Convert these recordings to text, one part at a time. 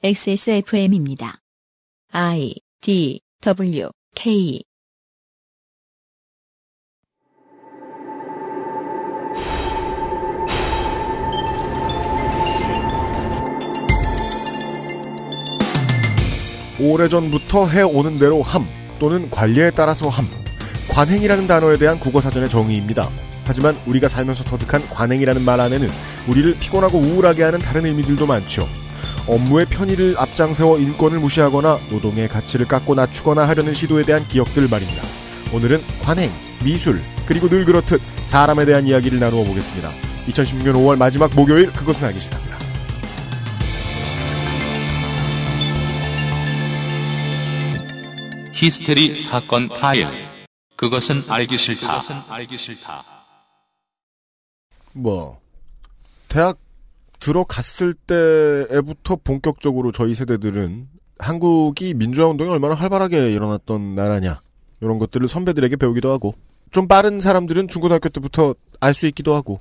XSFM입니다. I D W K 오래전부터 해오는 대로 함 또는 관리에 따라서 함 관행이라는 단어에 대한 국어사전의 정의입니다. 하지만 우리가 살면서 터득한 관행이라는 말 안에는 우리를 피곤하고 우울하게 하는 다른 의미들도 많죠. 업무의 편의를 앞장세워 인권을 무시하거나 노동의 가치를 깎고 낮추거나 하려는 시도에 대한 기억들 말입니다. 오늘은 관행, 미술, 그리고 늘 그렇듯 사람에 대한 이야기를 나누어 보겠습니다. 2016년 5월 마지막 목요일 그것은 알기 싫답니다. 히스테리 사건 파일. 그것은 알기 싫다. 뭐 대학 들어갔을 때부터 본격적으로 저희 세대들은 한국이 민주화 운동이 얼마나 활발하게 일어났던 나라냐 이런 것들을 선배들에게 배우기도 하고 좀 빠른 사람들은 중고등학교 때부터 알 수 있기도 하고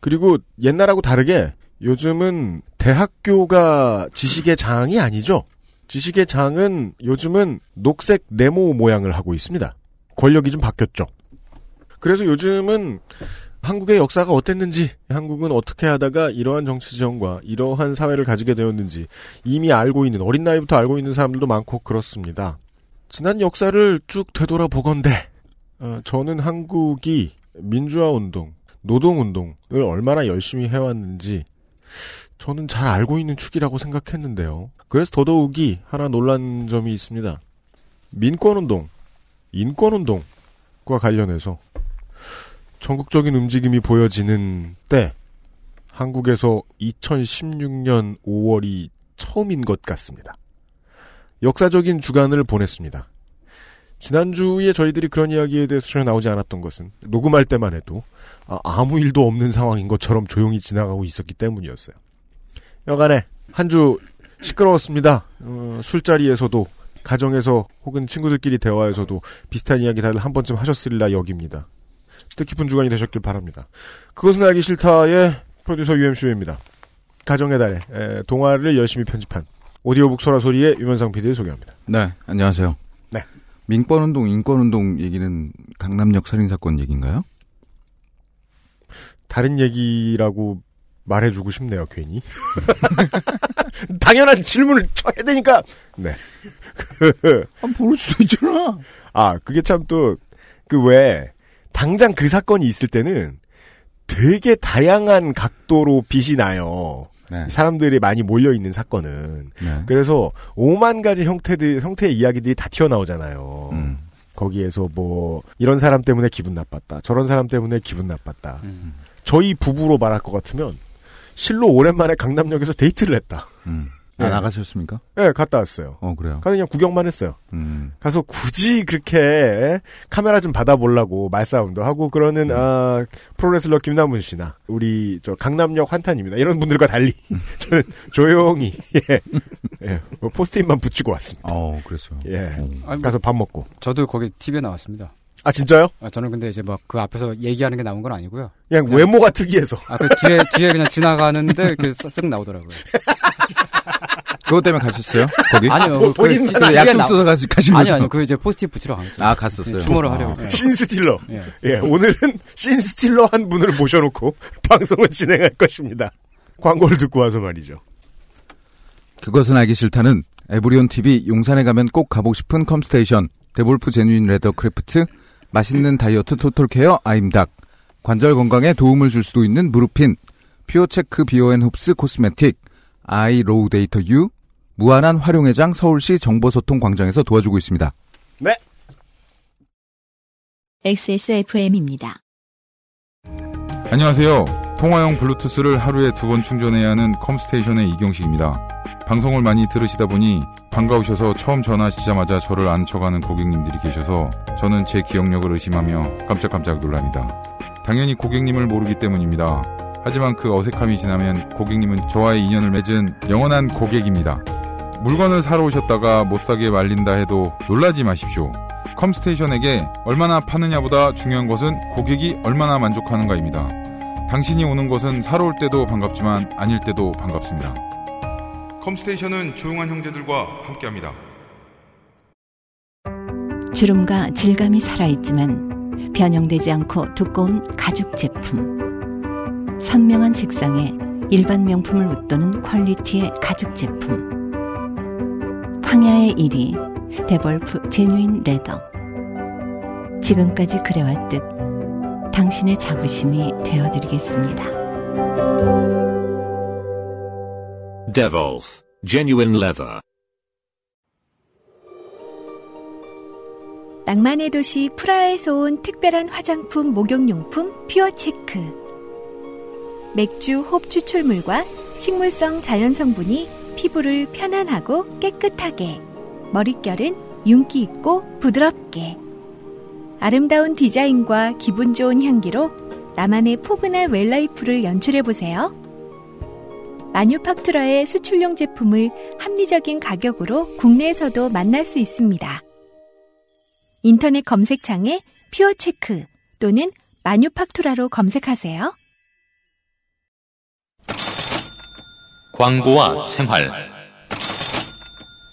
그리고 옛날하고 다르게 요즘은 대학교가 지식의 장이 아니죠. 지식의 장은 요즘은 녹색 네모 모양을 하고 있습니다. 권력이 좀 바뀌었죠. 그래서 요즘은 한국의 역사가 어땠는지, 한국은 어떻게 하다가 이러한 정치 지형과 이러한 사회를 가지게 되었는지 이미 알고 있는 어린 나이부터 알고 있는 사람들도 많고 그렇습니다. 지난 역사를 쭉 되돌아보건대 어, 저는 한국이 민주화 운동, 노동 운동을 얼마나 열심히 해왔는지 저는 잘 알고 있는 축이라고 생각했는데요. 그래서 더더욱이 하나 놀란 점이 있습니다. 민권 운동, 인권 운동과 관련해서 전국적인 움직임이 보여지는 때 한국에서 2016년 5월이 처음인 것 같습니다. 역사적인 주간을 보냈습니다. 지난주에 저희들이 그런 이야기에 대해서 전혀 나오지 않았던 것은 녹음할 때만 해도 아, 무 일도 없는 상황인 것처럼 조용히 지나가고 있었기 때문이었어요. 여간에 한 주 시끄러웠습니다. 어, 술자리에서도 가정에서 혹은 친구들끼리 대화에서도 비슷한 이야기 다들 한 번쯤 하셨으리라 여깁니다. 뜻깊은 주간이 되셨길 바랍니다. 그것은 알기 싫다의 프로듀서 UMCU입니다. 가정의 달에 에, 동화를 열심히 편집한 오디오북 소라소리의 유면상 PD를 소개합니다. 네, 안녕하세요. 네. 민권운동, 인권운동 얘기는 강남역 살인사건 얘기인가요? 다른 얘기라고 말해주고 싶네요, 괜히. 당연한 질문을 쳐야 되니까. 네. 안 부를 수도 있잖아. 아, 그게 참 또, 그 왜, 당장 그 사건이 있을 때는 되게 다양한 각도로 빛이 나요. 네. 사람들이 많이 몰려 있는 사건은. 네. 그래서 5만 가지 형태들, 형태의 이야기들이 다 튀어나오잖아요. 음. 거기에서 뭐, 이런 사람 때문에 기분 나빴다. 저런 사람 때문에 기분 나빴다. 음. 저희 부부로 말할 것 같으면, 실로 오랜만에 강남역에서 데이트를 했다. 음. 아, 네. 나가셨습니까? 예, 갔다 왔어요. 어, 그래요. 가서 그냥 구경만 했어요. 음. 가서 굳이 그렇게 카메라 좀 받아보려고 말싸움도 하고 그러는 아, 프로레슬러 김남훈 씨나 우리 저 강남역 환탄입니다. 이런 분들과 달리 저는 조용히 예, 예, 뭐 포스트잇만 붙이고 왔습니다. 어, 그랬어요. 예, 뭐, 가서 밥 먹고. 저도 거기 TV에 나왔습니다. 아 진짜요? 아, 저는 근데 이제 막 그 앞에서 얘기하는 게 나온 건 아니고요. 그냥 그냥- 외모가 특이해서. 아, 그 뒤에, 뒤에 그냥 지나가는데 이렇게 쓱- 쓱 나오더라고요. 그것 때문에 가셨어요? 거기? 아니요. 본- 본인 지- 사람 뒤에 약속 나- 있어서 가시, 가신 거죠? 아니요, 아니요. 그 이제 포스트잇 붙이러 갔죠. 아, 갔었어요. 추모를 아. 하려고. 예. 신스틸러. 예. 예, 오늘은 신스틸러 한 분을 모셔놓고 방송을 진행할 것입니다. 광고를 듣고 와서 말이죠. 그것은 알기 싫다는 에브리온 TV 용산에 가면 꼭 가보고 싶은 컴스테이션 데볼프 제뉴인 레더 크래프트 맛있는 다이어트 토탈 케어 아임닭 관절 건강에 도움을 줄 수도 있는 무르핀 퓨어체크 비오앤홉스 코스메틱 아이 로우 데이터 유 무한한 활용회장 서울시 정보소통 광장에서 도와주고 있습니다. 네. XSFM입니다. 안녕하세요. 통화용 블루투스를 하루에 두 번 충전해야 하는 컴스테이션의 이경식입니다. 방송을 많이 들으시다 보니 반가우셔서 처음 전화하시자마자 저를 안 쳐가는 고객님들이 계셔서 저는 제 기억력을 의심하며 깜짝깜짝 놀랍니다. 당연히 고객님을 모르기 때문입니다. 하지만 그 어색함이 지나면 고객님은 저와의 인연을 맺은 영원한 고객입니다. 물건을 사러 오셨다가 못 사게 말린다 해도 놀라지 마십시오. 컴스테이션에게 얼마나 파느냐보다 중요한 것은 고객이 얼마나 만족하는가입니다. 당신이 오는 것은 사러 올 때도 반갑지만 아닐 때도 반갑습니다. 컴스테이션은 조용한 형제들과 함께합니다. 주름과 질감이 살아있지만 변형되지 않고 두꺼운 가죽 제품. 선명한 색상에 일반 명품을 웃도는 퀄리티의 가죽 제품. 황야의 1위 데볼프 genuine leather. 지금까지 그래왔듯 당신의 자부심이 되어드리겠습니다. Devolf, genuine leather. 낭만의 도시 프라하에서 온 특별한 화장품 목욕용품 퓨어체크. 맥주 홉 추출물과 식물성 자연 성분이 피부를 편안하고 깨끗하게, 머릿결은 윤기 있고 부드럽게. 아름다운 디자인과 기분 좋은 향기로 나만의 포근한 웰라이프를 연출해 보세요. 마뉴팍투라의 수출용 제품을 합리적인 가격으로 국내에서도 만날 수 있습니다. 인터넷 검색창에 퓨어체크 또는 마뉴팍투라로 검색하세요. 광고와 생활.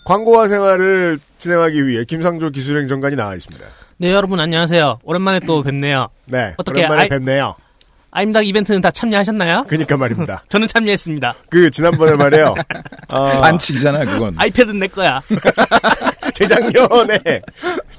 광고와 생활을 진행하기 위해 김상조 기술행정관이 나와 있습니다. 네, 여러분 안녕하세요. 오랜만에 또 뵙네요. 네. 어떻게 오랜만에 아이- 뵙네요. 아임닭 이벤트는 다 참여하셨나요? 그니까 말입니다. 저는 참여했습니다. 그 지난번에 말이에요. 어, 반칙이잖아 그건. 아이패드는 내 거야. 재작년에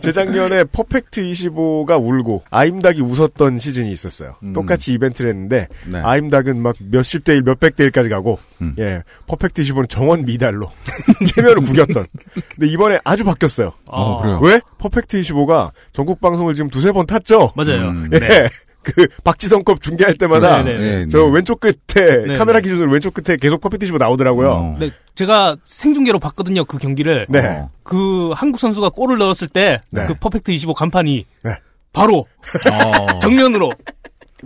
재작년에 퍼펙트 25가 울고 아임닭이 웃었던 시즌이 있었어요. 음. 똑같이 이벤트를 했는데 네. 아임닭은 막 몇십 대 일, 몇백 대 일까지 가고 음. 예 퍼펙트 25는 정원 미달로 체면을 구겼던. 근데 이번에 아주 바뀌었어요. 어, 그래요? 왜? 퍼펙트 25가 전국 방송을 지금 두세 번 탔죠. 맞아요. 음. 예. 네. 그 박지성컵 중계할 때마다 네, 네. 네, 저 네. 왼쪽 끝에 네, 카메라 네. 기준으로 왼쪽 끝에 계속 퍼펙트 25 나오더라고요. 어. 네, 제가 생중계로 봤거든요. 그 경기를. 네. 어. 그 한국 선수가 골을 넣었을 때그 네. 퍼펙트 25 간판이 네. 바로 어. 정면으로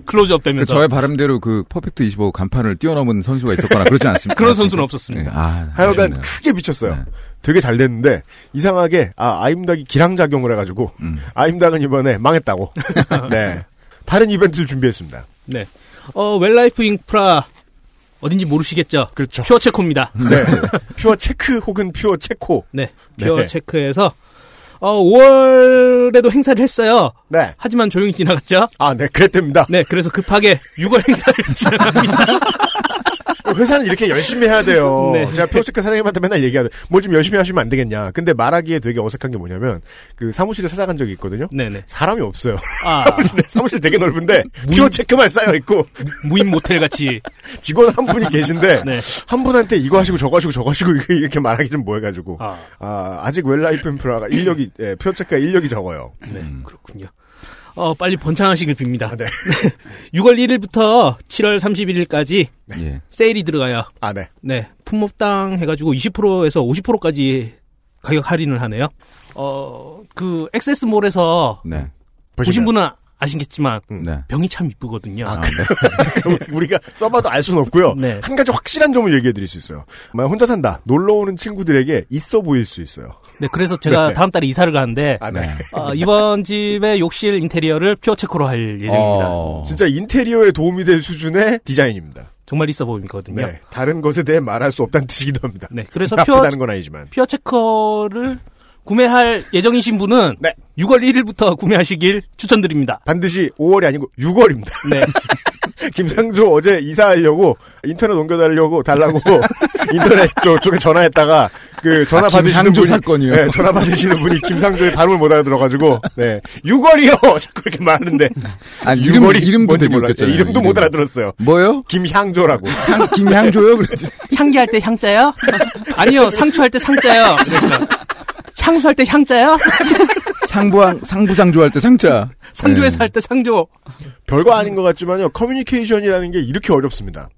클로즈업 그 되면서 저의 바람대로 그 퍼펙트 25 간판을 뛰어넘은 선수가 있었거나 그러지 않습니까? 그런 선수는 없었습니다. 네. 아, 하여간 아쉽네요. 크게 비쳤어요. 네. 되게 잘 됐는데 이상하게 아 아임닭이 기량작용을 해가지고 음. 아임닭은 이번에 망했다고. 네. 다른 이벤트를 준비했습니다. 네. 어, 웰라이프 인프라 어딘지 모르시겠죠? 그렇죠. 퓨어 체코입니다. 네. 퓨어 체크 혹은 퓨어 체코. 네. 퓨어 네. 체크에서 어, 5월에도 행사를 했어요. 네. 하지만 조용히 지나갔죠? 아, 네, 그랬답니다. 네, 그래서 급하게 6월 행사를 진행합니다. 회사는 이렇게 열심히 해야 돼요. 네. 제가 퓨어체크 사장님한테 맨날 얘기하는 뭐좀 열심히 하시면 안 되겠냐. 근데 말하기에 되게 어색한 게 뭐냐면 그 사무실에 찾아간 적이 있거든요. 네네. 사람이 없어요. 아, 사무실 되게 넓은데 퓨어 체크만 쌓여 있고 무인 모텔 같이. 직원 한 분이 계신데 네. 한 분한테 이거 하시고 저거 하시고 저거 하시고 이렇게- 말하기 좀 뭐해가지고 아, 아, 아직 웰라이프 인프라가 인력이, 예, 퓨어 체크가 인력이 적어요. 네, 그렇군요. 어, 빨리 번창하시길 빕니다. 아, 네. 6월 1일부터 7월 31일까지 예. 세일이 들어가요. 아, 네. 네, 품목당 해가지고 20%에서 50%까지 가격 할인을 하네요. 어, 그, 엑세스몰에서 네. 보신 분은 아시겠지만, 네. 병이 참 이쁘거든요. 아, 네. 우리가 써봐도 알 수는 없고요. 네. 한 가지 확실한 점을 얘기해 드릴 수 있어요. 만약 혼자 산다. 놀러 오는 친구들에게 있어 보일 수 있어요. 네, 그래서 제가 네. 다음 달에 이사를 가는데, 아, 네. 네. 어, 이번 집의 욕실 인테리어를 퓨어 체크로 할 예정입니다. 어. 진짜 인테리어에 도움이 될 수준의 디자인입니다. 정말 있어 보이거든요. 네. 다른 것에 대해 말할 수 없다는 뜻이기도 합니다. 네, 그래서 퓨어, 나쁘다는 건 아니지만. 퓨어 체커를 구매할 예정이신 분은 네. 6월 1일부터 구매하시길 추천드립니다. 반드시 5월이 아니고 6월입니다. 네. 김상조 어제 이사하려고 인터넷 옮겨달려고 달라고 인터넷 쪽- 쪽에 전화했다가 그 전화 아, 받으시는 김상조 분이 사건이요? 네, 전화 받으시는 분이 김상조의 발음을 못 알아들어가지고 네 6월이요 자꾸 이렇게 말하는데 아니, 이름, 6월이 이름도 뭔지 웃겼잖아요. 이름도 못 이름. 알아들었어요. 뭐요? 김향조라고. 향, 김향조요? 그러지. 향기할 때 향자요? 아니요, 상추할 때 상자요. 그러니까. 향수할 때 향자요? 상부왕, 상부상조 할 때 상자. 상조에서 네. 할때 상조. 별거 아닌 것 같지만요 커뮤니케이션이라는 게 이렇게 어렵습니다.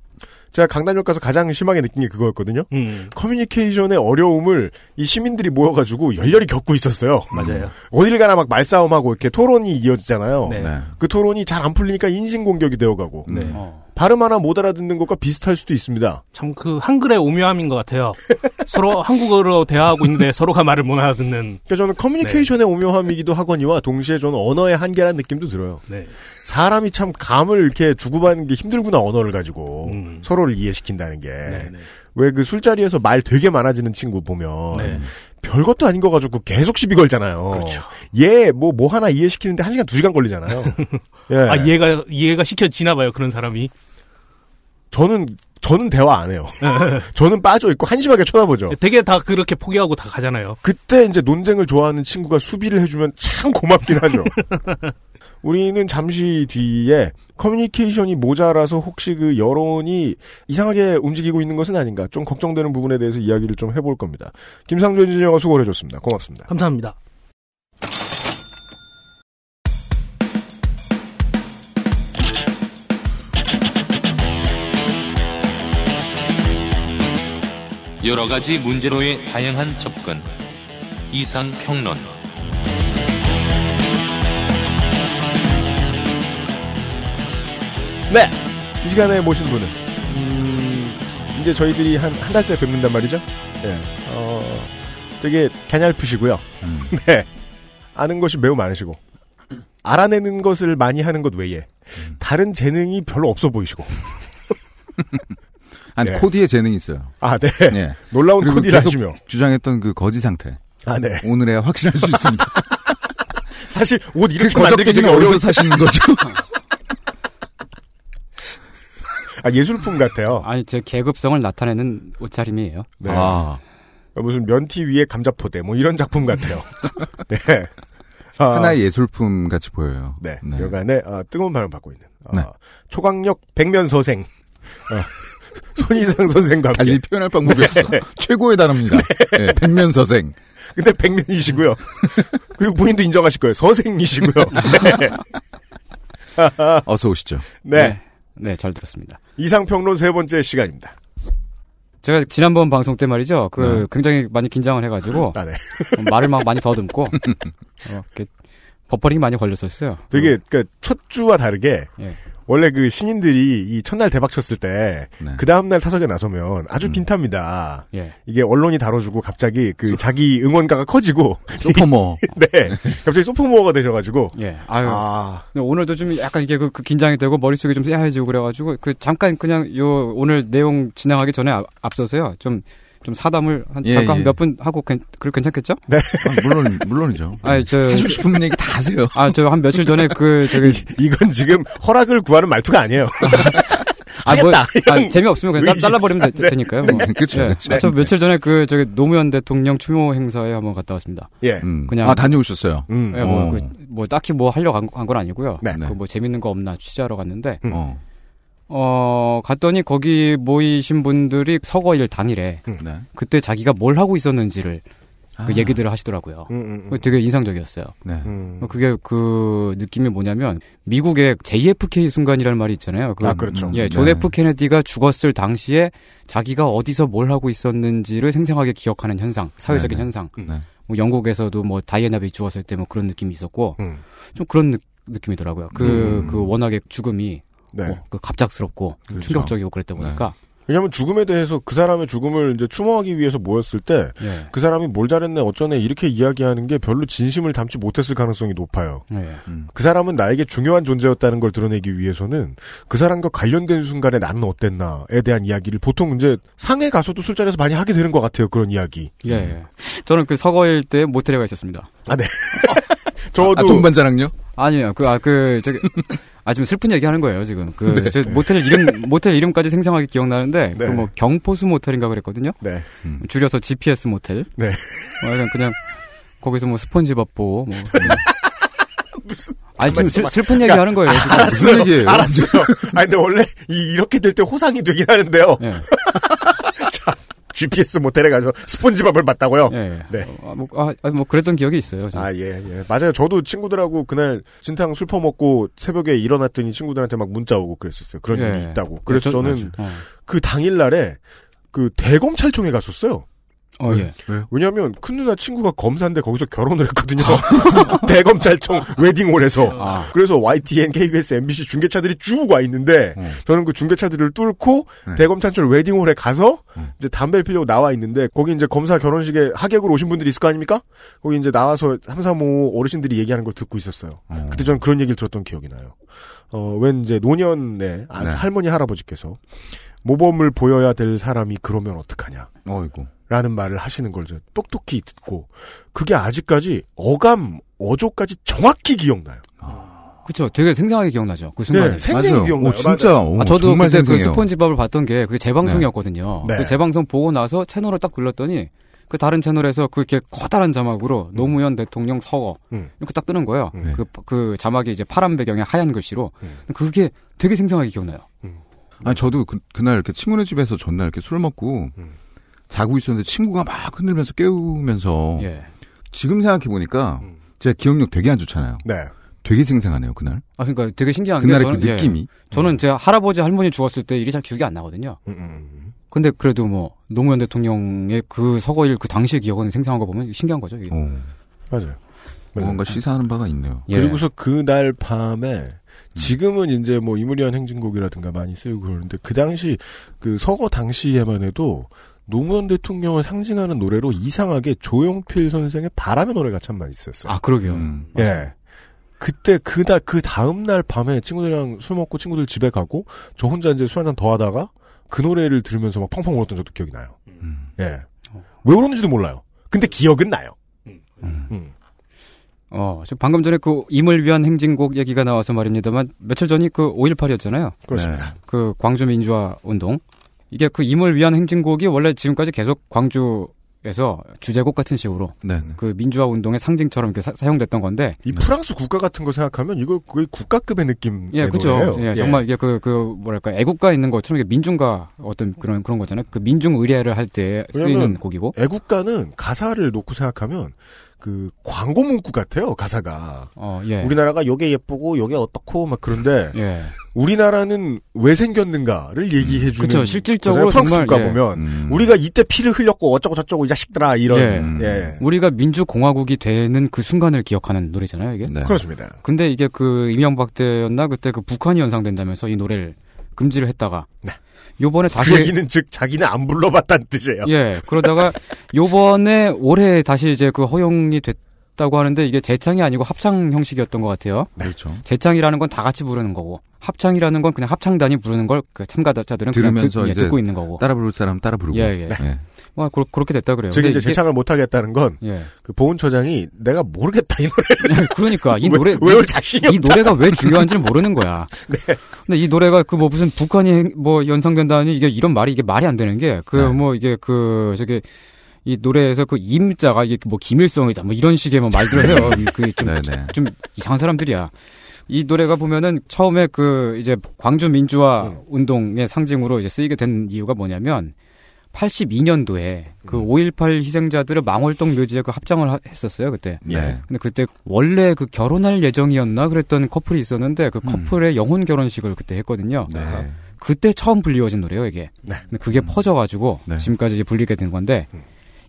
제가 강남역 가서 가장 심하게 느낀 게 그거였거든요. 음, 커뮤니케이션의 어려움을 이 시민들이 모여가지고 열렬히 겪고 있었어요. 맞아요. 어딜 가나 막 말싸움하고 이렇게 토론이 이어지잖아요. 네. 네. 그 토론이 잘 안 풀리니까 인신공격이 되어가고 네. 어, 발음 하나 못 알아듣는 것과 비슷할 수도 있습니다. 참 그 한글의 오묘함인 것 같아요. 서로 한국어로 대화하고 있는데 서로가 말을 못 알아듣는. 그러니까 저는 커뮤니케이션의 오묘함이기도 하거니와 동시에 저는 언어의 한계라는 느낌도 들어요. 네. 사람이 참 감을 이렇게 주고받는 게 힘들구나 언어를 가지고 음. 서로를 이해시킨다는 게 네, 네. 왜그 술자리에서 말 되게 많아지는 친구 보면 네. 별것도 아닌 거 가지고 계속 시비 걸잖아요. 그렇죠. 얘뭐뭐 하나 이해시키는데 한 시간 두 시간 걸리잖아요. 예. 아 이해가 이해가 시켜지나 봐요 그런 사람이. 저는 저는 대화 안 해요. 저는 빠져 있고 한심하게 쳐다보죠. 되게 다 그렇게 포기하고 다 가잖아요. 그때 이제 논쟁을 좋아하는 친구가 수비를 해주면 참 고맙긴 하죠. 우리는 잠시 뒤에 커뮤니케이션이 모자라서 혹시 그 여론이 이상하게 움직이고 있는 것은 아닌가 좀 걱정되는 부분에 대해서 이야기를 좀 해볼 겁니다. 김상조 엔지니어가 수고를 해줬습니다. 고맙습니다. 감사합니다. 여러 가지 문제로의 다양한 접근. 이상 평론. 네! 이 시간에 모신 분은, 음, 이제 저희들이 한, 한 달째 뵙는단 말이죠? 네. 어, 되게 갸냘프시고요. 음. 네. 아는 것이 매우 많으시고, 알아내는 것을 많이 하는 것 외에, 다른 재능이 별로 없어 보이시고. 아니 네. 코디에 재능이 있어요. 아, 네. 예. 놀라운 코디를 계속 하시며. 주장했던 그 거지 상태. 아, 네. 오늘에야 확신할 수 있습니다. 사실 옷그 이렇게 만들기 되게 어디서 사시는 거죠? 아, 예술품 같아요. 아니 제 계급성을 나타내는 옷차림이에요. 네. 아, 무슨 면티 위에 감자포대 뭐 이런 작품 같아요. 네. 아, 하나의 예술품 같이 보여요. 네. 네. 여간에 아, 뜨거운 바람 받고 있는 아, 네. 초강력 백면 서생 어, 손이상 선생과 함께. 달리 표현할 방법이 없어. 최고의 단어입니다. 네, 백면 서생. 근데 백면이시고요. 그리고 본인도 인정하실 거예요. 서생이시고요. 네. 어서 오시죠. 네. 네, 잘 들었습니다. 이상평론 세 번째 시간입니다. 제가 지난번 방송 때 말이죠. 그 네. 굉장히 많이 긴장을 해가지고 아, 네. 말을 막 많이 더듬고 어, 이렇게 버퍼링이 많이 걸렸었어요. 되게 그첫 주와 다르게 예. 원래 그 신인들이 이 첫날 대박 쳤을 때 네. 그 다음날 타석에 나서면 아주 음. 빈탑니다. 예. 이게 언론이 다뤄주고 갑자기 그 자기 응원가가 커지고 소퍼머. 네 갑자기 소포모어가 되셔가지고 예. 아유. 아 오늘도 좀 약간 이게 그, 그 긴장이 되고 머릿속이 좀 쎄해지고 그래가지고 그 잠깐 그냥 요 오늘 내용 진행하기 전에 앞, 앞서서요. 좀, 좀 사담을 한 예, 잠깐 예. 몇분 하고 괜, 그 괜찮겠죠? 아, 물론, 물론이죠. 아니, 저, 하시고 싶은 얘기 다 하세요. 아, 저 한 며칠 전에 그, 저기, 이 건 지금 허락을 구하는 말투가 아니에요. 아, 뭐. 아, 재미없으면 그냥 짜- 잘라버리면 되, 니까요 뭐. 그쵸, 예. 그쵸. 아, 저 며칠 전에 그, 저기, 노무현 대통령 추모 행사에 한번 갔다 왔습니다. 예. 음. 그냥- 아, 다녀오셨어요. 음. 예, 뭐, 어. 그, 뭐, 딱히 뭐 하려고 간건 아니고요. 네. 그뭐 재밌는 거 없나 취재하러 갔는데, 음. 어. 어, 갔더니 거기 모이신 분들이 서거일 당일에 네. 그때 자기가 뭘 하고 있었는지를 아. 그 얘기들을 하시더라고요. 음, 음, 그게 되게 인상적이었어요. 네. 음. 그게 그 느낌이 뭐냐면 미국의 JFK 순간이라는 말이 있잖아요. 그 아 그렇죠. 예, 네. 존 F 케네디가 죽었을 당시에 자기가 어디서 뭘 하고 있었는지를 생생하게 기억하는 현상, 사회적인 네네. 현상. 네. 뭐 영국에서도 뭐 다이애나 비 죽었을 때 뭐 그런 느낌이 있었고 음. 좀 그런 느, 느낌이더라고요. 그, 음. 그 워낙에 죽음이 네. 뭐, 그 갑작스럽고 그렇죠. 충격적이고 그랬다 네. 보니까 왜냐하면 죽음에 대해서 그 사람의 죽음을 이제 추모하기 위해서 모였을 때그 예. 사람이 뭘 잘했네 어쩌네 이렇게 이야기하는 게 별로 진심을 담지 못했을 가능성이 높아요. 예. 음. 그 사람은 나에게 중요한 존재였다는 걸 드러내기 위해서는 그 사람과 관련된 순간에 나는 어땠나에 대한 이야기를 보통 이제 상해 가서도 술자리에서 많이 하게 되는 것 같아요. 그런 이야기. 예, 예. 저는 그 서거일 때 모텔에 가 있었습니다. 저도 아, 동반자랑요? 아니요, 그, 아, 그, 저기, 아, 지금 슬픈 얘기 하는 거예요, 지금. 그, 네. 저 모텔 이름, 모텔 이름까지 생생하게 기억나는데, 네. 그 뭐, 경포수 모텔인가 그랬거든요? 네. 줄여서 GPS 모텔. 네. 뭐, 약간 그냥, 거기서 뭐, 스폰지밥 보고, 뭐. 그냥. 무슨 아니, 지금 슬, 슬픈 얘기 그러니까 하는 거예요, 지금. 무슨 얘기예요? 알았어요. 아니 근데 원래 이, 이렇게 될 때 호상이 되긴 하는데요. 예, GPS 모텔에 가서 스폰지밥을 봤다고요. 예. 예. 네. 어, 아, 뭐, 아, 아, 뭐, 그랬던 기억이 있어요. 저는. 아, 예, 예. 맞아요. 저도 친구들하고 그날 진탕 술 퍼먹고 새벽에 일어났더니 친구들한테 막 문자 오고 그랬었어요. 그런 예. 일이 있다고. 그래서 저- 저는 어, 그 당일날에 그 대검찰청에 갔었어요. 어, 예. 왜요? 왜냐면 큰 누나 친구가 검사인데 거기서 결혼을 했거든요. 대검찰청 웨딩홀에서. 아, 그래서 YTN, KBS, MBC 중계차들이 쭉 와 있는데 어. 저는 그 중계차들을 뚫고 네. 대검찰청 웨딩홀에 가서 음. 이제 담배를 피려고 나와 있는데 거기 이제 검사 결혼식에 하객으로 오신 분들이 있을 거 아닙니까? 거기 이제 나와서 3, 3, 5 어르신들이 얘기하는 걸 듣고 있었어요. 어. 그때 저는 그런 얘기를 들었던 기억이 나요. 어, 웬 이제 노년의 아, 네. 할머니 할아버지께서 모범을 보여야 될 사람이 그러면 어떡하냐. 어이고. 라는 말을 하시는 걸저 똑똑히 듣고 그게 아직까지 어감 어조까지 정확히 기억나요. 그쵸. 되게 생생하게 기억나죠. 그 순간에. 네, 생생히 맞아요. 기억나요. 오, 진짜. 오, 아, 저도 정말 그때 그 생생해요. 스폰지밥을 봤던 게 그게 재방송이었거든요. 네. 그 재방송 보고 나서 채널을 딱 눌렀더니 그 다른 채널에서 그렇게 커다란 자막으로 노무현 대통령 서거 음. 이렇게 딱 뜨는 거예요. 네. 그, 그 자막이 이제 파란 배경에 하얀 글씨로 음. 그게 되게 생생하게 기억나요. 아니 저도 그, 그날 이렇게 친구네 집에서 전날 이렇게 술을 먹고 음. 자고 있었는데 친구가 막 흔들면서 깨우면서 예. 지금 생각해 보니까 음. 제 기억력 되게 안 좋잖아요. 네. 되게 생생하네요 그날. 아 그러니까 되게 신기한 그날의 게그 저는, 예. 느낌이. 저는 제 할아버지 할머니 죽었을 때 일이 잘 기억이 안 나거든요. 음, 음. 근데 그래도 뭐 노무현 대통령의 그 서거일 그 당시의 기억은 생생한 거 보면 신기한 거죠. 이게. 어, 맞아요. 맞아요. 뭔가 시사하는 바가 있네요. 예. 그리고서 그날 밤에 지금은 이제 뭐 이무리한 행진곡이라든가 많이 쓰이고 그러는데 그 당시 그 서거 당시에만 해도 노무현 대통령을 상징하는 노래로 이상하게 조용필 선생의 바람의 노래가 참 많이 있었어요. 아 그러게요. 음. 예. 그때 그날 그 다음 날 밤에 친구들이랑 술 먹고 친구들 집에 가고 저 혼자 이제 술 한잔 더 하다가 그 노래를 들으면서 막 펑펑 울었던 적도 기억이 나요. 음. 예. 왜 울었는지도 몰라요. 근데 기억은 나요. 음. 어, 저 방금 전에 그 임을 위한 행진곡 얘기가 나와서 말입니다만 며칠 전이 그 5.18이었잖아요. 그렇습니다. 그 광주 민주화 운동. 이게 그 임을 위한 행진곡이 원래 지금까지 계속 광주 에서 주제곡 같은 식으로 네. 네. 그 민주화 운동의 상징처럼 이렇게 사, 용됐던 건데. 이 프랑스 국가 같은 거 생각하면 이거 거의 국가급의 느낌. 예, 그죠. 예, 정말 이게 그, 그, 뭐랄까, 애국가 있는 것처럼 이게 민중가 어떤 그런, 그런 거잖아요. 그 민중 의례를 할 때 쓰이는 곡이고. 애국가는 가사를 놓고 생각하면 그 광고 문구 같아요. 가사가. 어, 예. 우리나라가 요게 예쁘고 요게 어떻고 막 그런데 예. 우리나라는 왜 생겼는가를 얘기해 주는 그쵸, 실질적으로 프랑스 정말, 국가 예. 보면 음. 우리가 이때 피를 흘렸고 어쩌고 저쩌고 이 자식들아 이런 예. 예. 우리가 민주공화국이 되는 그 순간을 기억하는 노래잖아요, 이게. 네. 그렇습니다. 근데 이게 그 이명박 때였나 그때 그 북한이 연상된다면서 이 노래를 금지를 했다가 네. 요번에 그 다시 얘기는 즉 자기는 안 불러봤다는 뜻이에요. 예 그러다가 요번에 올해 다시 이제 그 허용이 됐다고 하는데 이게 재창이 아니고 합창 형식이었던 것 같아요. 그렇죠. 재창이라는 건 다 같이 부르는 거고 합창이라는 건 그냥 합창단이 부르는 걸 그 참가자들은 그냥 들으면서 듣, 예, 이제 듣고 있는 거고. 따라 부를 사람 따라 부르고. 예, 예. 예. 뭐 그러- 그렇게 됐다 그래요. 즉 근데 이제 재창을 못 하겠다는 건그 예. 보훈처장이 내가 모르겠다 이 노래 그러니까 이 왜- 노래 외울 자신이 이 노래가 왜 중요한지를 모르는 거야. 네. 근데 이 노래가 그 뭐 무슨 북한이 뭐 연상된다니 이게 이런 말이 이게 말이 안 되는 게그 네. 뭐 이게 그 저기 이 노래에서 그 임자가 이게 뭐 김일성이다 뭐 이런 식의 뭐 말들을 해요. 그좀 네, 네. 좀 이상한 사람들이야. 이 노래가 보면은 처음에 그 이제 광주 민주화 음. 운동의 상징으로 이제 쓰이게 된 이유가 뭐냐면 82년도에 그 음. 5.18 희생자들을 망월동 묘지에 그 합장을 하- 했었어요 그때. 네. 근데 그때 원래 그 결혼할 예정이었나 그랬던 커플이 있었는데 그 음. 커플의 영혼 결혼식을 그때 했거든요. 네. 그때 처음 불리워진 노래예요 이게. 네. 근데 그게 퍼져가지고 네. 지금까지 이제 불리게 된 건데 음.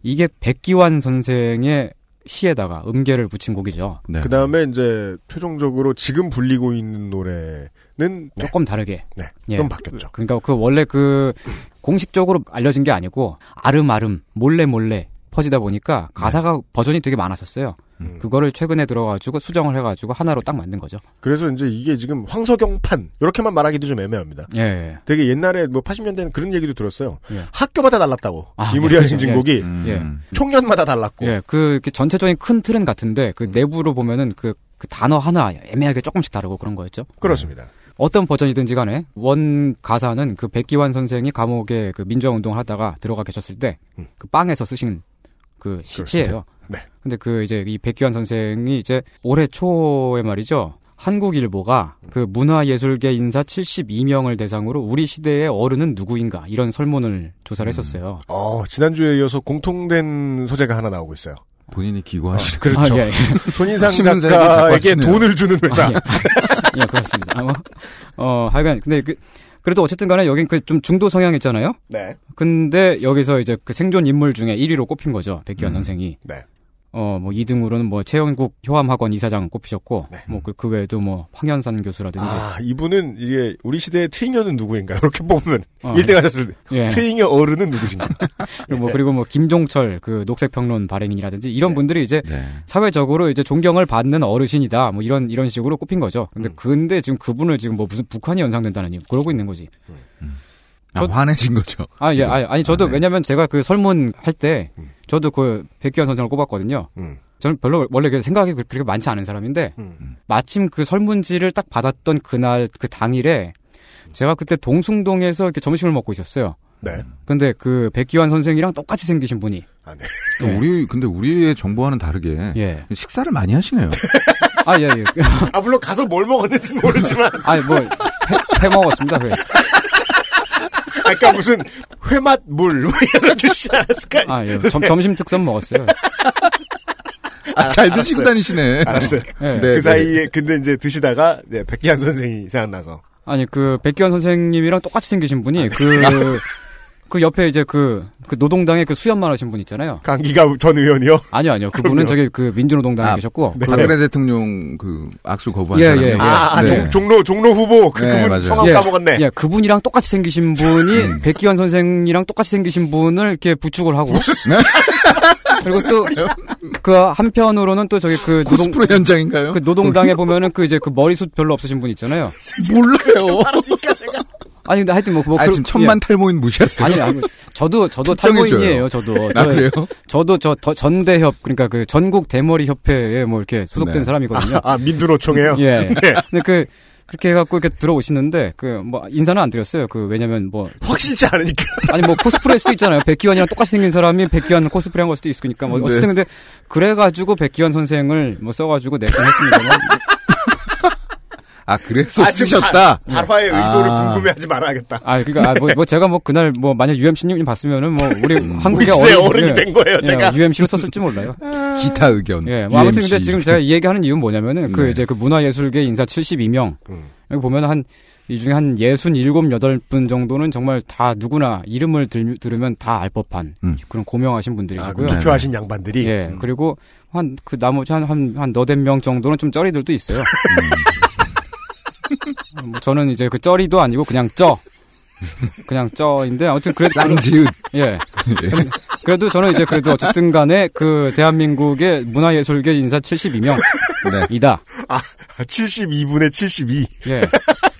이게 백기환 선생의 시에다가 음계를 붙인 곡이죠. 네. 그 다음에 이제 최종적으로 지금 불리고 있는 노래는 네. 조금 다르게. 네. 예. 좀 바뀌었죠. 그러니까 그 원래 그 공식적으로 알려진 게 아니고 아름아름 몰래 몰래 퍼지다 보니까 가사가 버전이 되게 많았었어요. 음. 그거를 최근에 들어가지고 수정을 해가지고 하나로 딱 만든 거죠. 그래서 이제 이게 지금 황석영판 이렇게만 말하기도 좀 애매합니다. 예, 예. 되게 옛날에 뭐 80년대는 그런 얘기도 들었어요. 예. 학교마다 달랐다고. 아, 이무리한 예, 행진곡이 음. 예. 총련마다 달랐고. 예, 그, 그 전체적인 큰 틀은 같은데 그 내부로 보면은 그, 그 단어 하나 애매하게 조금씩 다르고 그런 거였죠. 그렇습니다. 어떤 버전이든지 간에 원 가사는 그 백기환 선생이 감옥에 그 민주화 운동을 하다가 들어가 계셨을 때 음. 그 빵에서 쓰신 그. 시예요. 네. 근데 그 이제 이 백기환 선생이 이제 올해 초에 말이죠. 한국일보가 그 문화예술계 인사 72명을 대상으로 우리 시대의 어른은 누구인가 이런 설문을 조사를 했었어요. 어, 지난주에 이어서 공통된 소재가 하나 나오고 있어요. 본인이 기고하시. 그렇죠. 아, 예, 예. 손인상 작가에게. 돈을 주는 회사. 아, 예. 예, 그렇습니다. 아, 뭐, 어, 하여간, 근데 그, 그래도 어쨌든 간에 여긴 그 좀 중도 성향 있잖아요? 네. 근데 여기서 이제 그 생존 인물 중에 1위로 꼽힌 거죠. 백기환 음. 선생이. 네. 어, 뭐 2등으로는 뭐 최영국 효암학원 이사장 꼽히셨고, 네. 뭐 그, 그 외에도 뭐 황현산 교수라든지. 아, 이분은 이게 우리 시대의 트잉여는 누구인가? 이렇게 뽑으면 어, 1등 하셨을 때 예. 트잉여 어른은 누구신가? 그리고 뭐, 그리고 뭐 김종철 그 녹색평론 발행인이라든지 이런 분들이 이제 네. 사회적으로 이제 존경을 받는 어르신이다. 뭐 이런 이런 식으로 꼽힌 거죠. 근데 음. 근데 지금 그분을 지금 뭐 무슨 북한이 연상된다는 그러고 있는 거지. 아, 저- 화내신 거죠. 아, 예, 지금. 아니, 아니, 저도 아, 네. 왜냐면 제가 그 설문 할 때, 음. 저도 그 백기환 선생을 꼽았거든요. 음. 저는 별로 원래 그 생각이 그- 그렇게 많지 않은 사람인데, 음. 마침 그 설문지를 딱 받았던 그날, 그 당일에, 제가 그때 동숭동에서 이렇게 점심을 먹고 있었어요. 네. 근데 그 백기환 선생이랑 똑같이 생기신 분이, 아, 네. 또 우리 근데 우리의 정보와는 다르게 예. 식사를 많이 하시네요. 아, 예, 예. 아, 물론 가서 뭘 먹었는지는 모르지만, 아니, 뭐, 회, 회 먹었습니다, 회. 아까 무슨 회맛 물, 뭐 이런 뜻이 않았을까? 아, 예. 점, 점심 특선 먹었어요. 아, 잘 드시고 다니시네. 알았어요. 예. 네, 그 네. 사이에, 근데 이제 드시다가, 네, 백기환 선생이 생각나서. 아니 그 백기환 선생님이랑 똑같이 생기신 분이 그 그 옆에 이제 그, 그 노동당의 그 수염만 하신 분 있잖아요. 강기가 전 의원이요? 아니요, 아니요. 그분은. 저기 그 민주노동당에 아, 계셨고. 네. 박근혜 대통령 그 악수 거부한 예, 사람이요. 예, 예. 아, 아, 네. 종, 종로, 종로 후보. 그, 네, 그분 맞아요. 성함 예, 까먹었네. 예, 그분이랑 똑같이 생기신 분이 음. 백기환 선생이랑 똑같이 생기신 분을 이렇게 부축을 하고. 네? 그리고 또 그 한편으로는 또 저기 그 노동 코스프레 현장인가요? 그 노동당에 보면은 그 이제 그 머리숱 별로 없으신 분 있잖아요. 몰라요. 아니 근데 하여튼 뭐, 뭐 아, 그- 지금 천만 예. 탈모인 무시하세요. 아니, 아니 저도 저도. 탈모인이에요. 저도 아, 저- 그래요? 저도 저 더- 전대협 그러니까 그 전국 대머리 협회에 뭐 이렇게 소속된 네. 사람이거든요. 아, 민두노총이에요? 예. 네. 근데 그 그렇게 해갖고 이렇게 들어오시는데 그 뭐 인사는 안 드렸어요. 그 왜냐면 뭐 확실치 않으니까. 아니 뭐 코스프레일 수도 있잖아요. 백기환이랑 똑같이 생긴 사람이 백기환 코스프레 한 걸 수도 있으니까 뭐 어쨌든 근데 그래가지고 백기환 선생을 뭐 써가지고 내건 했습니다만 아, 그래서 아, 쓰셨다? 발화의 의도를 아. 궁금해하지 말아야겠다. 아 그러니까 아, 뭐, 뭐 제가 뭐 그날 뭐 만약 UMC님 봤으면은 뭐 우리 우리 한국의 어린- 어른이 예, 된 거예요, 예, 제가. UMC로 썼을지 몰라요. 기타 의견. 예, 뭐 아무튼 근데. 지금 제가 이 얘기하는 이유는 뭐냐면은 그 네. 이제 그 문화예술계 인사 72명 음. 여기 보면 한 이 중에 한 67, 8분 정도는 정말 다 누구나 이름을 들, 들으면 다 알 법한 음. 그런 고명하신 아, 그 분들이시고요. 네. 투표하신 양반들이. 예, 음. 그리고 한 그 나머지 한 한 한 너댓 명 정도는 좀 쩌리들도 있어요. 뭐 저는 이제 그 쩌리도 아니고 그냥 쩌. 그냥 쩌인데 아무튼 그래도 쌍지읒. 예. 그래도 저는 이제 그래도 어쨌든 간에 그 대한민국의 문화예술계 인사 72명 네. 이다. 72분의 72. 예.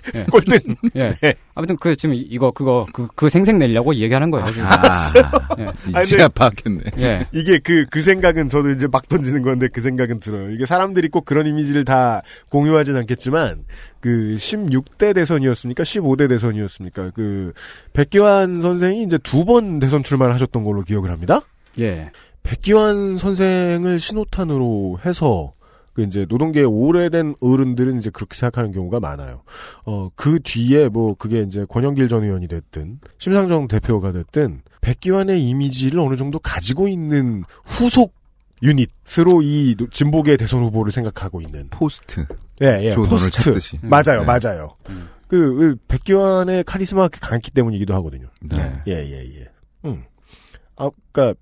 예. 꼴등. 예. 아무튼 그 지금 이거 그거 그, 그 생색 내려고 얘기하는 거예요. 지금. 아, 예. 아니, 이제야 파악했네. 예. 이게 그, 그 생각은 저도 이제 막 던지는 건데 그 생각은 들어요. 이게 사람들이 꼭 그런 이미지를 다 공유하진 않겠지만, 그 16대 대선이었습니까? 15대 대선이었습니까? 그, 백기환 선생이 이제 두 번 대선 출마를 하셨던 걸로 기억을 합니다? 예. 백기환 선생을 신호탄으로 해서 그 이제 노동계의 오래된 어른들은 이제 그렇게 생각하는 경우가 많아요. 어, 그 뒤에 뭐 그게 이제 권영길 전 의원이 됐든 심상정 대표가 됐든 백기환의 이미지를 어느 정도 가지고 있는 후속 유닛으로 이 노- 진보계 대선 후보를 생각하고 있는 포스트. 예, 예, 포스트. 찾듯이. 맞아요, 네. 맞아요. 음. 그, 그 백기완의 카리스마가 강했기 때문이기도 하거든요. 네. 예, 예, 예. 음. 아, 그니까,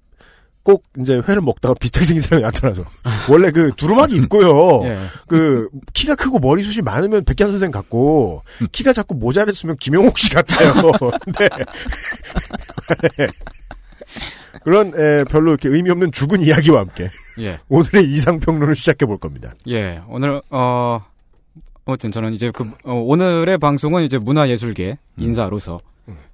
꼭 이제 회를 먹다가 비슷하게 생긴 사람이 나타나서. 원래 그 두루마기 입고요. 예. 그, 키가 크고 머리숱이 많으면 백현 선생 같고, 키가 작고 모자를 쓰면 김용옥 씨 같아요. 네. 네. 그런, 에, 별로 이렇게 의미 없는 죽은 이야기와 함께, 예. 오늘의 이상 평론을 시작해 볼 겁니다. 예. 오늘 어 아무튼 저는 이제 그 어, 오늘의 방송은 이제 문화예술계 인사로서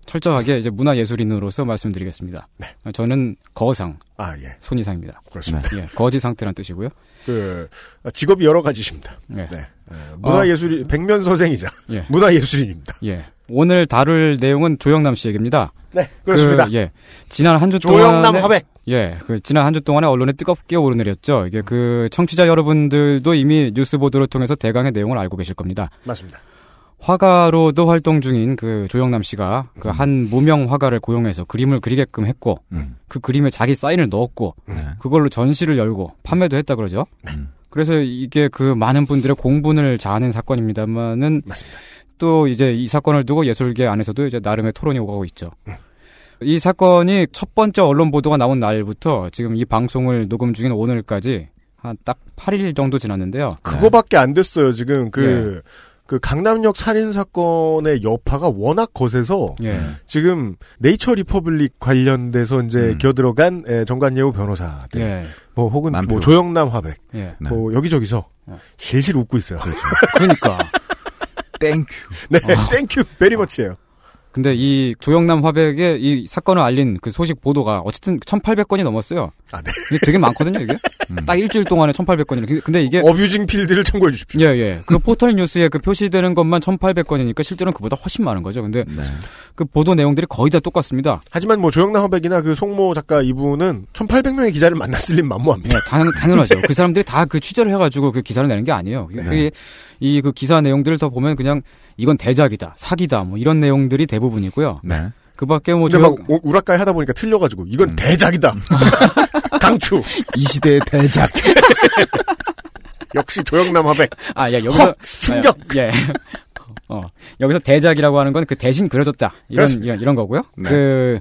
철저하게 이제 문화예술인으로서 말씀드리겠습니다. 어, 저는 거상 아, 예. 손이상입니다. 그렇습니다. 예. 거지 상태란 뜻이고요. 그, 직업이 여러 가지십니다. 예. 네. 에, 문화예술인, 백면서생이자 예. 문화예술인입니다. 예. 오늘 다룰 내용은 조영남 씨 얘기입니다. 네, 그렇습니다. 그, 예. 지난 한주 조영남 동안에 화백. 예, 그 지난 한 주 동안에 언론에 뜨겁게 오르내렸죠. 이게 그 청취자 여러분들도 이미 뉴스 보도를 통해서 대강의 내용을 알고 계실 겁니다. 맞습니다. 화가로도 활동 중인 그 조영남 씨가 그 한 무명 화가를 고용해서 그림을 그리게끔 했고 음. 그 그림에 자기 사인을 넣었고 네. 그걸로 전시를 열고 판매도 했다 그러죠. 음. 그래서 이게 그 많은 분들의 공분을 자아낸 사건입니다만은 맞습니다. 또 이제 이 사건을 두고 예술계 안에서도 이제 나름의 토론이 오가고 있죠. 음. 이 사건이 첫 번째 언론 보도가 나온 날부터 지금 이 방송을 녹음 중인 오늘까지 한 딱 8일 정도 지났는데요. 그거밖에 안 됐어요. 지금 그, 그 강남역 살인 사건의 여파가 워낙 거세서 예. 지금 네이처 리퍼블릭 관련돼서 이제 음. 기어들어간 에, 전관예우 변호사들, 예. 뭐 홍만표. 뭐 조영남 화백, 예. 네. 뭐 여기저기서 어. 실실 웃고 있어요. 그러니까 Thank you. 네, thank you very much예요. 근데 이 조영남 화백의 이 사건을 알린 그 소식 보도가 어쨌든 1,800건이 넘었어요. 아, 네. 이게 되게 많거든요, 이게. 음. 딱 일주일 동안에 1,800건이. 근데 이게 abusing 필드를 참고해 주십시오. 예, 예. 그 포털 뉴스에 그 표시되는 것만 1,800건이니까 실제로는 그보다 훨씬 많은 거죠. 근데 네. 그 보도 내용들이 거의 다 똑같습니다. 하지만 뭐 조영남 화백이나 그 송모 작가 이분은 1800명의 기자를 만났을 리 만무합니다. 예, 당, 당연하죠. 그 사람들이 다 그 취재를 해 가지고 그 기사를 내는 게 아니에요. 네. 이그 기사 내용들을 더 보면 그냥 이건 대작이다, 사기다, 뭐 이런 내용들이 대부분이고요. 네. 그 밖에 뭐 근데 막 오- 우라카이 하다 보니까 틀려가지고 이건 음. 대작이다. 강추. 이 시대의 대작. 역시 조영남 화백. 아, 야, 여기서. 충격! 아, 예. 어, 여기서 대작이라고 하는 건 그 대신 그려줬다. 이런. 이런, 이런 거고요. 네. 그,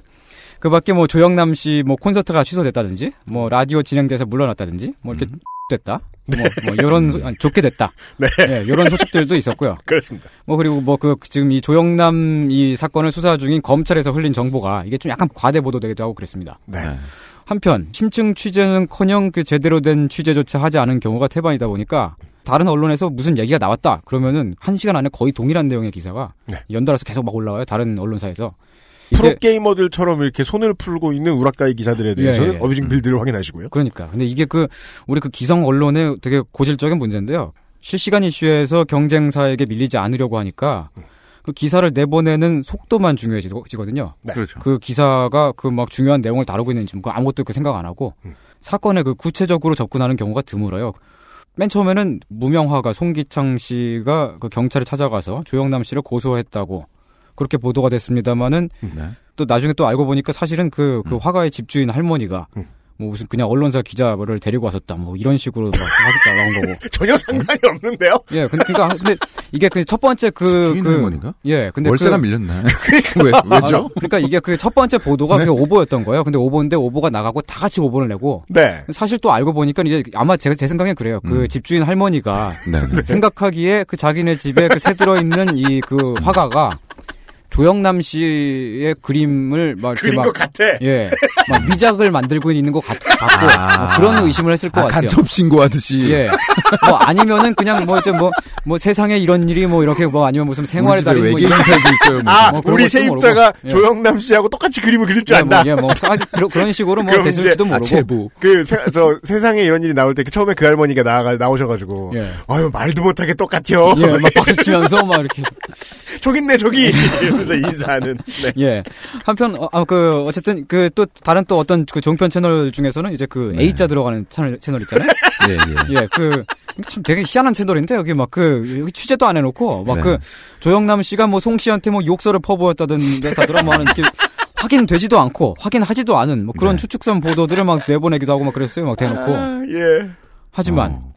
그 밖에 뭐 조영남 씨 뭐 콘서트가 취소됐다든지, 뭐 라디오 진행자에서 물러났다든지, 뭐 이렇게 됐다. 뭐, 뭐, 요런, 소- 아니, 좋게 됐다. 네. 예, 요런 소식들도 있었고요. 그렇습니다. 뭐, 그리고 뭐 그, 지금 이 조영남 이 사건을 수사 중인 검찰에서 흘린 정보가 이게 좀 약간 과대 보도되기도 하고 그랬습니다. 네. 네. 한편 심층 취재는 커녕 그 제대로 된 취재조차 하지 않은 경우가 태반이다 보니까 다른 언론에서 무슨 얘기가 나왔다 그러면은 한 시간 안에 거의 동일한 내용의 기사가 네. 연달아서 계속 막 올라와요 다른 언론사에서 프로게이머들처럼 이렇게 손을 풀고 있는 우라카이 기자들에 대해서는 예, 예. 어뷰징 필드를 확인하시고요. 그러니까 근데 이게 그 우리 그 기성 언론의 되게 고질적인 문제인데요 실시간 이슈에서 경쟁사에게 밀리지 않으려고 하니까 그 기사를 내보내는 속도만 중요해지거든요. 네. 그렇죠. 그 기사가 그 막 중요한 내용을 다루고 있는지 뭐 아무것도 그 생각 안 하고 음. 사건에 그 구체적으로 접근하는 경우가 드물어요. 맨 처음에는 무명화가 송기창 씨가 그 경찰에 찾아가서 조영남 씨를 고소했다고 그렇게 보도가 됐습니다만은 네. 또 나중에 또 알고 보니까 사실은 그, 그 음. 화가의 집주인 할머니가 음. 뭐 무슨 그냥 언론사 기자를 데리고 왔었다 뭐 이런 식으로 막 하겠다 나온 거고 전혀 상관이 없는데요. 예 근데 그러니까 근데 이게 그 첫 번째 그 주인 그- 할머니가? 예 근데 월세가 그, 밀렸네. 왜, 왜죠? 아, 그러니까 이게 그 첫 번째 보도가 네. 그 오보였던 거예요. 근데 오보인데 오보가 나가고 다 같이 오보를 내고 네. 사실 또 알고 보니까 이제 아마 제가 제 생각엔 그래요. 그 음. 집주인 할머니가 네. 네. 생각하기에 그 자기네 집에 그 새 들어 있는 이 그 화가가 조영남 씨의 그림을 막 이렇게 그린 막것 같아. 예, 막 미작을 만들고 있는 것 같, 같고 아. 뭐 그런 의심을 했을 것 아, 같아요. 간첩 신고하듯이. 예, 뭐 아니면은 그냥 뭐 이제 뭐뭐 세상에 이런 일이 뭐 이렇게 뭐 아니면 무슨 집에 달인 뭐 외계인 이런 살고 있어요. 뭐. 아, 뭐 우리 세입자가 모르고. 예. 조영남 씨하고 똑같이 그림을 그릴 줄 예, 안다. 뭐, 예, 뭐 아, 그런, 그런 식으로 뭐 됐을지도 모르고. 아, 제보. 그, 세, 저, 세상에 이런 일이 나올 때 처음에 그 할머니가 나가, 나오셔가지고. 예. 아유, 말도 못하게 똑같아요. 예, 막 박수 치면서 막 이렇게. 저기 있네, 저기. 이러면서 인사하는. 네. 예. 한편, 어, 아, 그, 어 쨌든, 그, 또, 다른 또 어떤 그 종편 채널 중에서는 이제 그 네. A자 들어가는 채널, 채널 있잖아요? 예, 예. 예, 그, 참 되게 희한한 채널인데, 여기 막 그, 여기 취재도 안 해놓고, 막 네. 그, 조영남 씨가 뭐 송 씨한테 뭐 욕설을 퍼부었다던데, 다더라, 뭐 하는 이렇게 확인되지도 않고, 확인하지도 않은 뭐 그런 네. 추측성 보도들을 막 내보내기도 하고 막 그랬어요, 막 대놓고. 아, 예. 하지만, 어.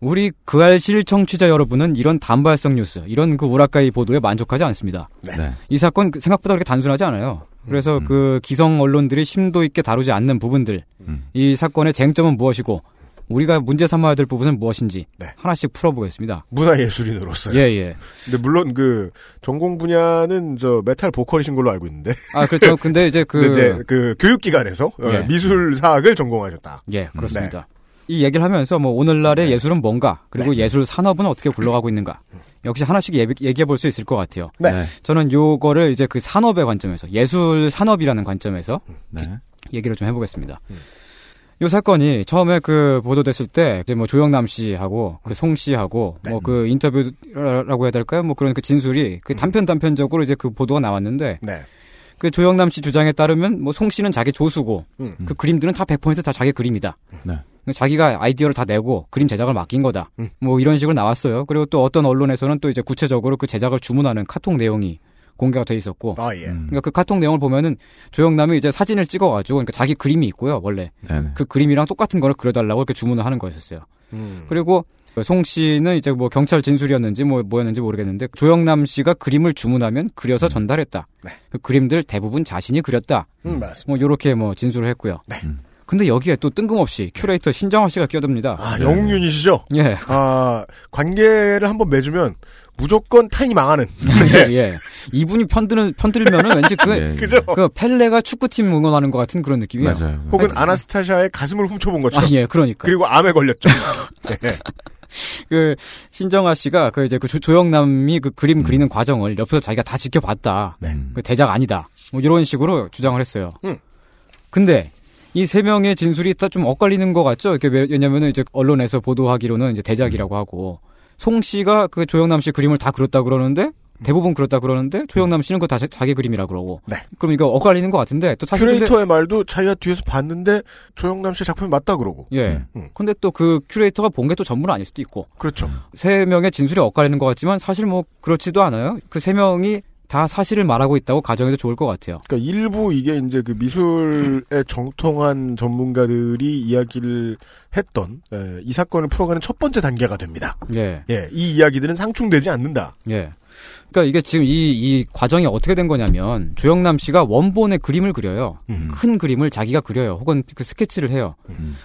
우리 그알싫 청취자 여러분은 이런 단발성 뉴스, 이런 그 우라카이 보도에 만족하지 않습니다. 네. 이 사건 그 생각보다 그렇게 단순하지 않아요. 그래서 음. 그 기성 언론들이 심도 있게 다루지 않는 부분들, 음. 이 사건의 쟁점은 무엇이고 우리가 문제 삼아야 될 부분은 무엇인지 네. 하나씩 풀어보겠습니다. 문화예술인으로서요. 예, 예. 근데 물론 그, 전공 분야는 저, 메탈 보컬이신 걸로 알고 있는데. 아, 그렇죠. 근데 이제 그, 근데 이제 그, 교육기관에서 어, 예. 미술사학을 전공하셨다. 예, 그렇습니다. 이 얘기를 하면서 뭐 오늘날의 예술은 뭔가, 그리고 예술 산업은 어떻게 굴러가고 있는가. 역시 하나씩 얘기해 볼 수 있을 것 같아요. 네. 네. 저는 요거를 이제 그 산업의 관점에서, 예술 산업이라는 관점에서 네. 얘기를 좀 해보겠습니다. 음. 요 사건이 처음에 그 보도됐을 때 이제 뭐 조영남 씨하고 그 송 씨하고 네. 뭐그 인터뷰라고 해야 될까요? 뭐 그런 그 진술이 그 단편 단편적으로 이제 그 보도가 나왔는데 네. 그 조영남 씨 주장에 따르면 뭐 송 씨는 자기 조수고 음. 그 그림들은 다 100%다 자기 그림이다. 네. 자기가 아이디어를 다 내고 그림 제작을 맡긴 거다. 음. 뭐 이런 식으로 나왔어요. 그리고 또 어떤 언론에서는 또 이제 구체적으로 그 제작을 주문하는 카톡 내용이 공개가 돼 있었고 아, 예. 음. 그러니까 그 카톡 내용을 보면은 조영남이 이제 사진을 찍어가지고 그러니까 자기 그림이 있고요 원래 네. 네. 그 그림이랑 똑같은 거를 그려달라고 이렇게 주문을 하는 거였었어요. 음. 그리고 송 씨는 이제 뭐 경찰 진술이었는지 뭐 뭐였는지 모르겠는데 조영남 씨가 그림을 주문하면 그려서 전달했다. 네. 그 그림들 대부분 자신이 그렸다. 음, 맞습니다. 뭐 요렇게 뭐 진술을 했고요. 네. 음. 근데 여기에 또 뜬금없이 큐레이터 신정아 씨가 끼어듭니다. 아, 영웅 유닛이죠? 예. 아, 관계를 한번 맺으면 무조건 타인이 망하는. 예, 예. 이분이 편드는, 편들면은 왠지 그, 예, 예. 그죠? 그 펠레가 축구팀 응원하는 것 같은 그런 느낌이에요. 맞아요. 혹은 아나스타샤의 가슴을 훔쳐본 아, 것처럼. 예, 그러니까. 그리고 암에 걸렸죠. 네. 그 신정아 씨가 그 이제 그 조, 조영남이 그 그림 그리는 과정을 옆에서 자기가 다 지켜봤다. 네. 그 대작 아니다. 뭐 이런 식으로 주장을 했어요. 음. 근데 이 세 명의 진술이 다 좀 엇갈리는 것 같죠? 이렇게 왜- 왜냐면은 이제 언론에서 보도하기로는 이제 대작이라고 하고 송 씨가 그 조영남 씨 그림을 다 그렸다 그러는데 대부분 그렇다 그러는데 조영남 씨는 그거 다 자- 자기 그림이라 그러고. 네. 그럼 이거 엇갈리는 것 같은데 또 사실 근데- 큐레이터의 말도 자기가 뒤에서 봤는데 조영남 씨 작품이 맞다 그러고. 예. 음. 근데 또 그 큐레이터가 본 게 또 전부는 아닐 수도 있고. 그렇죠. 세 명의 진술이 엇갈리는 것 같지만 사실 뭐 그렇지도 않아요. 그 세 명이 다 사실을 말하고 있다고 가정해도 좋을 것 같아요. 그러니까 일부 이게 이제 그 미술에 정통한 전문가들이 이야기를 했던 에, 이 사건을 풀어가는 첫 번째 단계가 됩니다. 예. 예, 이 이야기들은 상충되지 않는다. 예. 그러니까 이게 지금 이, 이 과정이 어떻게 된 거냐면 조영남 씨가 원본의 그림을 그려요. 음. 큰 그림을 자기가 그려요. 혹은 그 스케치를 해요.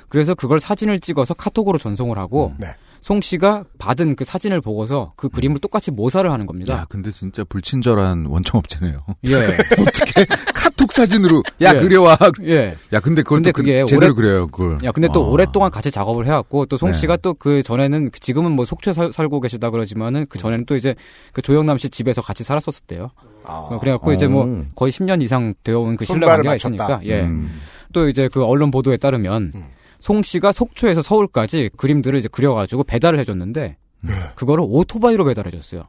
그래서 그걸 사진을 찍어서 카톡으로 전송을 하고 네. 송 씨가 받은 그 사진을 보고서 그 그림을 똑같이 모사를 하는 야, 겁니다. 근데 진짜 불친절한 원청업체네요. 예. 어떻게 카톡 사진으로 야 예. 그려와. 예. 야 근데 그걸 근데 또 그- 그게 제대로 오래- 그려요 그걸. 야, 근데 또 아. 오랫동안 같이 작업을 해왔고, 또송 네. 씨가 또그 전에는, 그 지금은 뭐 속초에 살, 살고 계시다 그러지만은, 그 전에는 또 이제 그 조영남 씨 집에서 같이 살았었대요. 어, 그래갖고 이제 뭐 어. 거의 10년 이상 되어 온 그 신뢰 관계가 맞췄다. 있으니까, 예. 음. 또 이제 그 언론 보도에 따르면, 음. 송 씨가 속초에서 서울까지 그림들을 이제 그려가지고 배달을 해줬는데, 네. 그거를 오토바이로 배달해줬어요.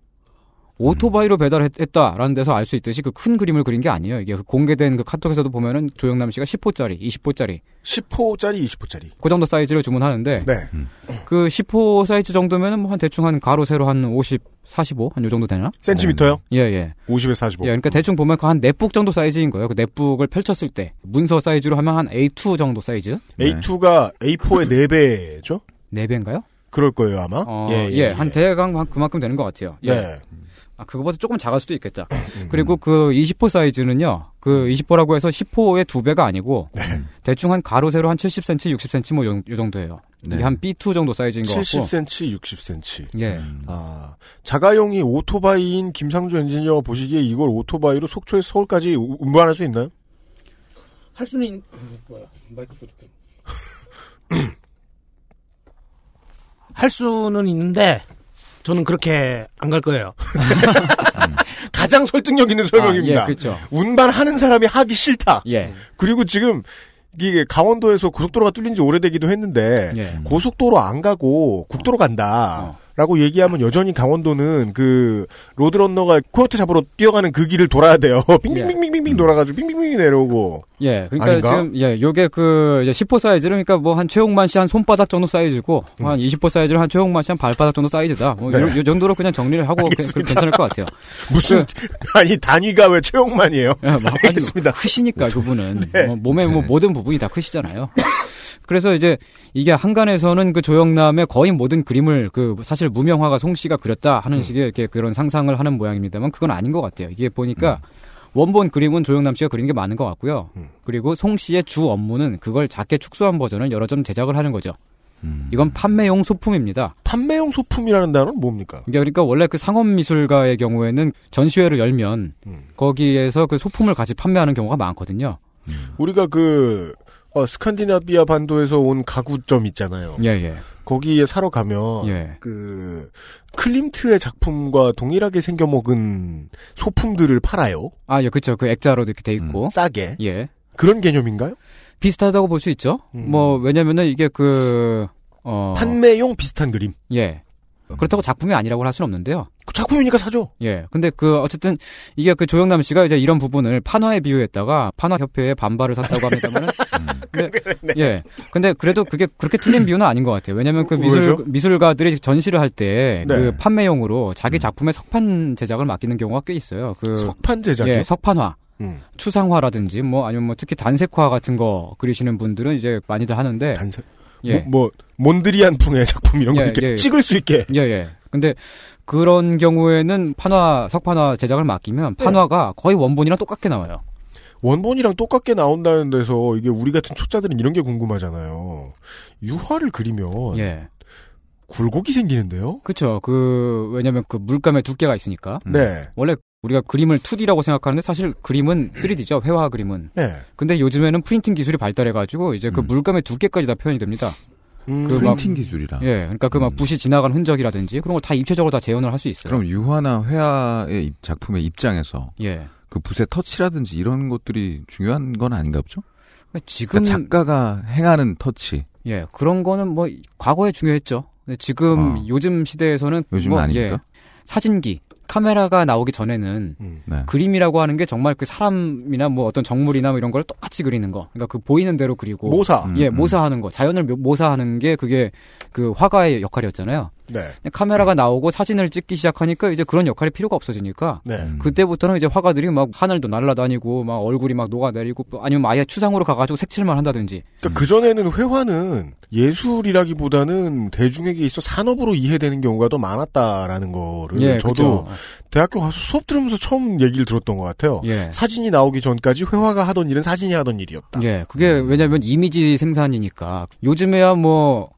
오토바이로 배달했다라는 데서 알 수 있듯이 그 큰 그림을 그린 게 아니에요. 이게 그 공개된 그 카톡에서도 보면은 조영남 씨가 10호짜리, 20호짜리 10호짜리, 20호짜리. 그 정도 사이즈를 주문하는데 네. 그 10호 사이즈 정도면은 뭐 한 대충 한 가로 세로 한 50, 45 한 요 정도 되나? 센티미터요? 예, 예. 50에 45. 예, 그러니까 대충 보면 그 한 넷북 정도 사이즈인 거예요. 그 넷북을 펼쳤을 때 문서 사이즈로 하면 한 A2 정도 사이즈? A2가 A4의 4배죠? 네 배인가요? 그럴 거예요, 아마. 어, 예, 한 대강 한 그만큼 되는 것 같아요. 예. 네. 아, 그거보다 조금 작을 수도 있겠다. 그리고 그 20호 사이즈는요, 그 20호라고 해서 10호의 두 배가 아니고, 대충 한 가로 세로 한 70cm, 60cm 뭐 요, 요 정도예요. 네. 이게 한 B2 정도 사이즈인 것 같고. 70cm, 60cm. 예. 아, 자가용이 오토바이인 김상주 엔지니어가 보시기에 이걸 오토바이로 속초에서 서울까지 우- 운반할 수 있나요? 할 수는 있... 뭐야 마이크 꽂을게. 할 수는 있는데 저는 그렇게 안 갈 거예요. 가장 설득력 있는 설명입니다. 아, 예, 그렇죠. 운반하는 사람이 하기 싫다. 예. 그리고 지금 이게 강원도에서 고속도로가 뚫린 지 오래되기도 했는데 예. 고속도로 안 가고 국도로 간다. 라고 얘기하면 여전히 강원도는 그 로드런너가 코요태 잡으러 뛰어가는 그 길을 돌아야 돼요. 빙빙빙빙빙 돌아가지고 빙빙빙 내려오고. 예, 그러니까 아닌가? 지금 예, 요게 그 이제 10호 사이즈는 그러니까 뭐 한 최홍만 씨 한 손바닥 정도 사이즈고 한 20호 사이즈는 한 최홍만 씨 한 발바닥 정도 사이즈다. 뭐 네. 요, 요 정도로 그냥 정리를 하고 그, 그 괜찮을 것 같아요. 무슨 아니 단위가 왜 최용만이에요? 예, 뭐, 알겠습니다. 크시니까 그분은 네. 뭐 몸의 뭐 모든 부분이 다 크시잖아요. 그래서 이제 이게 한간에서는 그 조영남의 거의 모든 그림을 그 사실 무명화가 송 씨가 그렸다 하는 음. 식의 이렇게 그런 상상을 하는 모양입니다만 그건 아닌 것 같아요. 이게 보니까 음. 원본 그림은 조영남 씨가 그린 게 많은 것 같고요. 음. 그리고 송 씨의 주 업무는 그걸 작게 축소한 버전을 여러 점 제작을 하는 거죠. 음. 이건 판매용 소품입니다. 판매용 소품이라는 단어는 뭡니까? 이게 그러니까 원래 그 상업 미술가의 경우에는 전시회를 열면 음. 거기에서 그 소품을 같이 판매하는 경우가 많거든요. 우리가 그 어, 스칸디나비아 반도에서 온 가구점 있잖아요. 예, 예. 거기에 사러 가면 예. 그 클림트의 작품과 동일하게 생겨 먹은 소품들을 팔아요. 아, 예, 그쵸. 그 액자로 이렇게 돼 있고. 싸게. 예. 그런 개념인가요? 비슷하다고 볼 수 있죠. 음. 뭐, 왜냐면은 이게 그, 어. 판매용 비슷한 그림. 예. 그렇다고 작품이 아니라고 할 수는 없는데요. 그 작품이니까 사죠. 예. 근데 그, 어쨌든, 이게 그 조영남 씨가 이제 이런 부분을 판화에 비유했다가 판화 협회에 반발을 샀다고 합니다만은. 근데, 예. 근데 그래도 그게 그렇게 틀린 비유는 아닌 것 같아요. 왜냐면 그 미술, 왜죠? 미술가들이 전시를 할 때그 네. 판매용으로 자기 작품의 석판 제작을 맡기는 경우가 꽤 있어요. 그, 석판 제작이요? 예, 석판화. 음. 추상화라든지 뭐 아니면 뭐 특히 단색화 같은 거 그리시는 분들은 이제 많이들 하는데 단색. 예. 뭐, 뭐 몬드리안 풍의 작품 이런 거 예, 이렇게 예. 찍을 수 있게. 예, 예. 근데 그런 경우에는 판화 석판화 제작을 맡기면 네. 판화가 거의 원본이랑 똑같게 나와요. 원본이랑 똑같게 나온다는 데서 이게 우리 같은 초짜들은 이런 게 궁금하잖아요. 유화를 그리면 예. 굴곡이 생기는데요. 그렇죠. 그 왜냐면 그 물감의 두께가 있으니까. 네. 원래 우리가 그림을 2D라고 생각하는데 사실 그림은 3D죠. 회화 그림은. 네. 근데 요즘에는 프린팅 기술이 발달해 가지고 이제 그 음. 물감의 두께까지 다 표현이 됩니다. 음. 그 막- 프린팅 기술이라. 예, 그러니까 그막 음. 붓이 지나간 흔적이라든지 그런 걸 다 입체적으로 다 재현을 할 수 있어요. 그럼 유화나 회화의 입- 작품의 입장에서 예. 그 붓의 터치라든지 이런 것들이 중요한 건 아닌가 보죠? 그러니까 지금 그러니까 작가가 행하는 터치. 예, 그런 거는 뭐 과거에 중요했죠. 근데 지금 아. 요즘 시대에서는 요즘은 뭐, 아닙니까? 예, 사진기, 카메라가 나오기 전에는 음. 네. 그림이라고 하는 게 정말 그 사람이나 뭐 어떤 정물이나 뭐 이런 걸 똑같이 그리는 거. 그러니까 그 보이는 대로 그리고 모사. 음. 예, 모사하는 거. 자연을 묘- 모사하는 게 그게 그 화가의 역할이었잖아요. 네. 카메라가 나오고 사진을 찍기 시작하니까 이제 그런 역할이 필요가 없어지니까 네. 음. 그때부터는 이제 화가들이 막 하늘도 날아다니고 막 얼굴이 막 녹아내리고 또 아니면 아예 추상으로 가가지고 색칠만 한다든지 그러니까 그 전에는 회화는 예술이라기보다는 대중에게 있어 산업으로 이해되는 경우가 더 많았다라는 거를 예, 저도 그쵸. 대학교 가서 수업 들으면서 처음 얘기를 들었던 것 같아요. 예. 사진이 나오기 전까지 회화가 하던 일은 사진이 하던 일이었다. 예, 그게 왜냐면 이미지 생산이니까 요즘에야 뭐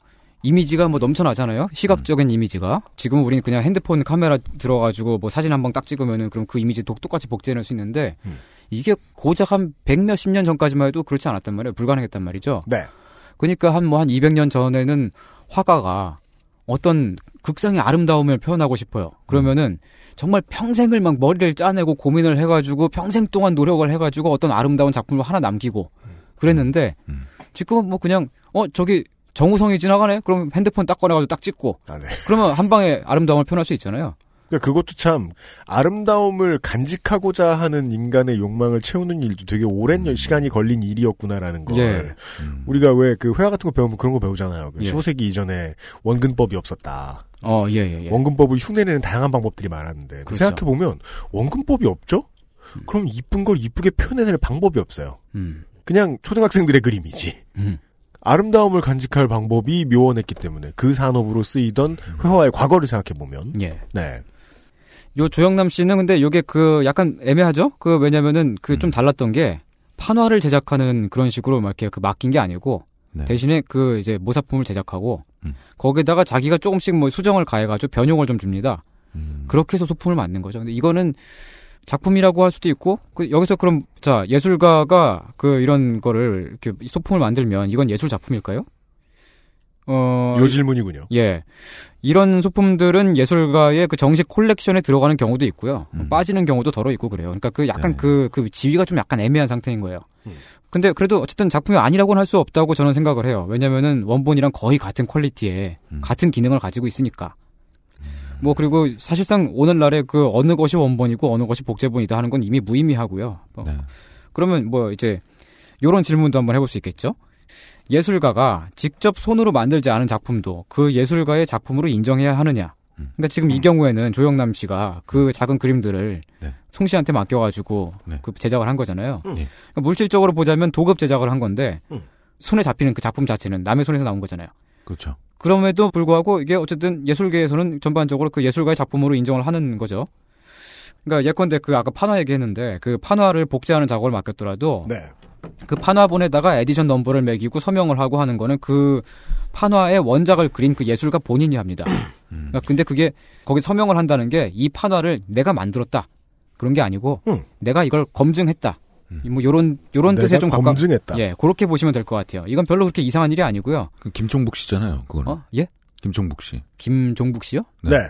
이미지가 뭐 넘쳐나잖아요. 시각적인 이미지가. 지금 우리는 그냥 핸드폰 카메라 들어가지고 뭐 사진 한 방 딱 찍으면은 그럼 그 이미지 똑- 똑같이 복제해낼 수 있는데 음. 이게 고작 한 백 몇십 년 전까지만 해도 그렇지 않았단 말이에요. 불가능했단 말이죠. 네. 그러니까 한 뭐한 200년 전에는 화가가 어떤 극상의 아름다움을 표현하고 싶어요. 그러면은 정말 평생을 막 머리를 짜내고 고민을 해가지고 평생 동안 노력을 해가지고 어떤 아름다운 작품을 하나 남기고 그랬는데 음. 지금은 뭐 그냥 어 저기 정우성이 지나가네? 그럼 핸드폰 딱 꺼내가지고 딱 찍고 아, 네. 그러면 한 방에 아름다움을 표현할 수 있잖아요. 그러니까 그것도 참 아름다움을 간직하고자 하는 인간의 욕망을 채우는 일도 되게 오랜 년- 시간이 걸린 일이었구나라는 걸 예. 음. 우리가 왜 그 회화 같은 거 배우면 그런 거 배우잖아요. 그 예. 15세기 이전에 원근법이 없었다. 어, 예, 예, 예. 원근법을 흉내내는 다양한 방법들이 많았는데 그렇죠. 생각해 보면 원근법이 없죠? 그럼 이쁜 걸 이쁘게 표현해낼 방법이 없어요. 음, 그냥 초등학생들의 그림이지. 음. 아름다움을 간직할 방법이 묘원했기 때문에 그 산업으로 쓰이던 회화의 과거를 생각해 보면 예. 네. 요 조영남 씨는 근데 요게 그 약간 애매하죠? 그 왜냐면은 그좀 달랐던 게 판화를 제작하는 그런 식으로 막 이렇게 그 맡긴 게 아니고 네. 대신에 그 이제 모사품을 제작하고 음. 거기다가 자기가 조금씩 뭐 수정을 가해가지고 변용을 좀 줍니다. 음. 그렇게 해서 소품을 만든 거죠. 근데 이거는 작품이라고 할 수도 있고 그 여기서 그럼 자 예술가가 그 이런 거를 이렇게 소품을 만들면 이건 예술 작품일까요? 어 요 질문이군요. 예. 이런 소품들은 예술가의 그 정식 콜렉션에 들어가는 경우도 있고요. 음. 빠지는 경우도 더러 있고 그래요. 그러니까 그 약간 네. 그, 그 지위가 좀 약간 애매한 상태인 거예요. 음. 근데 그래도 어쨌든 작품이 아니라고는 할 수 없다고 저는 생각을 해요. 왜냐면은 원본이랑 거의 같은 quality에 음. 같은 기능을 가지고 있으니까. 뭐 그리고 사실상 오늘날에 그 어느 것이 원본이고 어느 것이 복제본이다 하는 건 이미 무의미하고요. 뭐 네. 그러면 뭐 이제 요런 질문도 한번 해볼 수 있겠죠. 예술가가 직접 손으로 만들지 않은 작품도 그 예술가의 작품으로 인정해야 하느냐. 음. 그러니까 지금 이 경우에는 조영남 씨가 그 작은 그림들을 네. 송 씨한테 맡겨가지고 네. 그 제작을 한 거잖아요. 음. 예. 그러니까 물질적으로 보자면 도급 제작을 한 건데 음. 손에 잡히는 그 작품 자체는 남의 손에서 나온 거잖아요. 그렇죠. 그럼에도 불구하고 이게 어쨌든 예술계에서는 전반적으로 그 예술가의 작품으로 인정을 하는 거죠. 그러니까 예컨대 그 아까 판화 얘기했는데 그 판화를 복제하는 작업을 맡겼더라도 네. 그 판화본에다가 edition number를 매기고 서명을 하고 하는 거는 그 판화의 원작을 그린 그 예술가 본인이 합니다. 음. 그러니까 근데 그게 거기 서명을 한다는 게 이 판화를 내가 만들었다 그런 게 아니고 음. 내가 이걸 검증했다. 음. 뭐 요런 요런 뜻에 좀 가까 검증했다. 예 그렇게 보시면 될 것 같아요. 이건 별로 그렇게 이상한 일이 아니고요. 그 김종북 씨잖아요. 그거는. 어 예? 김종북 씨. 김종북 씨요? 네.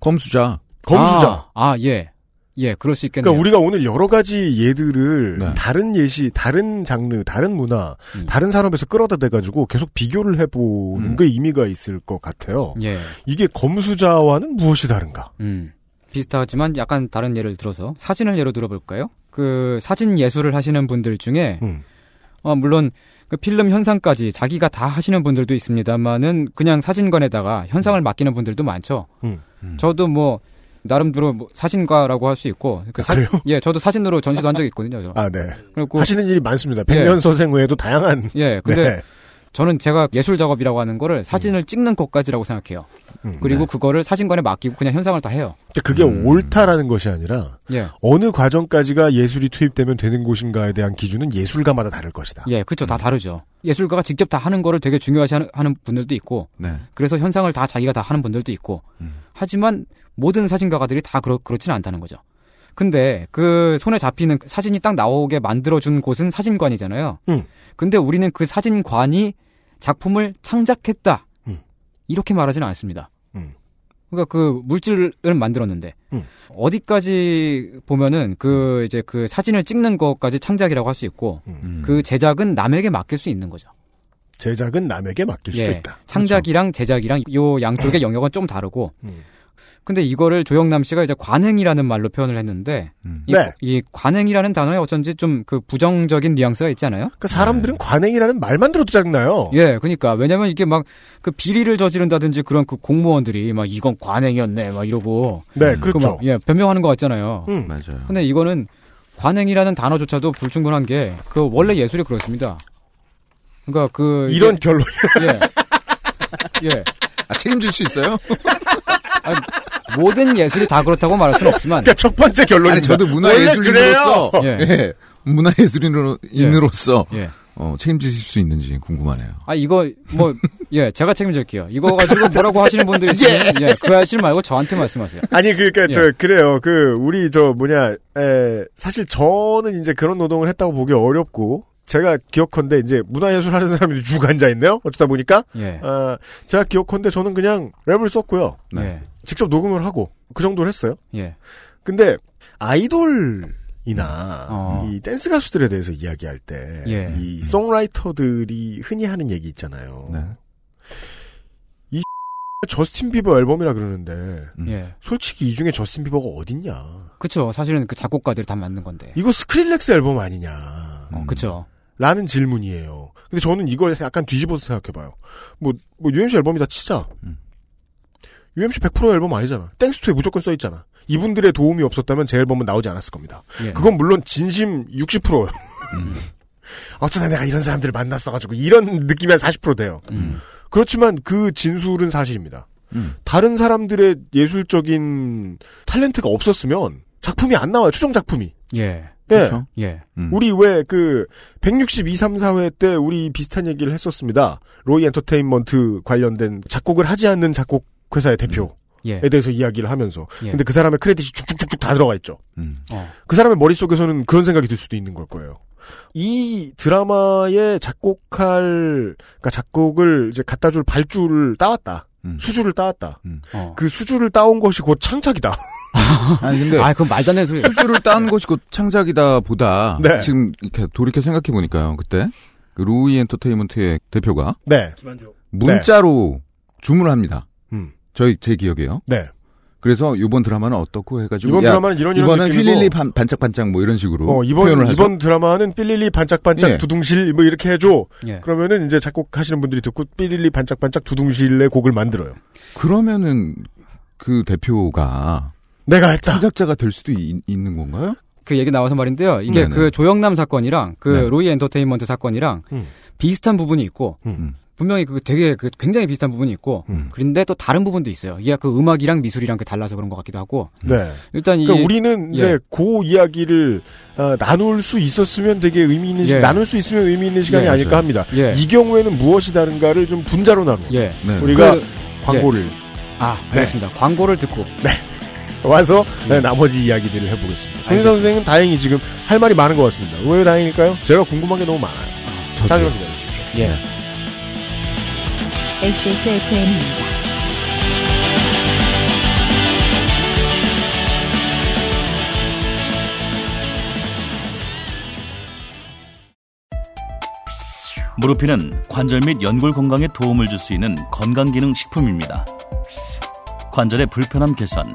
검수자. 검수자. 아, 아, 예. 예, 그럴 수 있겠네요. 그러니까 우리가 오늘 여러 가지 예들을 네. 다른 예시, 다른 장르, 다른 문화, 음. 다른 산업에서 끌어다 대가지고 계속 비교를 해보는 음. 게 의미가 있을 것 같아요. 예. 이게 검수자와는 무엇이 다른가? 음. 비슷하지만 약간 다른 예를 들어서 사진을 예로 들어볼까요? 그 사진 예술을 하시는 분들 중에 음. 어, 물론 그 필름 현상까지 자기가 다 하시는 분들도 있습니다만은 그냥 사진관에다가 현상을 맡기는 분들도 많죠. 음. 음. 저도 뭐 나름대로 뭐 사진가라고 할 수 있고 그 사- 그래요? 예, 저도 사진으로 전시도 한 적이 있거든요. 저. 아, 네. 그리고 하시는 일이 많습니다. 백년서생 외에도 다양한. 예, 근데 네. 저는 제가 예술 작업이라고 하는 거를 사진을 찍는 것까지라고 생각해요. 음. 그리고 그거를 사진관에 맡기고 그냥 현상을 다 해요. 그게 음. 옳다라는 것이 아니라 예. 어느 과정까지가 예술이 투입되면 되는 곳인가에 대한 기준은 예술가마다 다를 것이다. 예, 그쵸. 다 다르죠. 예술가가 직접 다 하는 거를 되게 중요시 하는, 하는 분들도 있고, 네. 그래서 현상을 다 자기가 다 하는 분들도 있고, 음. 하지만 모든 사진가들이 다 그렇, 그렇지는 않다는 거죠. 근데 그 손에 잡히는 사진이 딱 나오게 만들어준 곳은 사진관이잖아요. 음. 근데 우리는 그 사진관이 작품을 창작했다. 음. 이렇게 말하지는 않습니다. 음. 그러니까 그 물질을 만들었는데 음. 어디까지 보면은 그 이제 그 사진을 찍는 것까지 창작이라고 할 수 있고 음. 그 제작은 남에게 맡길 수 있는 거죠. 제작은 남에게 맡길 수도 예. 있다. 창작이랑 제작이랑 요 양쪽의 영역은 좀 다르고. 음. 근데 이거를 조영남 씨가 이제 관행이라는 말로 표현을 했는데 음. 이, 네. 이 관행이라는 단어에 어쩐지 좀 그 부정적인 뉘앙스가 있잖아요. 그러니까 사람들은 관행이라는 말만 들어도 짜증나요. 예, 그러니까 왜냐면 이게 막 그 비리를 저지른다든지 그런 그 공무원들이 막 이건 관행이었네 막 이러고 네, 음. 그 그렇죠. 막, 예, 변명하는 것 같잖아요. 음. 맞아요. 근데 이거는 관행이라는 단어조차도 불충분한 게 그 원래 예술이 그렇습니다. 그러니까 그 이런 결론. 예. 예. 아, 책임질 수 있어요? 아니, 모든 예술이 다 그렇다고 말할 수는 없지만 그러니까 첫 번째. 아니, 저도 문화예술인으로서, 그래요. 예. 문화예술인으로서, 예. 어, 책임지실 수 있는지 궁금하네요. 아 이거 뭐 예 제가 책임질게요. 이거 가지고 뭐라고 하시는 분들이 있으면 예, 그 아저씨 말고 저한테 말씀하세요. 아니 그러니까 예. 저 그래요. 그 우리 저 뭐냐 에 사실 저는 이제 그런 노동을 했다고 보기 어렵고 제가 기억컨대 이제 문화예술 하는 사람들이 쭉 앉아 있네요. 어쩌다 보니까 예. 아 제가 기억컨대 저는 그냥 랩을 썼고요. 네. 예. 직접 녹음을 하고 그 정도를 했어요. 예. 근데 아이돌이나 어. 이 댄스 가수들에 대해서 이야기할 때이 예. songwriter들이 흔히 하는 얘기 있잖아요. 네. 이 저스틴 비버 앨범이라 그러는데 음. 예. 솔직히 이 중에 저스틴 비버가 어딨냐? 그쵸. 사실은 그 작곡가들이 다 만든 건데. 이거 스크릴렉스 앨범 아니냐? 어, 그쵸. 라는 질문이에요. 근데 저는 이걸 약간 뒤집어서 생각해봐요. 뭐, 뭐, UMC 앨범이다 치자. 음. UMC 100% 앨범 아니잖아. 땡스투에 무조건 써있잖아. 이분들의 도움이 없었다면 제 앨범은 나오지 않았을 겁니다. 예. 그건 물론 진심 60%예요. 음. 어쩌다 내가 이런 사람들을 만났어가지고 이런 느낌이 한 40% 돼요. 음. 그렇지만 그 진술은 사실입니다. 음. 다른 사람들의 예술적인 탤런트가 없었으면 작품이 안 나와요. 추정 작품이. 예. 예. 그렇죠. 예. 음. 우리 왜 그 162, 3, 4회 때 우리 비슷한 얘기를 했었습니다. 로이 엔터테인먼트 관련된 작곡을 하지 않는 작곡 회사의 대표에 예. 대해서 이야기를 하면서 예. 근데 그 사람의 크레딧이 쭉쭉쭉쭉 다 들어가 있죠. 음. 어. 그 사람의 머릿속에서는 그런 생각이 들 수도 있는 걸 거예요. 이 드라마에 작곡할 그러니까 작곡을 이제 갖다 줄 발주를 따왔다. 음. 수주를 따왔다. 어. 그 수주를 따온 것이 곧 창작이다. 아니, 근데. 아, 그건 말도 안 되는 소리예요. 수수를 딴 것이 곧 창작이다 보다. 네. 지금 이렇게 돌이켜 생각해 보니까요. 그때 그 루이 엔터테인먼트의 대표가 네. 문자로 주문을 합니다. 음. 저희 제 기억에요. 네. 그래서 이번 드라마는 어떻고 해가지고 이번 야, 드라마는 이런 이런 이번은 느낌이고 휠릴리 반, 반짝반짝 뭐 이런 식으로 어, 표현을 이번, 하죠. 이번 드라마는 삘릴리 반짝반짝 예. 두둥실 뭐 이렇게 해줘. 예. 그러면은 이제 작곡하시는 분들이 듣고 삘릴리 반짝반짝 두둥실의 곡을 만들어요. 그러면은 그 대표가 내가 했다. 창작자가 될 수도 있, 는 건가요? 그 얘기 나와서 말인데요. 이게 네네. 그 조영남 사건이랑 그 네. 로이 엔터테인먼트 사건이랑 음. 비슷한 부분이 있고 음. 분명히 그 되게 그 굉장히 비슷한 부분이 있고 음. 그런데 또 다른 부분도 있어요. 이게 그 음악이랑 미술이랑 그 달라서 그런 것 같기도 하고 네. 일단 이 그러니까 우리는 이제 예. 그 이야기를 어, 나눌 수 있었으면 되게 의미 있는 시, 예. 나눌 수 있으면 의미 있는 시간이 예, 아닐까. 합니다. 예. 이 경우에는 무엇이 다른가를 좀 분자로 나누. 예. 네. 우리가 그- 광고를 아, 알겠습니다. 광고를 듣고 와서 네, 나머지 이야기들을 해보겠습니다. 손인상 선생님 다행히 지금 할 말이 많은 것 같습니다. 왜 다행일까요? 제가 궁금한 게 너무 많아요. 잠시만 기다려 주십시오. 예. XSFM입니다. 무르피는 관절 및 연골 건강에 도움을 줄 수 있는 건강기능 식품입니다. 관절의 불편함 개선,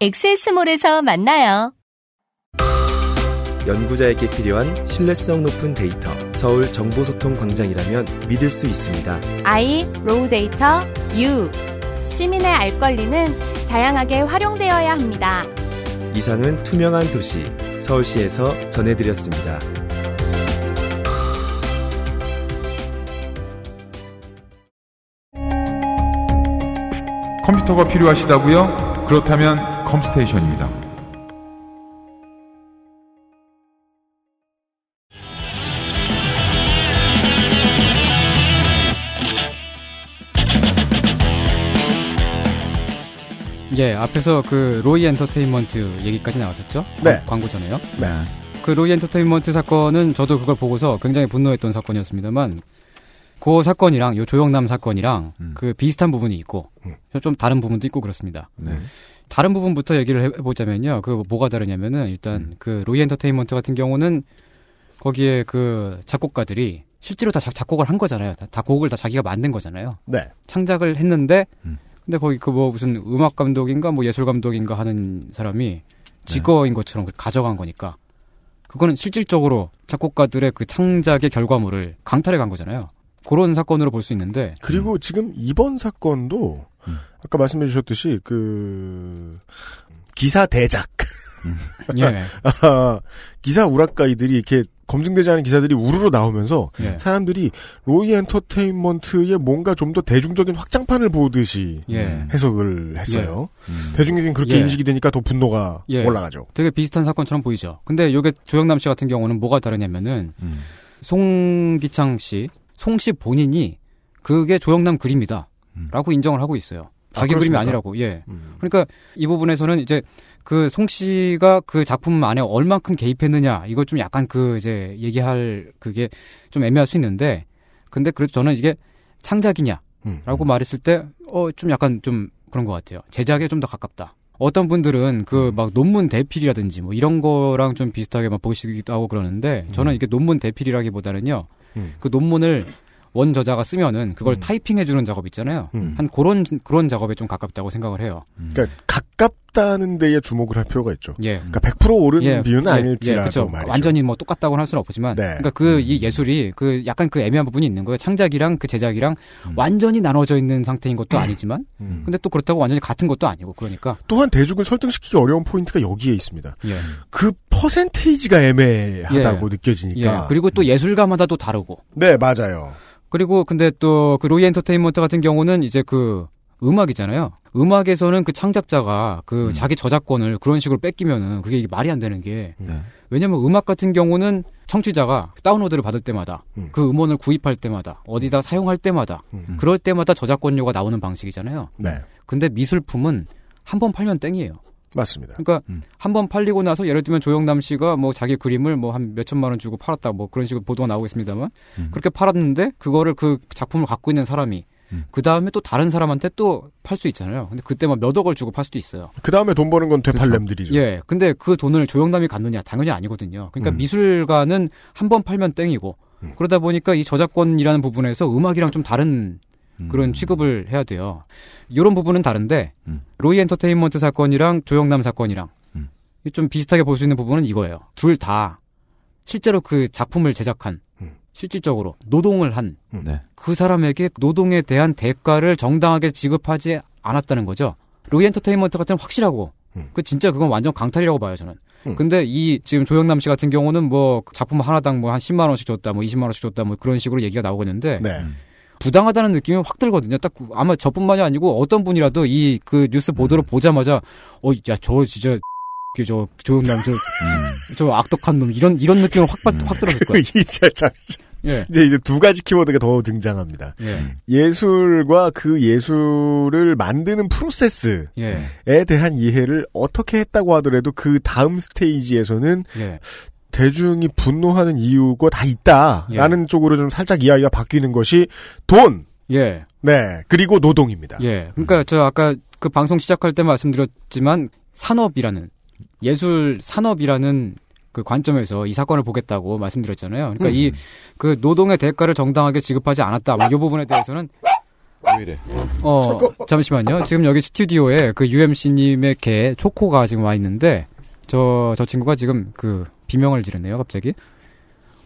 엑세스몰에서 만나요. 연구자에게 필요한 신뢰성 높은 데이터. 서울 정보소통 광장이라면 믿을 수 있습니다. I, raw data, U. 시민의 알 권리는 다양하게 활용되어야 합니다. 이상은 투명한 도시, 서울시에서 전해드렸습니다. 컴퓨터가 필요하시다고요? 그렇다면 컴스테이션입니다. 예, 앞에서 그 로이 엔터테인먼트 얘기까지 나왔었죠? 네. 광- 광고 전에요. 네. 그 로이 엔터테인먼트 사건은 저도 그걸 보고서 굉장히 분노했던 사건이었습니다만 그 사건이랑 요 조영남 사건이랑 그 비슷한 부분이 있고 좀 다른 부분도 있고 그렇습니다. 네. 다른 부분부터 얘기를 해- 해보자면요. 그 뭐가 다르냐면은 일단 그 로이 엔터테인먼트 같은 경우는 거기에 그 작곡가들이 실제로 다 작- 작곡을 한 거잖아요. 다, 다 곡을 다 자기가 만든 거잖아요. 네. 창작을 했는데 근데 거기 그 뭐 무슨 음악 감독인가 뭐 예술 감독인가 하는 사람이 직거인 것처럼 가져간 거니까 그거는 실질적으로 작곡가들의 그 창작의 결과물을 강탈해 간 거잖아요. 그런 사건으로 볼 수 있는데 그리고 지금 이번 사건도 아까 말씀해 주셨듯이 그 기사 대작 예. 아, 기사 우락가이들이 이렇게 검증되지 않은 기사들이 우르르 나오면서 예. 사람들이 로이 엔터테인먼트의 뭔가 좀 더 대중적인 확장판을 보듯이 예. 해석을 했어요. 대중에겐 그렇게 예. 인식이 되니까 더 분노가 예. 올라가죠. 되게 비슷한 사건처럼 보이죠. 근데 요게 조영남 씨 같은 경우는 뭐가 다르냐면은 송기창 씨, 송 씨 본인이 그게 조영남 그림이다. 라고 인정을 하고 있어요. 자기 아, 그림이? 아니라고. 예. 그러니까 이 부분에서는 이제 그 송 씨가 그 작품 안에 얼만큼 개입했느냐 이거 좀 약간 그 이제 얘기할 그게 좀 애매할 수 있는데 근데 그래도 저는 이게 창작이냐라고 음. 말했을 때 어 좀 약간 좀 그런 것 같아요. 제작에 좀 더 가깝다. 어떤 분들은 그 막 논문 대필이라든지 뭐 이런 거랑 좀 비슷하게 막 보시기도 하고 그러는데 저는 이게 논문 대필이라기보다는요 음. 그 논문을 원 저자가 쓰면은 그걸 타이핑해 주는 작업 있잖아요. 음. 한 그런 그런 작업에 좀 가깝다고 생각을 해요. 그러니까 가깝다는 데에 주목을 할 필요가 있죠. 예. 그러니까 100% 옳은 예, 비유는 예, 아닐지라도 예. 말이죠. 완전히 뭐 똑같다고는 할 수는 없지만, 네. 그러니까 그 이 예술이 그 약간 그 애매한 부분이 있는 거예요. 창작이랑 그 제작이랑 완전히 나눠져 있는 상태인 것도 아니지만, 음. 근데 또 그렇다고 완전히 같은 것도 아니고 그러니까. 또한 대중을 설득시키기 어려운 포인트가 여기에 있습니다. 예. 그 퍼센테이지가 애매하다고 예. 느껴지니까. 예. 그리고 또 예술가마다 또 다르고. 네, 맞아요. 그리고 근데 또 그 로이 엔터테인먼트 같은 경우는 이제 그 음악이잖아요. 음악에서는 그 창작자가 그 자기 저작권을 그런 식으로 뺏기면은 그게 말이 안 되는 게 왜냐면 음악 같은 경우는 청취자가 다운로드를 받을 때마다 그 음원을 구입할 때마다 어디다 사용할 때마다 그럴 때마다 저작권료가 나오는 방식이잖아요. 네. 근데 미술품은 한 번 팔면 땡이에요. 맞습니다. 그러니까 한번 팔리고 나서 예를 들면 조영남 씨가 뭐 자기 그림을 뭐 한 몇천만 원 주고 팔았다 뭐 그런 식으로 보도가 나오고 있습니다만 그렇게 팔았는데 그거를 그 작품을 갖고 있는 사람이 그 다음에 또 다른 사람한테 또 팔 수 있잖아요. 근데 그때 막 몇 억을 주고 팔 수도 있어요. 그 다음에 돈 버는 건 되팔렘들이죠. 예. 근데 그 돈을 조영남이 갖느냐 당연히 아니거든요. 그러니까 음. 미술가는 한 번 팔면 땡이고 그러다 보니까 이 저작권이라는 부분에서 음악이랑 좀 다른 그런 취급을 해야 돼요. 이런 부분은 다른데 로이 엔터테인먼트 사건이랑 조영남 사건이랑 좀 비슷하게 볼 수 있는 부분은 이거예요. 둘 다 실제로 그 작품을 제작한 실질적으로 노동을 한그 네. 사람에게 노동에 대한 대가를 정당하게 지급하지 않았다는 거죠. 로이 엔터테인먼트 같은 건 확실하고 그 진짜 그건 완전 강탈이라고 봐요 저는. 근데 이 지금 조영남 씨 같은 경우는 뭐 작품 하나당 뭐 한 10만 원씩 줬다, 뭐 20만 원씩 줬다, 뭐 그런 식으로 얘기가 나오고 있는데 네. 부당하다는 느낌이 확 들거든요. 딱 아마 저뿐만이 아니고 어떤 분이라도 이 그 뉴스 보도를 보자마자 어, 야 저 진짜 그저 조영남 저, 저 악독한 놈 이런 이런 느낌을 확, 받- 확 들었을 거예요. 이제 참 예. 이제 이제 두 가지 키워드가 더 등장합니다. 예. 예술과 그 예술을 만드는 프로세스에 예. 대한 이해를 어떻게 했다고 하더라도 그 다음 스테이지에서는 예. 대중이 분노하는 이유가 다 있다라는 예. 쪽으로 좀 살짝 이야기가 바뀌는 것이 돈, 예. 네 그리고 노동입니다. 예. 그러니까 저 아까 그 방송 시작할 때 말씀드렸지만 산업이라는 예술 산업이라는 그 관점에서 이 사건을 보겠다고 말씀드렸잖아요. 그러니까 음. 이그 노동의 대가를 정당하게 지급하지 않았다. 뭐 이 부분에 대해서는 왜 이래? 어 잠시만요. 지금 여기 스튜디오에 그 UMC님의 개 초코가 지금 와 있는데 저 저 친구가 지금 그 비명을 지르네요. 갑자기.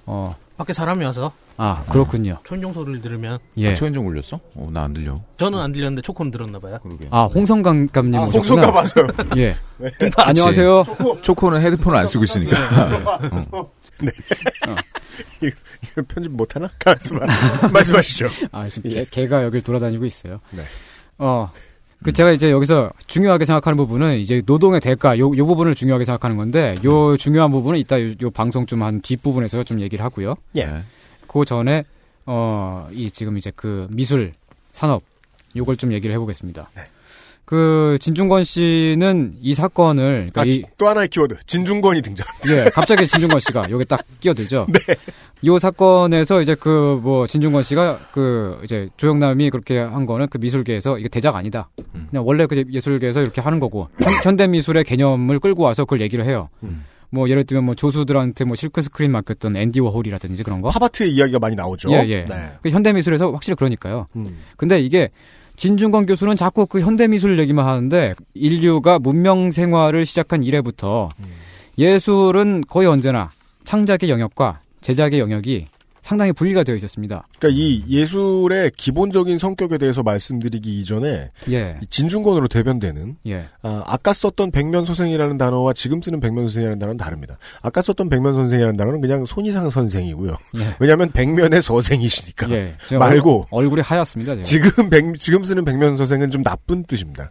어. 밖에 사람이 와서 아 그렇군요. 초인종 소리를 들으면 예. 아, 초인종 울렸어? 어, 나 안 들려. 저는 안 들렸는데 초코는 들었나 봐요. 아 홍성감 감님 아, 오셨구나. 홍성감 맞아요. 예. 네. 안녕하세요. 초코 는 헤드폰을 안 쓰고 있으니까. 어. 네. 이거, 이거 편집 못하나? 말씀, 말씀하시죠. 아, 지금 개, 개가 여길 돌아다니고 있어요. 네. 어, 그 제가 이제 여기서 중요하게 생각하는 부분은 이제 노동의 대가 요, 요 부분을 중요하게 생각하는 건데 요 중요한 부분은 이따 요, 요 방송 좀 한 뒷부분에서 좀 얘기를 하고요. 예. 그 전에 어 이 지금 이제 그 미술 산업 요걸 좀 얘기를 해보겠습니다. 그 진중권 씨는 이 사건을 그러니까 아, 이, 지- 또 하나의 키워드 진중권이 등장. 예, 갑자기 진중권 씨가 여기 딱 끼어들죠. 네. 이 사건에서 이제 그 뭐 진중권 씨가 그 이제 조영남이 그렇게 한 거는 그 미술계에서 이게 대작 아니다. 그냥 원래 그 예술계에서 이렇게 하는 거고 현, 대 미술의 개념을 끌고 와서 그걸 얘기를 해요. 뭐 예를 들면 뭐 조수들한테 뭐 실크 스크린 맡겼던 앤디 워홀이라든지 그런 거. 팝아트의 이야기가 많이 나오죠. 예, 예. 네. 그 현대 미술에서 확실히 그러니까요. 음. 근데 이게 진중권 교수는 자꾸 그 현대미술 얘기만 하는데 인류가 문명 생활을 시작한 이래부터 음. 예술은 거의 언제나 창작의 영역과 제작의 영역이 상당히 분리가 되어 있었습니다. 그러니까 이 예술의 기본적인 성격에 대해서 말씀드리기 이전에 예. 이 진중권으로 대변되는 예. 아, 아까 썼던 백면소생이라는 단어와 지금 쓰는 백면소생이라는 단어는 다릅니다. 아까 썼던 백면선생이라는 단어는 그냥 손이상 선생이고요. 예. 왜냐하면 백면의 서생이시니까. 예. 말고 얼, 얼굴이 하얗습니다. 제가. 지금 백, 지금 쓰는 백면선생은 좀 나쁜 뜻입니다.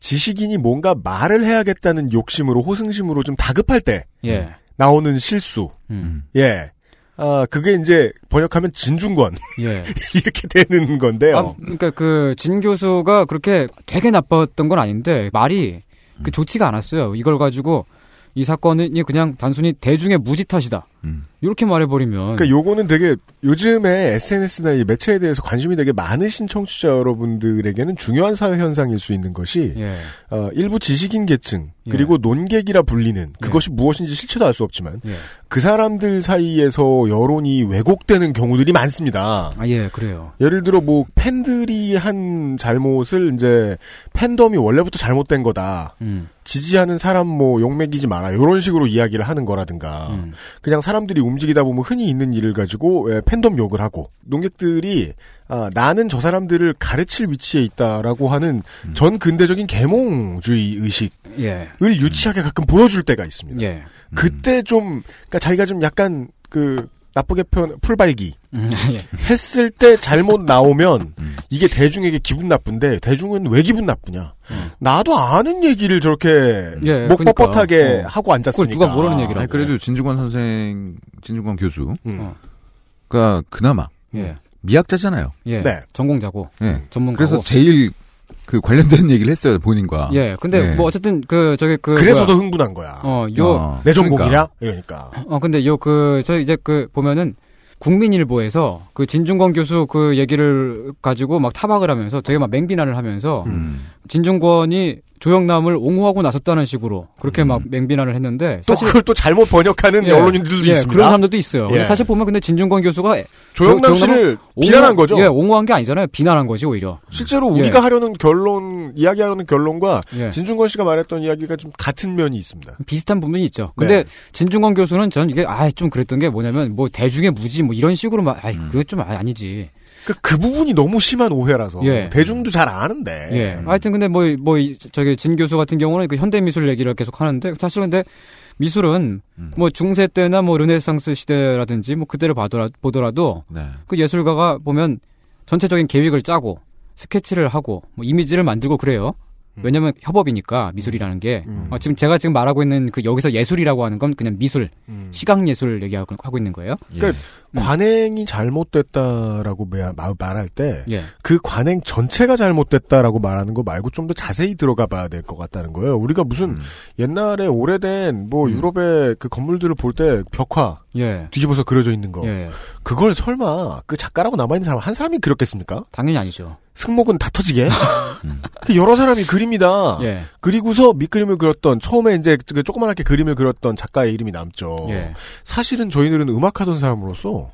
지식인이 뭔가 말을 해야겠다는 욕심으로 호승심으로 좀 다급할 때 예. 나오는 실수. 음. 예. 아, 그게 이제 번역하면 진중권. 예. 이렇게 되는 건데요. 아, 그러니까 그 진 교수가 그렇게 되게 나빴던 건 아닌데 말이 그 좋지가 않았어요. 이걸 가지고 이 사건이 그냥 단순히 대중의 무지 탓이다. 이렇게 말해버리면 그러니까 요거는 되게 요즘에 SNS나 이 매체에 대해서 관심이 되게 많으신 청취자 여러분들에게는 중요한 사회 현상일 수 있는 것이 예. 어, 일부 지식인 계층 그리고 논객이라 불리는 그것이 무엇인지 실체도 알 수 없지만 예. 그 사람들 사이에서 여론이 왜곡되는 경우들이 많습니다. 아, 예, 그래요. 예를 들어 뭐 팬들이 한 잘못을 이제 팬덤이 원래부터 잘못된 거다. 음. 지지하는 사람 뭐 욕먹이지 마라. 이런 식으로 이야기를 하는 거라든가. 음. 그냥 사람 들이 움직이다 보면 흔히 있는 일을 가지고 예, 팬덤 욕을 하고 농객들이 아, 나는 저 사람들을 가르칠 위치에 있다라고 하는 전 근대적인 계몽주의 의식을 예. 유치하게 가끔 보여줄 때가 있습니다. 예. 그때 좀 그러니까 자기가 좀 약간 그 나쁘게 표현 풀발기 음, 예. 했을 때 잘못 나오면 이게 대중에게 기분 나쁜데 대중은 왜 기분 나쁘냐? 나도 아는 얘기를 저렇게 예, 목 그러니까. 뻣뻣하게 어. 하고 앉았으니까 아니, 그래도 진중권 선생, 진중권 교수. 음. 가 그나마 예. 미학자잖아요. 예. 전공자고. 예. 전문가고. 그래서 제일 그 관련된 얘기를 했어요 본인과. 예. 근데 예. 뭐 어쨌든 그 저기 그 그래서 뭐야. 더 흥분한 거야. 어, 요 어, 내 전공이냐? 이러니까. 어 근데 요 그 저 이제 그 보면은 국민일보에서 그 진중권 교수 그 얘기를 가지고 막 타박을 하면서 되게 막 맹비난을 하면서 음. 진중권이 조영남을 옹호하고 나섰다는 식으로 그렇게 막 맹비난을 했는데 음. 또 그걸 또 잘못 번역하는 예, 언론인들도 예, 있습니다. 그런 사람들도 있어요. 예. 사실 보면 근데 진중권 교수가 조영남 조- 씨를 옹호- 비난한 거죠? 예, 옹호한 게 아니잖아요. 비난한 거지 오히려. 실제로 예. 우리가 하려는 결론, 이야기하려는 결론과 예. 진중권 씨가 말했던 이야기가 좀 같은 면이 있습니다. 비슷한 부분이 있죠. 근데 네. 진중권 교수는 전 이게 아 좀 그랬던 게 뭐냐면 뭐 대중의 무지 뭐 이런 식으로 막 아, 그거 좀 아- 아니지. 그, 그 부분이 너무 심한 오해라서 예. 대중도 잘 아는데. 예. 하여튼 근데 뭐, 뭐, 이- 저기 진 교수 같은 경우는 그 현대 미술 얘기를 계속 하는데 사실 근데 미술은 뭐 중세 때나 뭐 르네상스 시대라든지 뭐 그때를 봐더라, 보더라도 네. 그 예술가가 보면 전체적인 계획을 짜고 스케치를 하고 뭐 이미지를 만들고 그래요. 왜냐면 협업이니까 미술이라는 게 어, 지금 제가 지금 말하고 있는 그 여기서 예술이라고 하는 건 그냥 미술, 시각 예술 얘기하고 하고 있는 거예요. 그러니까 관행이 잘못됐다라고 말할 때그 예. 관행 전체가 잘못됐다라고 말하는 거 말고 좀 더 자세히 들어가 봐야 될 것 같다는 거예요. 우리가 무슨 음. 옛날에 오래된 뭐 유럽의 그 건물들을 볼 때 벽화 예. 뒤집어서 그려져 있는 거 예. 그걸 설마 그 작가라고 남아 있는 사람 한 사람이 그렸겠습니까? 당연히 아니죠. 승목은 다 터지게 그 여러 사람이 그립니다. 예. 그리고서 밑그림을 그렸던 처음에 이제 그 조그만하게 그림을 그렸던 작가의 이름이 남죠. 예. 사실은 저희들은 음악하던 사람으로서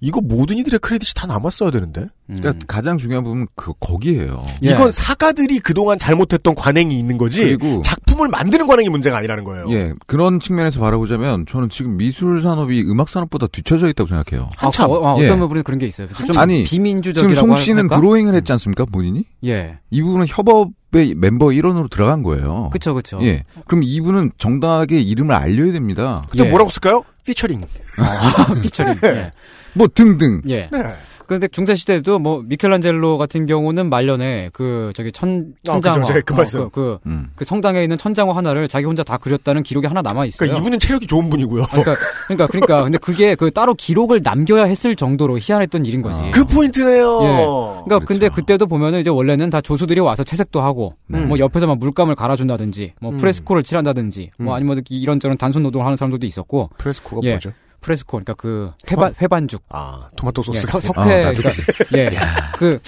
이거 모든 이들의 크레딧이 다 남았어야 되는데. 그러니까 가장 중요한 부분 그 거기에요. 이건 사가들이 그동안 잘못했던 관행이 있는 거지. 그리고- 작품을 만드는 관행이 문제가 아니라는 거예요. 예, 그런 측면에서 바라보자면 저는 지금 미술 산업이 음악 산업보다 뒤처져 있다고 생각해요. 한참. 아, 어, 어, 예. 어떤 부분에 그런 게 있어요. 좀 아니 비민주적이라고 지금 송 씨는 할까? 드로잉을 했지 않습니까 본인이? 예. 이분은 협업 의 멤버 일원으로 들어간 거예요. 그쵸, 그쵸. 예. 그럼 이분은 정당하게 이름을 알려야 됩니다. 근데 뭐라고 쓸까요? 피처링. 피처링. 예. 뭐 등등. 예. 네. 그런데 중세 시대도 뭐 미켈란젤로 같은 경우는 말년에 그 저기 천 아, 천장화 그죠. 제가 그 말씀. 그, 그, 음. 그 성당에 있는 천장화 하나를 자기 혼자 다 그렸다는 기록이 하나 남아 있어요. 그러니까 이분은 체력이 좋은 분이고요. 그러니까 그러니까 그러니까 근데 그게 그 따로 기록을 남겨야 했을 정도로 희한했던 일인 거지. 그 포인트네요. 예. 그러니까 근데 그때도 보면은 이제 원래는 다 조수들이 와서 채색도 하고 음. 뭐 옆에서 막 물감을 갈아준다든지 뭐 음. 프레스코를 칠한다든지 음. 뭐 아니면 이런저런 단순 노동을 하는 사람들도 있었고 프레스코가 예. 뭐죠? 프레스코 그러니까 그 회반 회반죽 아 토마토 예, 소스가 석- 아, 석회 나도 그러니까 예. 그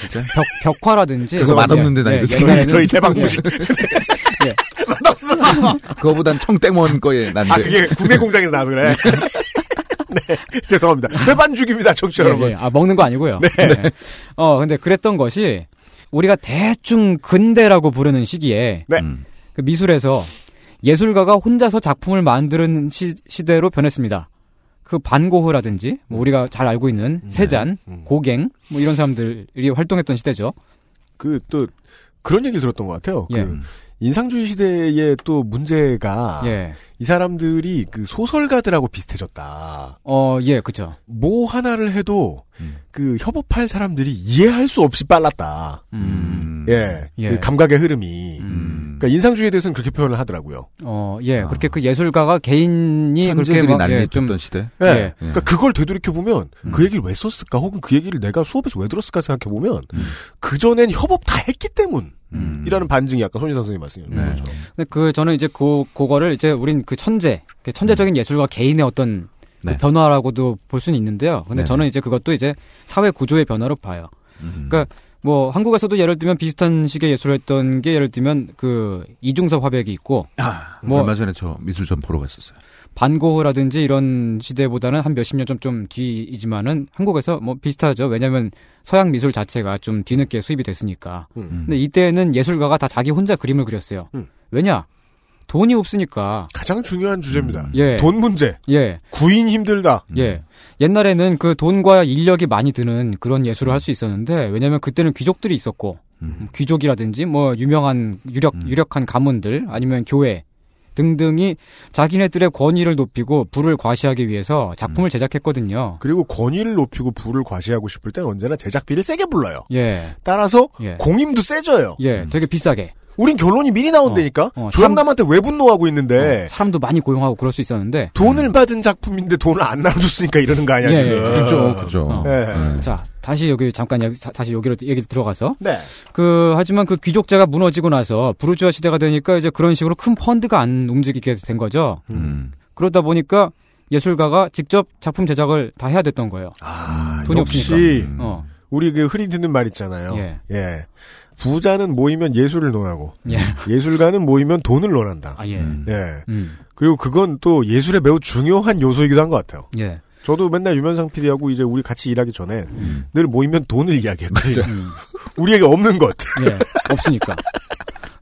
벽, 벽화라든지 그거 맛없는데 나 예, 이거 옛날에는 저희 대방무식. 예. 그거보단 청땡원 거에 난데. 아 그게 국내 공장에서 나와서 그래. 네, 죄송합니다. 회반죽입니다, 청취자 예, 여러분. 예. 아 먹는 거 아니고요. 네. 네. 어 근데 그랬던 것이 우리가 대충 근대라고 부르는 시기에 네. 음. 그 미술에서 예술가가 혼자서 작품을 만드는 시, 시대로 변했습니다. 그 반고흐라든지 뭐 우리가 잘 알고 있는 세잔, 음. 고갱 뭐 이런 사람들이 활동했던 시대죠. 그 또 그런 얘기를 들었던 것 같아요. 예. 그 인상주의 시대의 또 문제가 예. 이 사람들이 그 소설가들하고 비슷해졌다. 어, 예, 그죠. 뭐 하나를 해도 음. 그 협업할 사람들이 이해할 수 없이 빨랐다. 음. 예, 예. 그 감각의 흐름이. 음. 그러니까 인상주의에 대해서는 그렇게 표현을 하더라고요. 어, 예. 아. 그렇게 그 예술가가 개인이 그렇게 천재들이 막, 난리 예, 좀 시대. 예. 예. 그러니까 그걸 되돌이켜 보면 음. 그 얘기를 왜 썼을까, 혹은 그 얘기를 내가 수업에서 왜 들었을까 생각해 보면 음. 그 전엔 협업 다 했기 때문이라는 음. 반증이 아까 손희상 선생님 말씀이었죠. 네. 근데 그 저는 이제 그 그거를 이제 우린 그 천재, 그 천재적인 예술가 개인의 어떤 그 네. 변화라고도 볼 수는 있는데요. 근데 네네. 저는 이제 그것도 이제 사회 구조의 변화로 봐요. 음. 그러니까 뭐 한국에서도 예를 들면 비슷한 식의 예술을 했던 게 예를 들면 그 이중섭 화백이 있고 아, 뭐- 얼마 전에 저 미술전 보러 갔었어요. 반고흐라든지 이런 시대보다는 한 몇십 년 좀 좀 뒤이지만은 한국에서 뭐 비슷하죠. 왜냐하면 서양 미술 자체가 좀 뒤늦게 수입이 됐으니까. 음. 근데 이때는 예술가가 다 자기 혼자 그림을 그렸어요. 음. 왜냐? 돈이 없으니까. 가장 중요한 주제입니다. 음. 예. 돈 문제. 예. 구인 힘들다. 예. 옛날에는 그 돈과 인력이 많이 드는 그런 예술을 할 수 있었는데 왜냐면 그때는 귀족들이 있었고 음. 귀족이라든지 뭐 유명한 유력 음. 유력한 가문들 아니면 교회 등등이 자기네들의 권위를 높이고 부를 과시하기 위해서 작품을 음. 제작했거든요. 그리고 권위를 높이고 부를 과시하고 싶을 땐 언제나 제작비를 세게 불러요. 예. 따라서 예. 공임도 세져요. 예, 되게 비싸게. 우린 결론이 미리 나온다니까. 어, 어, 조영남한테 왜 분노하고 있는데 어, 사람도 많이 고용하고 그럴 수 있었는데. 돈을 받은 작품인데 돈을 안 나눠줬으니까 이러는 거 아니야 예, 지금. 예, 그죠, 그죠. 어. 예. 네. 자, 다시 여기 잠깐 여기, 사- 다시 여기로 얘기 들어가서 네. 그 하지만 그 귀족제가 무너지고 나서 부르주아 시대가 되니까 이제 그런 식으로 큰 펀드가 안 움직이게 된 거죠. 음. 그러다 보니까 예술가가 직접 작품 제작을 다 해야 됐던 거예요. 아, 돈이 역시 없으니까. 음. 어. 우리 그 흔히 듣는 말 있잖아요. 예. 부자는 모이면 예술을 논하고 예. 예술가는 모이면 돈을 논한다. 아, 예. 음. 예. 음. 그리고 그건 또 예술의 매우 중요한 요소이기도 한 것 같아요. 예. 저도 맨날 유면상 PD하고 이제 우리 같이 일하기 전에 음. 늘 모이면 돈을 이야기했거든요. 음. 우리에게 없는 것. 예. 없으니까.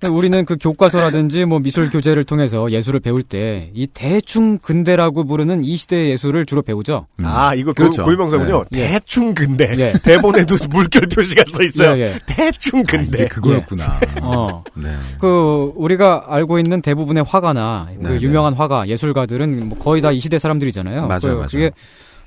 우리는 그 교과서라든지 뭐 미술 교재를 통해서 예술을 배울 때 이 대충 근대라고 부르는 이 시대의 예술을 주로 배우죠. 음. 아, 이거 그렇죠. 고, 임명사군요 네. 예. 대충 근대. 예. 대본에도 물결 표시가 써 있어요. 예, 예. 대충 아, 근대. 이게 그거였구나. 어. 네. 그 우리가 알고 있는 대부분의 화가나 그 네네. 유명한 화가 예술가들은 뭐 거의 다 이 시대 사람들이잖아요. 맞아요, 그, 맞아요. 그게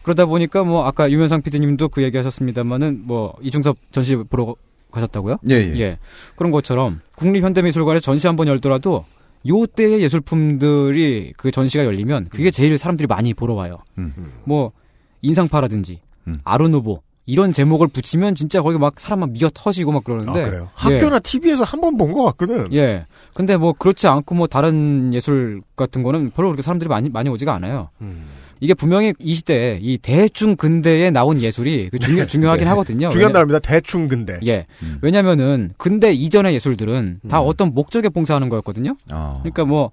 그러다 보니까 뭐 아까 유면상 PD님도 그 얘기하셨습니다만은 뭐 이중섭 전시 보러 가셨다고요? 예, 예. 그런 것처럼 국립현대미술관에 전시 한 번 열더라도 요 때의 예술품들이 그 전시가 열리면 그게 제일 사람들이 많이 보러 와요. 음. 뭐 인상파라든지 음. 아르누보 이런 제목을 붙이면 진짜 거기 막 사람 막 미어 터지고 막 아, 그러는데 그래요? 예. 학교나 TV에서 한 번 본 것 같거든. 예. 근데 뭐 그렇지 않고 뭐 다른 예술 같은 거는 별로 그렇게 사람들이 많이 많이 오지가 않아요. 음. 이게 분명히 이 시대에 이 대충 근대에 나온 예술이 그 중요 중요하긴 네. 하거든요. 중요한 단어입니다. 대충 근대. 예. 음. 왜냐면은 근대 이전의 예술들은 다 음. 어떤 목적에 봉사하는 거였거든요. 어. 그러니까 뭐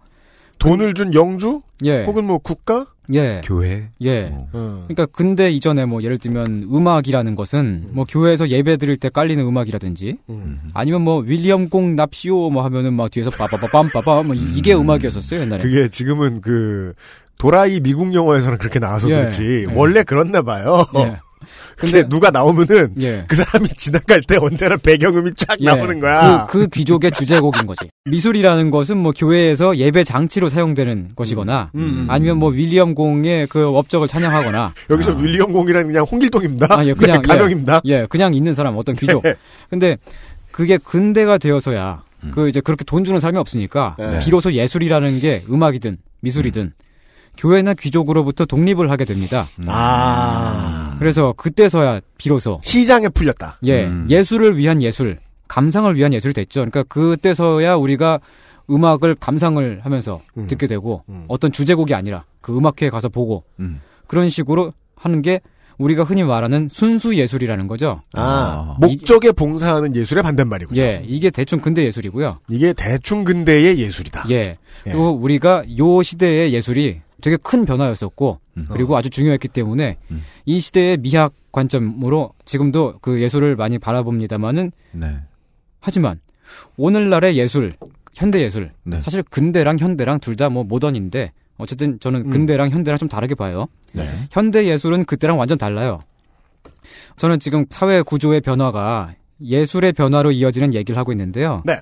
돈을 준 영주? 예. 혹은 뭐 국가? 예. 교회. 예. 어. 음. 그러니까 근대 이전에 뭐 예를 들면 음악이라는 것은 뭐 교회에서 예배 드릴 때 깔리는 음악이라든지 음. 아니면 뭐 윌리엄 공 납시오 뭐 하면은 막 뒤에서 빠바바밤 뭐 이- 이게 음 악이었었어요 옛날에. 그게 지금은 그 도라이 미국 영화에서는 그렇게 나와서 예. 그렇지 예. 원래 그렇나 봐요. 예. 근데 누가 나오면은 예. 그 사람이 지나갈 때 언제나 배경음이 쫙 예, 나오는 거야. 그, 그 귀족의 주제곡인 거지. 미술이라는 것은 뭐 교회에서 예배 장치로 사용되는 것이거나 음. 아니면 뭐 윌리엄 공의 그 업적을 찬양하거나 여기서 윌리엄 공이라는 그냥 홍길동입니다. 아, 예, 그냥 네, 가명입니다. 예, 예, 그냥 있는 사람 어떤 귀족. 네. 근데 그게 근대가 되어서야 그 이제 그렇게 돈 주는 사람이 없으니까 네. 비로소 예술이라는 게 음악이든 미술이든 교회나 귀족으로부터 독립을 하게 됩니다. 아. 그래서 그때서야 비로소 시장에 풀렸다. 예, 음. 예술을 위한 예술, 감상을 위한 예술이 됐죠. 그러니까 그때서야 우리가 음악을 감상을 하면서 음. 듣게 되고 음. 어떤 주제곡이 아니라 그 음악회에 가서 보고 음. 그런 식으로 하는 게 우리가 흔히 말하는 순수 예술이라는 거죠. 아, 목적에 봉사하는 예술의 반대말이군요. 예, 이게 대충 근대 예술이고요. 이게 대충 근대의 예술이다. 예. 예. 그리고 우리가 요 시대의 예술이 되게 큰 변화였었고 음. 그리고 아주 중요했기 때문에 음. 이 시대의 미학 관점으로 지금도 그 예술을 많이 바라봅니다만은 네. 하지만 오늘날의 예술, 현대 예술 네. 사실 근대랑 현대랑 둘 다 뭐 모던인데 어쨌든 저는 음. 근대랑 현대랑 좀 다르게 봐요. 네. 현대 예술은 그때랑 완전 달라요. 저는 지금 사회 구조의 변화가 예술의 변화로 이어지는 얘기를 하고 있는데요. 네.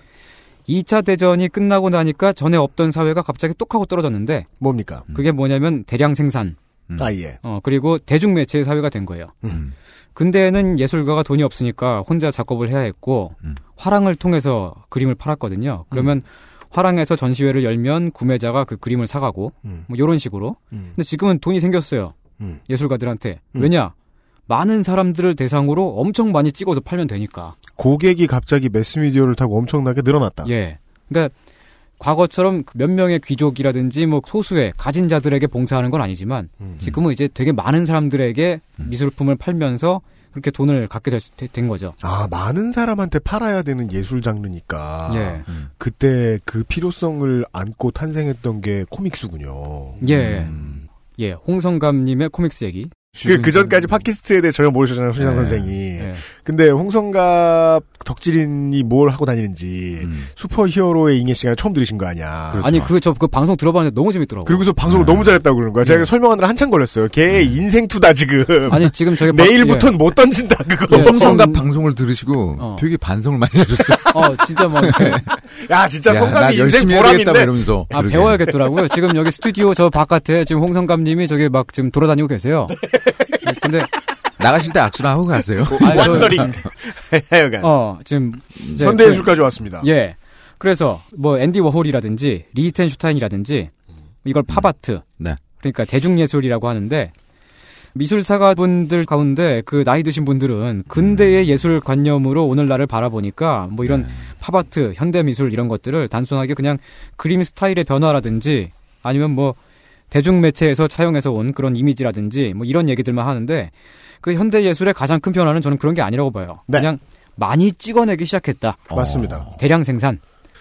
2차 대전이 끝나고 나니까 전에 없던 사회가 갑자기 똑 하고 떨어졌는데 뭡니까? 그게 뭐냐면 대량 생산, 음. 아, 예. 어, 그리고 대중 매체의 사회가 된 거예요. 음. 근대에는 예술가가 돈이 없으니까 혼자 작업을 해야 했고 음. 화랑을 통해서 그림을 팔았거든요. 그러면 화랑에서 전시회를 열면 구매자가 그 그림을 사가고 음. 뭐 이런 식으로. 음. 근데 지금은 돈이 생겼어요. 음. 예술가들한테. 음. 왜냐? 많은 사람들을 대상으로 엄청 많이 찍어서 팔면 되니까. 고객이 갑자기 매스미디어를 타고 엄청나게 늘어났다. 예. 그러니까 과거처럼 몇 명의 귀족이라든지 뭐 소수의 가진 자들에게 봉사하는 건 아니지만 음. 지금은 이제 되게 많은 사람들에게 미술품을 팔면서 그렇게 돈을 갖게 될 수- 된 거죠. 아, 많은 사람한테 팔아야 되는 예술 장르니까. 예. 그때 그 필요성을 안고 탄생했던 게 코믹스군요. 예. 음. 예. 홍성감님의 코믹스 얘기. 그, 그 전까지 팟캐스트에 대해 저희가 모르셨잖아요, 손장 네. 선생이. 예. 근데 홍성갑 덕질인이 뭘 하고 다니는지 음. 슈퍼 히어로의 잉여 시간에 처음 들으신 거 아니야. 그렇죠. 아니 그 저 그 방송 들어봤는데 너무 재밌더라고. 그리고서 방송을 네. 너무 잘했다고 그러는 거야. 제가 예. 설명하느라 한참 걸렸어요. 걔의 인생 투다 지금. 아니 지금 저기 막- 내일부터는 못 던진다 그거. 예. 홍성갑 음. 방송을 들으시고 어. 되게 반성을 많이 하셨어요. 예. 어 진짜 막 야 진짜 야, 나 성갑이 인생 보람인데. 이러면서. 아, 그러게. 배워야겠더라고요. 지금 여기 스튜디오 저 바깥에 지금 홍성갑님이 저기 막 지금 돌아다니고 계세요. 네, 근데 나가실 때 악수나 하고 가세요. 아니, 저- wandering. 하여간 어 지금 이제 현대예술까지 왔습니다. 그- 예. 그래서 뭐 앤디 워홀이라든지 리히텐슈타인이라든지 이걸 팝아트. 네. 그러니까 대중예술이라고 하는데 미술사가 분들 가운데 그 나이 드신 분들은 근대의 예술 관념으로 오늘날을 바라보니까 뭐 이런 팝아트, 현대미술 이런 것들을 단순하게 그냥 그림 스타일의 변화라든지 아니면 뭐 대중매체에서 차용해서 온 그런 이미지라든지 뭐 이런 얘기들만 하는데 그 현대 예술의 가장 큰 변화는 저는 그런 게 아니라고 봐요. 네. 그냥 많이 찍어내기 시작했다. 맞습니다. 대량 생산.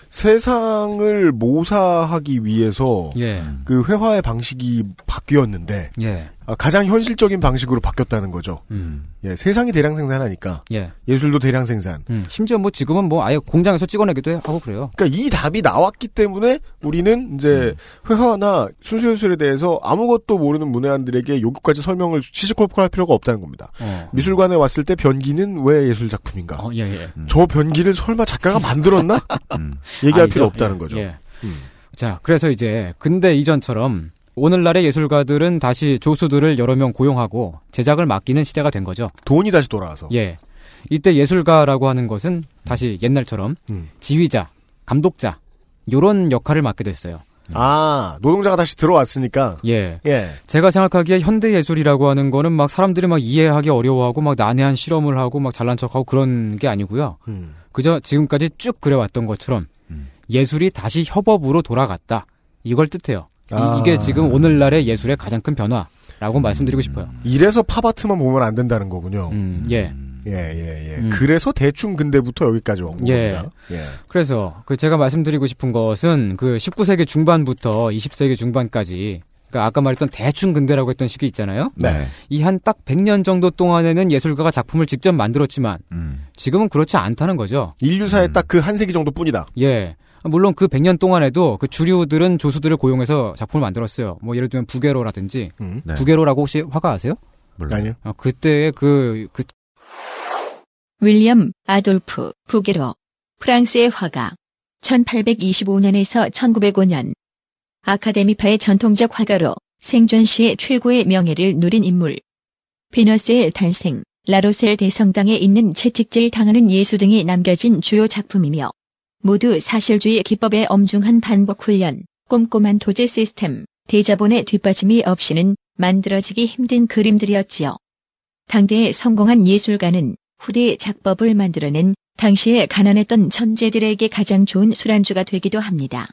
세상을 모사하기 위해서 예. 그 회화의 방식이 바뀌었는데 예. 아, 가장 현실적인 방식으로 바뀌었다는 거죠. 음. 예, 세상이 대량 생산하니까 예. 예술도 대량 생산. 음. 심지어 뭐 지금은 뭐 아예 공장에서 찍어내기도 해- 하고 그래요. 그러니까 이 답이 나왔기 때문에 우리는 이제 회화나 순수 예술에 대해서 아무것도 모르는 문외한들에게 여기까지 설명을 시시콜콜할 필요가 없다는 겁니다. 어. 미술관에 왔을 때 변기는 왜 예술 작품인가? 어, 예, 예. 저 변기를 설마 작가가 만들었나? 음. 얘기할 아니죠. 필요 없다는 예, 거죠. 예. 음. 자, 그래서 이제 근대 이전처럼 오늘날의 예술가들은 다시 조수들을 여러 명 고용하고 제작을 맡기는 시대가 된 거죠. 돈이 다시 돌아와서. 예. 이때 예술가라고 하는 것은 다시 옛날처럼 음. 지휘자, 감독자 요런 역할을 맡게 됐어요. 아, 노동자가 다시 들어왔으니까. 예. 예. 제가 생각하기에 현대 예술이라고 하는 거는 막 사람들이 막 이해하기 어려워하고 막 난해한 실험을 하고 막 잘난 척하고 그런 게 아니고요. 음. 그저 지금까지 쭉 그래왔던 것처럼 음. 예술이 다시 협업으로 돌아갔다. 이걸 뜻해요. 이- 아. 이 게 지금 오늘날의 예술의 가장 큰 변화라고 말씀드리고 싶어요. 이래서 팝아트만 보면 안 된다는 거군요. 음, 예. 예, 예, 예. 음. 그래서 대충 근대부터 여기까지 온 예. 겁니다. 예. 그래서 그 제가 말씀드리고 싶은 것은 그 19세기 중반부터 20세기 중반까지 그러니까 아까 말했던 대충 근대라고 했던 시기 있잖아요. 네. 이 한 딱 100년 정도 동안에는 예술가가 작품을 직접 만들었지만 음. 지금은 그렇지 않다는 거죠. 인류사에 음. 딱그 한 세기 정도 뿐이다. 예. 물론 그 100년 동안에도 그 주류들은 조수들을 고용해서 작품을 만들었어요. 뭐 예를 들면 부게로라든지 음. 네. 부게로라고 혹시 화가 아세요? 아니요. 어, 그때의 그, 그, 윌리엄 아돌프 부게로 프랑스의 화가 1825년에서 1905년 아카데미파의 전통적 화가로 생존 시의 최고의 명예를 누린 인물 비너스의 탄생, 라로셀 대성당에 있는 채찍질 당하는 예수 등이 남겨진 주요 작품이며 모두 사실주의 기법의 엄중한 반복 훈련, 꼼꼼한 도제 시스템, 대자본의 뒷받침이 없이는 만들어지기 힘든 그림들이었지요. 당대의 성공한 예술가는 후대의 작법을 만들어낸 당시에 가난했던 천재들에게 가장 좋은 술안주가 되기도 합니다.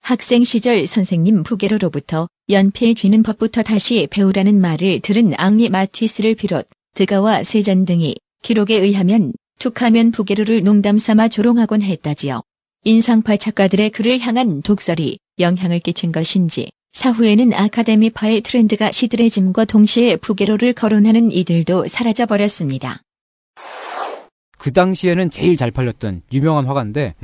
학생 시절 선생님 부게로로부터 연필 쥐는 법부터 다시 배우라는 말을 들은 앙리 마티스를 비롯 드가와 세잔 등이 기록에 의하면 툭하면 부게로를 농담 삼아 조롱하곤 했다지요. 인상파 작가들의 그를 향한 독설이 영향을 끼친 것인지 사후에는 아카데미파의 트렌드가 시들해짐과 동시에 부게로를 거론하는 이들도 사라져버렸습니다. 그 당시에는 제일 잘 팔렸던 유명한 화가인데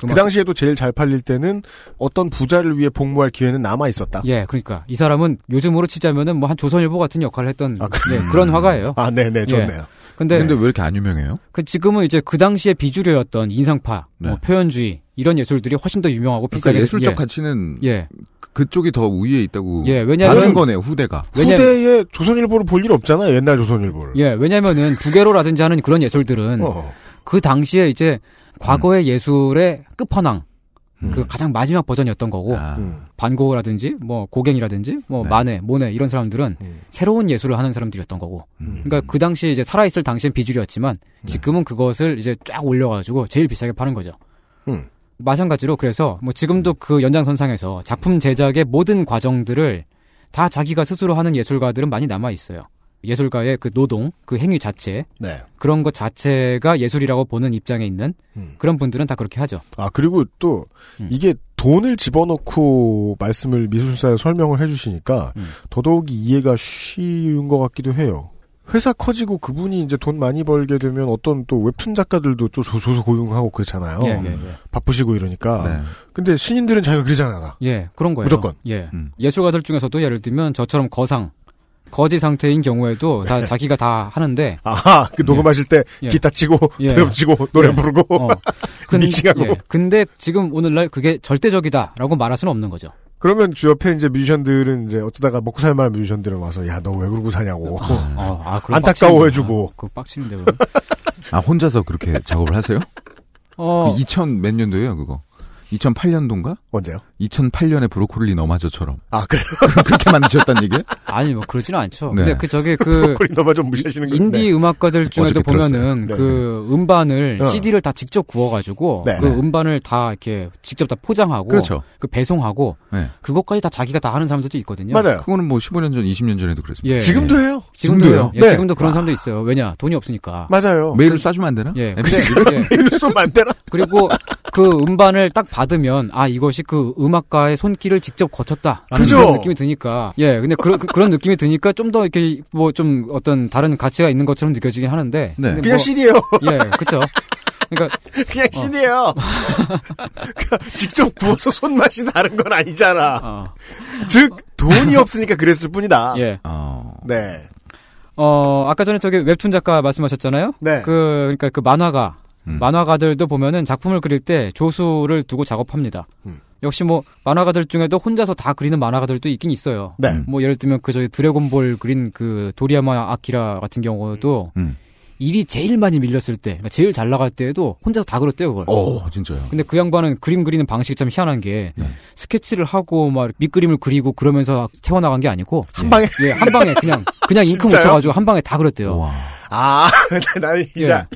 그 당시에도 제일 잘 팔릴 때는 어떤 부자를 위해 복무할 기회는 남아 있었다. 예, 그러니까 이 사람은 요즘으로 치자면은 뭐 한 조선일보 같은 역할을 했던 네, 그런 화가예요. 아, 네 네, 좋네요. 예. 근데, 근데 왜 이렇게 안 유명해요? 그 지금은 이제 그 당시에 비주류였던 인상파, 뭐 표현주의 이런 예술들이 훨씬 더 유명하고 네. 그러니까 비싸게 예술적 예. 가치는 예. 그- 그쪽이 더 우위에 있다고 예, 왜냐면- 다른 거네요 후대가. 후대에 조선일보를 볼 일 없잖아요. 옛날 조선일보를. 예, 왜냐면은 부게로라든지 하는 그런 예술들은 어. 그 당시에 이제 과거의 예술의 끝판왕, 음. 그 가장 마지막 버전이었던 거고 아. 반고라든지 뭐 고갱이라든지 뭐 마네, 모네 이런 사람들은 새로운 예술을 하는 사람들이었던 거고. 그러니까 그 당시 이제 살아 있을 당시엔 비주류였지만 지금은 그것을 이제 쫙 올려가지고 제일 비싸게 파는 거죠. 음. 마찬가지로 그래서 뭐 지금도 그 연장선상에서 작품 제작의 모든 과정들을 다 자기가 스스로 하는 예술가들은 많이 남아 있어요. 예술가의 그 노동, 그 행위 자체, 네. 그런 것 자체가 예술이라고 보는 입장에 있는 음. 그런 분들은 다 그렇게 하죠. 아, 그리고 또, 음. 이게 돈을 집어넣고 말씀을 미술사에 설명을 해주시니까 음. 더더욱이 이해가 쉬운 것 같기도 해요. 회사 커지고 그분이 이제 돈 많이 벌게 되면 어떤 또 웹툰 작가들도 좀 조소 고용하고 그렇잖아요. 예, 예, 예. 바쁘시고 이러니까. 네. 근데 신인들은 자기가 그러잖아. 예, 그런 거예요. 무조건. 예. 음. 예술가들 중에서도 예를 들면 저처럼 거상, 거지 상태인 경우에도 다 자기가 다 하는데. 아하, 그 녹음하실 때 예. 기타 치고, 예. 드럼 치고, 노래 예. 부르고, 어. 근, 믹싱하고. 예. 근데 지금 오늘날 그게 절대적이다라고 말할 수는 없는 거죠. 그러면 주 옆에 이제 뮤지션들은 이제 어쩌다가 먹고 살 만한 뮤지션들은 와서 야 너 왜 그러고 사냐고 어, 아, 그럼 안타까워해주고 그 빡치는데 그럼. 아 혼자서 그렇게 작업을 하세요? 어. 그 2000 몇 년도예요 그거? 2008년도인가? 언제요? 2008년에 브로콜리 너마저처럼. 아 그래요? 그렇게 만드셨단 얘기예요? 아니 뭐 그러지는 않죠. 네. 근데 그 저기 그 브로콜리 너마 좀 무시하시는 거 인디 음악가들 중에도. 보면은 네. 그 음반을 어. CD를 다 직접 구워가지고 네. 그 네. 음반을 다 이렇게 직접 다 포장하고 그렇죠. 그 배송하고 네. 그것까지 다 자기가 다 하는 사람들도 있거든요. 맞아요. 그거는 뭐 15년 전, 20년 전에도 그랬습니다. 예. 지금도 해요. 지금도 지금도요? 해요. 예, 네. 지금도 그런 사람도 있어요. 왜냐 돈이 없으니까. 맞아요. 메일을 쏴주면 안 되나? 예. MP3 근데 를? 예. 이를 쏘면 안 되나? 그리고 그 음반을 딱 받으면 아 이것이 그 음악가의 손길을 직접 거쳤다라는 그죠? 그런 느낌이 드니까 예 근데 그런 그런 느낌이 드니까 좀 더 이렇게 뭐 좀 어떤 다른 가치가 있는 것처럼 느껴지긴 하는데 네. 그냥 뭐- CD예요. 예 그렇죠 그러니까 그냥 어. CD예요. 직접 구워서 손맛이 다른 건 아니잖아. 어, 즉 돈이 없으니까 그랬을 뿐이다. 예 어. 네. 어, 아까 전에 저기 웹툰 작가 말씀하셨잖아요. 네. 그, 그러니까 그 만화가, 음. 만화가들도 보면은 작품을 그릴 때 조수를 두고 작업합니다. 음. 역시 뭐 만화가들 중에도 혼자서 다 그리는 만화가들도 있긴 있어요. 네. 음. 뭐 예를 들면 그 저기 드래곤볼 그린 그 도리야마 아키라 같은 경우도 음. 일이 제일 많이 밀렸을 때, 그러니까 제일 잘 나갈 때에도 혼자서 다 그렸대요, 그걸. 어, 진짜요. 근데 그 양반은 그림 그리는 방식이 참 희한한 게 네. 스케치를 하고 막 밑그림을 그리고 그러면서 채워나간 게 아니고 한 방에 예, 한 방에 그냥 그냥 잉크? 묻혀가지고 한 방에 다 그렸대요. 와. 아 예. 이제 그럼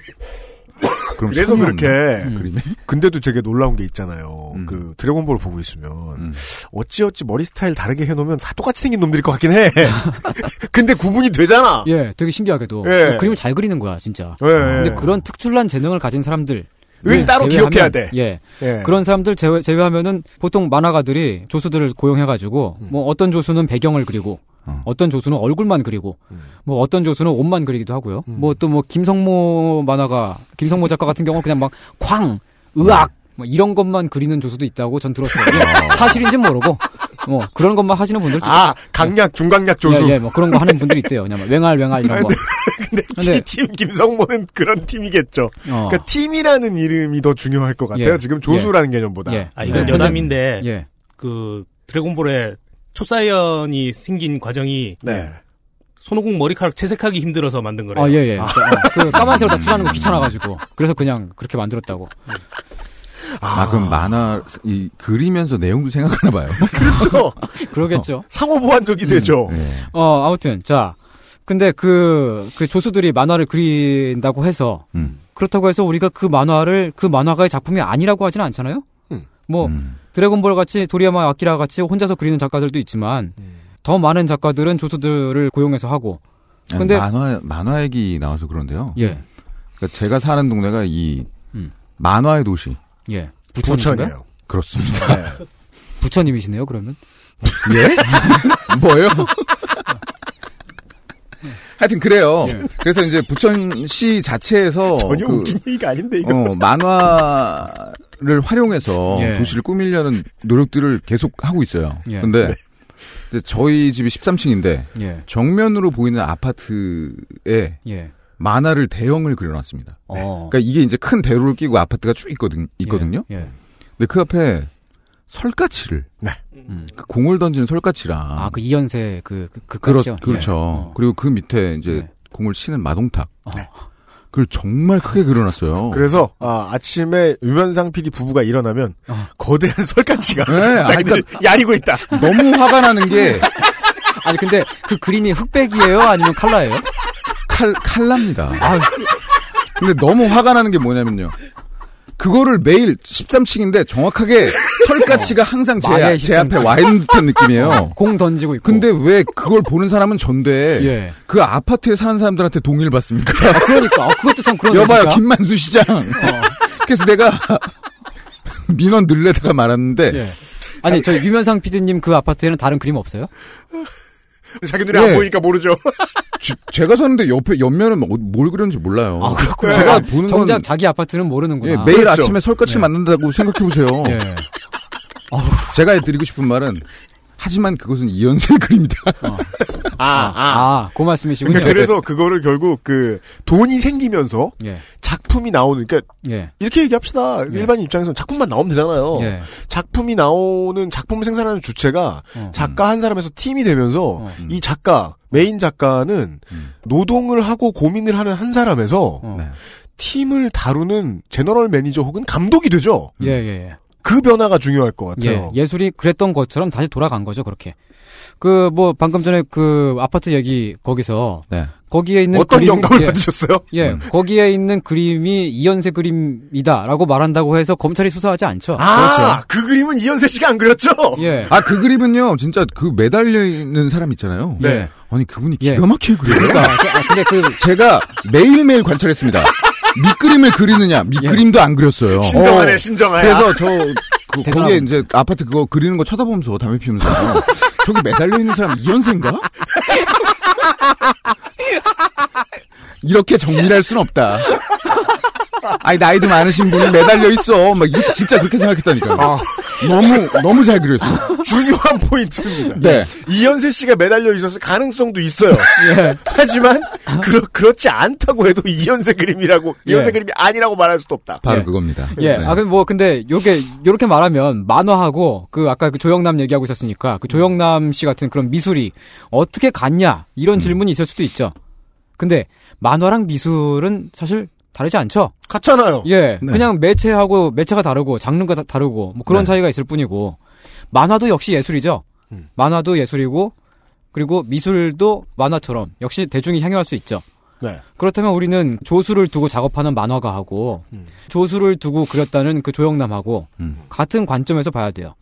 그래서 손이 그렇게? 음. 근데도 되게 놀라운 게 있잖아요. 음. 그 드래곤볼 보고 있으면 음. 어찌어찌 머리 스타일 다르게 해놓으면 다 똑같이 생긴 놈들일 것 같긴 해. 근데 구분이 되잖아. 예, 되게 신기하게도 예. 그림을 잘 그리는 거야, 진짜. 예, 근데 예. 그런 특출난 재능을 가진 사람들 은 따로 기억해야 돼. 예. 예. 그런 사람들 제외, 제외하면은 보통 만화가들이 조수들을 고용해가지고 뭐 어떤 조수는 배경을 그리고 어. 어떤 조수는 얼굴만 그리고 뭐 어떤 조수는 옷만 그리기도 하고요. 뭐또 뭐 김성모 만화가 김성모 작가 같은 경우는 그냥 막 쾅, 의악 뭐 이런 것만 그리는 조수도 있다고 전 들었어요. 이게 사실인지 모르고 뭐 그런 것만 하시는 분들도 아, 강약, 중강약 조수. 예, 예, 뭐 그런 거 하는 분들이 있대요. 그냥 뭐 웽알 웽알 이런 거. 근데, 근데- 팀 김성모는 그런 팀이겠죠. 어. 그러니까 팀이라는 이름이 더 중요할 것 같아요. 예. 지금 조수라는 개념보다. 예. 아, 이건 네. 여담인데, 예. 그, 드래곤볼에 초사이언이 생긴 과정이 네. 손오공 머리카락 채색하기 힘들어서 만든 거래요. 아, 예, 예. 그, 어, 그 까만색으로 다 칠하는 거 귀찮아가지고. 그래서 그냥 그렇게 만들었다고. 아, 그럼 만화 이 그리면서 내용도 생각하나 봐요. 그렇죠. 그러겠죠. 상호 보완적이 되죠. 네. 어, 아무튼, 자. 근데 그, 그 조수들이 만화를 그린다고 해서, 음. 그렇다고 해서 우리가 그 만화를, 그 만화가의 작품이 아니라고 하지는 않잖아요? 음. 뭐, 음. 드래곤볼 같이 도리야마 아키라 같이 혼자서 그리는 작가들도 있지만, 음. 더 많은 작가들은 조수들을 고용해서 하고, 아니, 근데- 만화 만화 얘기 나와서 그런데요. 예, 그러니까 제가 사는 동네가 이 음. 만화의 도시 예. 부천이에요. 그렇습니다. 네. 부천님이시네요, 그러면? 예? 뭐요? 하여튼 그래요. 그래서 이제 부천시 자체에서 전혀 그, 웃긴 얘기가 아닌데, 이거. 어, 만화 를 활용해서 예. 도시를 꾸미려는 노력들을 계속 하고 있어요. 예. 근데 네. 저희 집이 13층인데 예, 정면으로 보이는 아파트에 예. 만화를 대형을 그려놨습니다. 어. 그러니까 이게 이제 큰 대로를 끼고 아파트가 쭉 있거든, 있거든요. 예. 예. 근데 그 앞에 설까치를 음. 그 공을 던지는 설까치랑 아, 그 이연세 그, 그, 그? 그렇죠. 예. 어. 그리고 그 밑에 이제 네. 공을 치는 마동탁. 어. 그걸 정말 크게 그려놨어요. 그래서 아, 아침에 유면상 PD 부부가 일어나면 어. 거대한 설까지가 네, 아니, 야리고 있다. 너무 화가 나는 게 아니, 근데 그 그림이 흑백이에요? 아니면 칼라예요? 칼, 칼납니다. 아, 근데 너무 화가 나는 게 뭐냐면요. 그거를 매일 13층인데 정확하게 설까치가 항상 제, 만에 제 앞에 13층. 와 있는 듯한 느낌이에요. 공 던지고 있고. 근데 왜 그걸 보는 사람은 전데 예. 그 아파트에 사는 사람들한테 동의를 받습니까? 그러니까, 어, 그것도 참 그런 여봐요, 김만수 시장. 그래서 내가 민원 늘려다가 말았는데 예. 아니, 저희 유면상 PD님 그 아파트에는 다른 그림 없어요? 자기 눈에 예. 안 보이니까 모르죠. 지- 제가 사는데 옆에 옆면은 뭐- 뭘 그렸는지 몰라요. 아, 그렇구나. 제가 아, 보는 정작 건 자기 아파트는 모르는구나. 예, 매일 그렇죠. 아침에 설까치 예. 만든다고 생각해 보세요. 예. 제가 드리고 싶은 말은 하지만 그것은 이연세 그림이다. 아, 아, 아, 그 말씀이시군요. 그러니까 그래서 그거를 결국 그 돈이 생기면서 예, 작품이 나오는 그러니까 예, 이렇게 얘기합시다. 예. 일반인 입장에서는 작품만 나오면 되잖아요. 예. 작품이 나오는 작품을 생산하는 주체가 어. 작가 한 사람에서 팀이 되면서 어. 이 작가 메인 작가는 음. 노동을 하고 고민을 하는 한 사람에서 어. 네. 팀을 다루는 제너럴 매니저 혹은 감독이 되죠. 예, 예, 예. 그 변화가 중요할 것 같아요. 예, 예술이 그랬던 것처럼 다시 돌아간 거죠, 그렇게. 그, 뭐, 방금 전에 그 아파트 얘기 거기서, 네. 거기에 있는 어떤 그림, 영감을 예, 받으셨어요? 예, 음. 거기에 있는 그림이 이연세 그림이다라고 말한다고 해서 검찰이 수사하지 않죠. 아, 그 그림은 이현세 씨가 안 그렸죠? 예. 아, 그 그림은요, 진짜 그 매달려 있는 사람 있잖아요. 네. 아니, 그분이 예. 기가 막히게 그려요. 그러니까, 그- 아, 근데 그, 제가 매일매일 관찰했습니다. 밑그림을 그리느냐, 밑그림도 안 그렸어요. 신정하네, 어. 신정하야. 그래서 저, 그, 거기에. 이제 아파트 그거 그리는 거 쳐다보면서 담배 피우면서, 저기 매달려 있는 사람 이연세인가? 이렇게 정밀할 순 없다. 아니, 나이도 많으신 분이 매달려 있어. 막, 진짜 그렇게 생각했다니까요. 아, 너무, 너무 잘 그렸어. 중요한 포인트입니다. 네. 이현세 씨가 매달려 있었을 가능성도 있어요. 예. 하지만 그렇 그렇지 않다고 해도 이현세 그림이라고 이현세 예. 그림이 아니라고 말할 수도 없다. 바로 예. 그겁니다. 예. 네. 아, 근데 뭐, 근데, 요게, 요렇게 말하면, 만화하고, 그, 아까 그 조영남 얘기하고 있었으니까, 그 조영남 씨 같은 그런 미술이 어떻게 갔냐, 이런 질문이 있을 수도 있죠. 근데, 만화랑 미술은 사실 다르지 않죠? 같잖아요. 예. 네. 그냥 매체하고, 매체가 다르고, 장르가 다- 다르고, 뭐 그런 네. 차이가 있을 뿐이고, 만화도 역시 예술이죠? 음. 만화도 예술이고, 그리고 미술도 만화처럼, 역시 대중이 향유할 수 있죠. 네. 그렇다면 우리는 조수를 두고 작업하는 만화가하고 음. 조수를 두고 그렸다는 그 조영남하고 음. 같은 관점에서 봐야 돼요.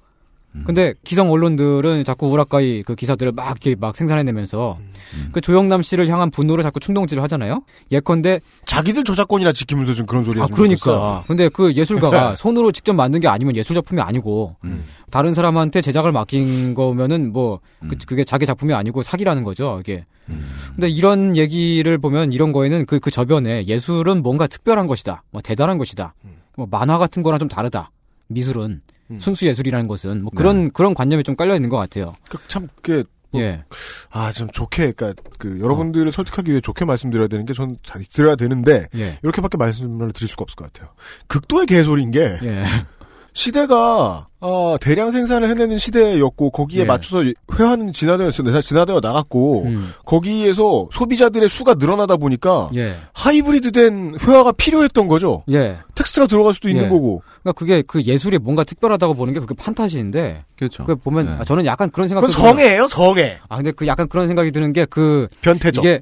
음. 근데 기성 언론들은 자꾸 우라카이 그 기사들을 막 이렇게 막 생산해내면서 음. 그 조영남 씨를 향한 분노를 자꾸 충동질을 하잖아요. 예컨대 자기들 저작권이나 지키면서 좀 그런 소리 아 그러니까 좋겠어요. 근데 그 예술가가 손으로 직접 만든 게 아니면 예술 작품이 아니고 음. 다른 사람한테 제작을 맡긴 거면은 뭐 그, 음. 그게 자기 작품이 아니고 사기라는 거죠 이게. 음. 근데 이런 얘기를 보면 이런 거에는 그, 그 저변에 예술은 뭔가 특별한 것이다. 뭐 대단한 것이다. 음. 뭐 만화 같은 거랑 좀 다르다. 미술은. 순수 예술이라는 것은 뭐 그런 그런 관념이 좀 깔려 있는 것 같아요. 그 참, 그, 뭐, 예. 아, 좀 좋게, 그니까, 그, 여러분들을 설득하기 위해 좋게 말씀드려야 되는 게 전 드려야 되는데, 예. 이렇게밖에 말씀을 드릴 수가 없을 것 같아요. 극도의 개소리인 게, 예. 시대가, 어, 대량 생산을 해내는 시대였고, 거기에 예. 맞춰서 회화는 진화되어, 진화되어 나갔고, 음. 거기에서 소비자들의 수가 늘어나다 보니까, 예. 하이브리드 된 회화가 필요했던 거죠. 예. 텍스트가 들어갈 수도 있는 예. 거고. 그러니까 그게 그 예술이 뭔가 특별하다고 보는 게 그게 판타지인데. 그렇죠. 그 보면 네. 아, 저는 약간 그런 생각도 그건 성애예요, 성애. 아 근데 그 약간 그런 생각이 드는 게 그 변태적. 이게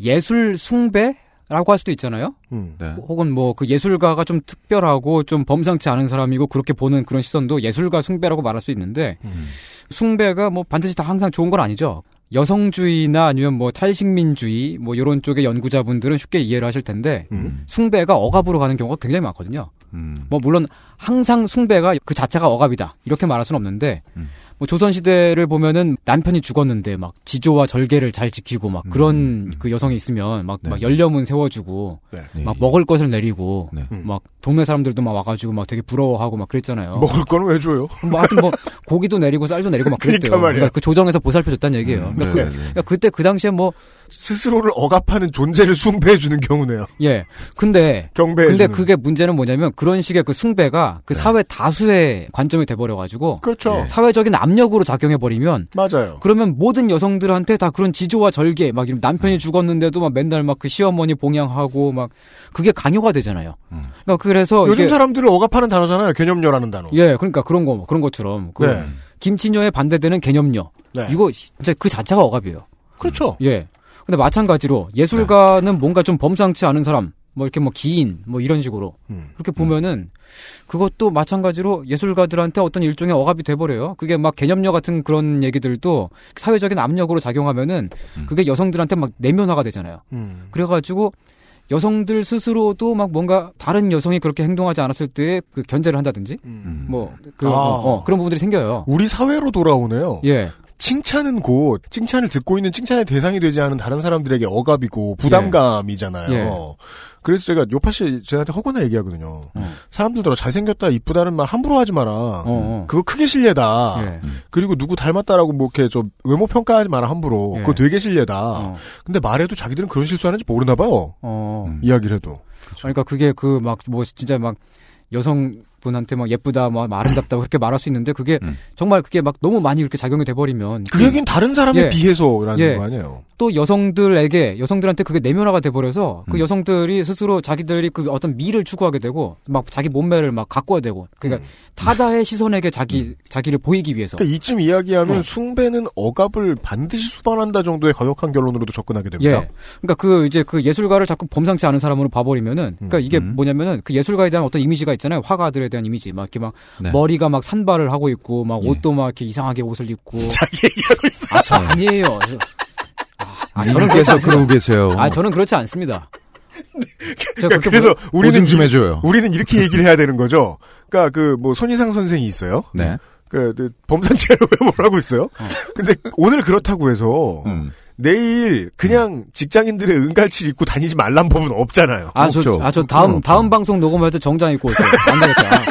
예술 숭배 라고 할 수도 있잖아요. 음. 네. 혹은 뭐 그 예술가가 좀 특별하고 좀 범상치 않은 사람이고 그렇게 보는 그런 시선도 예술가 숭배라고 말할 수 있는데 음. 숭배가 뭐 반드시 다 항상 좋은 건 아니죠. 여성주의나 아니면 뭐 탈식민주의 뭐 이런 쪽의 연구자분들은 쉽게 이해를 하실 텐데 음. 숭배가 억압으로 가는 경우가 굉장히 많거든요. 음. 뭐 물론 항상 숭배가 그 자체가 억압이다 이렇게 말할 수는 없는데 음. 뭐 조선 시대를 보면은 남편이 죽었는데 막 지조와 절개를 잘 지키고 막 그런 음. 그 여성이 있으면 막, 네. 막 연려문 세워주고 네. 막 먹을 것을 내리고 네. 막 동네 사람들도 막 와가지고 막 되게 부러워하고 막 그랬잖아요. 먹을 거는 왜 줘요? 뭐 하여튼 뭐 고기도 내리고 쌀도 내리고 막 그랬대요. 그러니까 말이야. 그 조정에서 보살펴줬다는 얘기예요. 그러니까, 네, 그, 네, 네. 그러니까 그때 그 당시에 뭐 스스로를 억압하는 존재를 숭배해 주는 경우네요. 예. 근데 경배해주는. 근데 그게 문제는 뭐냐면 그런 식의 그 숭배가 그 네. 사회 다수의 관점이 돼 버려 가지고 그렇죠. 예. 사회적인 압력으로 작용해 버리면 맞아요. 그러면 모든 여성들한테 다 그런 지조와 절개 막 이런 남편이 죽었는데도 막 맨날 막 그 시어머니 봉양하고 막 그게 강요가 되잖아요. 음. 그러니까 그래서 요즘 사람들을 억압하는 단어잖아요. 개념녀라는 단어. 예, 그러니까 그런 거 그런 것처럼 그 네. 김치녀에 반대되는 개념녀 네. 이거 진짜 그 자체가 억압이에요. 그렇죠. 예. 근데 마찬가지로 예술가는 뭔가 좀 범상치 않은 사람, 뭐 이렇게 뭐 기인, 뭐 이런 식으로 음. 그렇게 보면은 그것도 마찬가지로 예술가들한테 어떤 일종의 억압이 돼버려요. 그게 막 개념녀 같은 그런 얘기들도 사회적인 압력으로 작용하면은 음. 그게 여성들한테 막 내면화가 되잖아요. 음. 그래가지고 여성들 스스로도 막 뭔가 다른 여성이 그렇게 행동하지 않았을 때 그 견제를 한다든지 음. 뭐 그, 아. 어, 그런 부분들이 생겨요. 우리 사회로 돌아오네요. 예. 칭찬은 곧 칭찬을 듣고 있는 칭찬의 대상이 되지 않은 다른 사람들에게 억압이고 부담감이잖아요. 예. 그래서 제가 요파 씨 쟤한테 허구나 얘기하거든요. 어. 사람들더러 잘생겼다 이쁘다는 말 함부로 하지 마라. 어. 그거 크게 실례다. 예. 그리고 누구 닮았다라고 뭐 이렇게 좀 외모 평가하지 마라 함부로. 예. 그거 되게 실례다. 어. 근데 말해도 자기들은 그런 실수하는지 모르나 봐요. 어. 음. 이야기를 해도. 그러니까 그게 그 막 뭐 진짜 막 여성 분한테 막 예쁘다, 뭐 아름답다 그렇게 말할 수 있는데 그게 음. 정말 그게 막 너무 많이 이렇게 작용이 돼버리면 그 얘기는 다른 사람에 예. 비해서라는 예. 거 아니에요. 또 여성들에게 여성들한테 그게 내면화가 돼버려서 그 음. 여성들이 스스로 자기들이 그 어떤 미를 추구하게 되고 막 자기 몸매를 막 가꿔야 되고 그러니까 타자의 시선에게 자기 자기를 보이기 위해서 음. 그러니까 이쯤 이야기하면 어. 숭배는 억압을 반드시 수반한다 정도의 과격한 결론으로도 접근하게 됩니다. 예. 그러니까 그 이제 그 예술가를 자꾸 범상치 않은 사람으로 봐버리면은, 그러니까 이게 음. 뭐냐면은 그 예술가에 대한 어떤 이미지가 있잖아요. 화가들에 대한 이미지, 막 이렇게 막 네. 머리가 막 산발을 하고 있고, 막 예. 옷도 막 이렇게 이상하게 옷을 입고. 자기 얘기하고 있어. 아, 저 아니에요. 저- 아, 아, 저는 않습니다. 그러고 계세요. 아, 저는 그렇지 않습니다. 저 그러니까 그래서 보- 우리는 좀 이- 해줘요. 우리는 이렇게 얘기를 해야 되는 거죠. 그러니까 그 뭐 손희상 선생이 있어요. 네. 그, 그 범상치로 외모를 하고 있어요. 근데 오늘 그렇다고 해서 음. 내일 그냥 직장인들의 은갈치 입고 다니지 말란 법은 없잖아요. 아, 저, 없죠. 아, 저 다음, 없죠. 다음 방송 녹음할 때 정장 입고 올게요. 안 되겠다.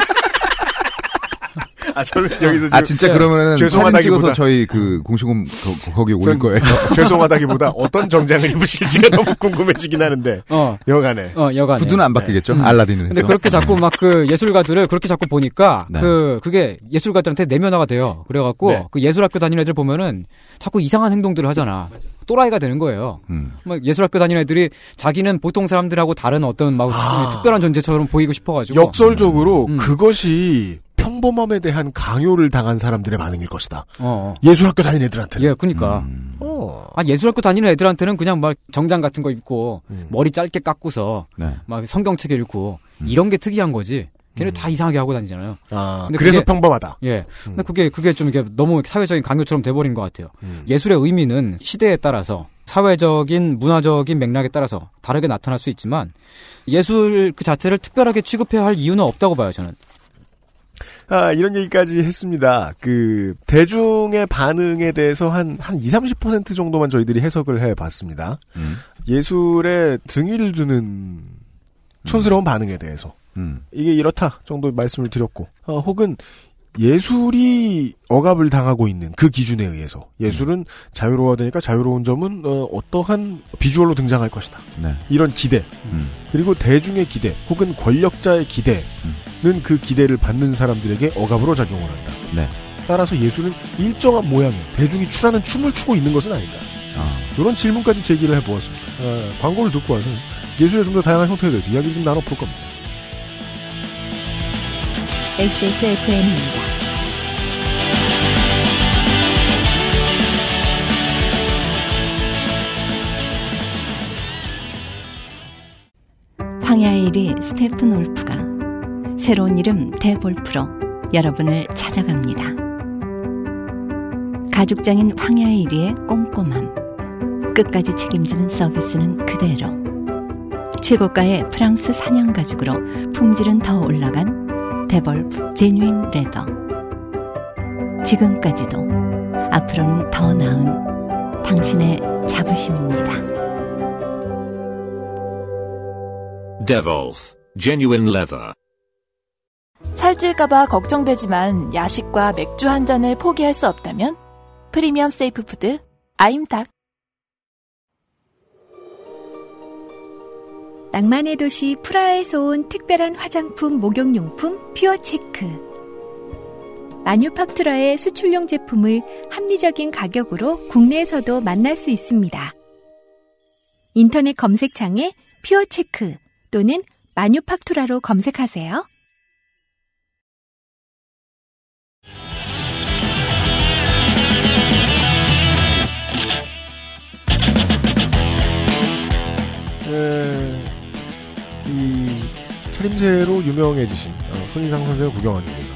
아, 저는 여기서 아 지금 진짜 예. 그러면은 죄송하다기보다- 찍어서 저희 그 공식홈 거- 거기 올릴 전 거예요. 죄송하다기보다 어떤 정장을 입으실지가 너무 궁금해지긴 하는데 어, 여간에 어, 여간에. 구두는 안 바뀌겠죠? 알라딘은 근데 해서. 그렇게 자꾸 막 그 예술가들을 그렇게 자꾸 보니까 네. 그 그게 예술가들한테 내면화가 돼요. 그래 갖고 네. 그 예술학교 다니는 애들 보면은 자꾸 이상한 행동들을 하잖아. 또라이가 되는 거예요. 음. 막 예술학교 다니는 애들이 자기는 보통 사람들하고 다른 어떤 막 아. 특별한 존재처럼 보이고 싶어가지고 역설적으로 음. 그것이 평범함에 대한 강요를 당한 사람들의 반응일 것이다. 어, 어. 예술학교 다니는 애들한테는. 예, 그니까. 음. 어. 아, 예술학교 다니는 애들한테는 그냥 막 정장 같은 거 입고 음. 머리 짧게 깎고서 네. 막 성경책 읽고 음. 이런 게 특이한 거지. 걔네 다 이상하게 하고 다니잖아요. 아, 근데 그래서 그게- 평범하다. 예. 근데 그게, 그게 좀 이게 너무 사회적인 강요처럼 돼버린 것 같아요. 음. 예술의 의미는 시대에 따라서 사회적인, 문화적인 맥락에 따라서 다르게 나타날 수 있지만 예술 그 자체를 특별하게 취급해야 할 이유는 없다고 봐요, 저는. 아, 이런 얘기까지 했습니다. 그, 대중의 반응에 대해서 한, 한 20, 30% 정도만 저희들이 해석을 해 봤습니다. 음. 예술에 등위를 두는 촌스러운 반응에 대해서. 음. 이게 이렇다 정도 말씀을 드렸고, 어, 혹은 예술이 억압을 당하고 있는 그 기준에 의해서 예술은 자유로워야 되니까 자유로운 점은 어, 어떠한 비주얼로 등장할 것이다. 네. 이런 기대 음. 그리고 대중의 기대 혹은 권력자의 기대는 그 기대를 받는 사람들에게 억압으로 작용을 한다. 네. 따라서 예술은 일정한 모양의 대중이 추라는 춤을 추고 있는 것은 아닌가. 아. 이런 질문까지 제기를 해보았습니다. 어, 광고를 듣고 와서 예술의 좀 더 다양한 형태에 대해서 이야기를 좀 나눠볼 겁니다. XSFM입니다. 황야의 1위 스테픈 올프가 새로운 이름 대볼프로 여러분을 찾아갑니다. 가죽장인 황야의 1위의 꼼꼼함, 끝까지 책임지는 서비스는 그대로. 최고가의 프랑스 사냥 가죽으로 품질은 더 올라간 데볼프 제뉴인 레더. 지금까지도 앞으로는 더 나은 당신의 자부심입니다. Devolf Genuine Leather. 살찔까봐 걱정되지만 야식과 맥주 한 잔을 포기할 수 없다면 premium safe food 아임닭. 낭만의 도시 프라하에서 온 특별한 화장품 목욕용품 퓨어체크. 마뉴팍투라의 수출용 제품을 합리적인 가격으로 국내에서도 만날 수 있습니다. 인터넷 검색창에 퓨어체크 또는 마뉴팍투라로 검색하세요. 에, 이 차림새로 유명해지신 어, 손인상 선생을 구경하기 위해서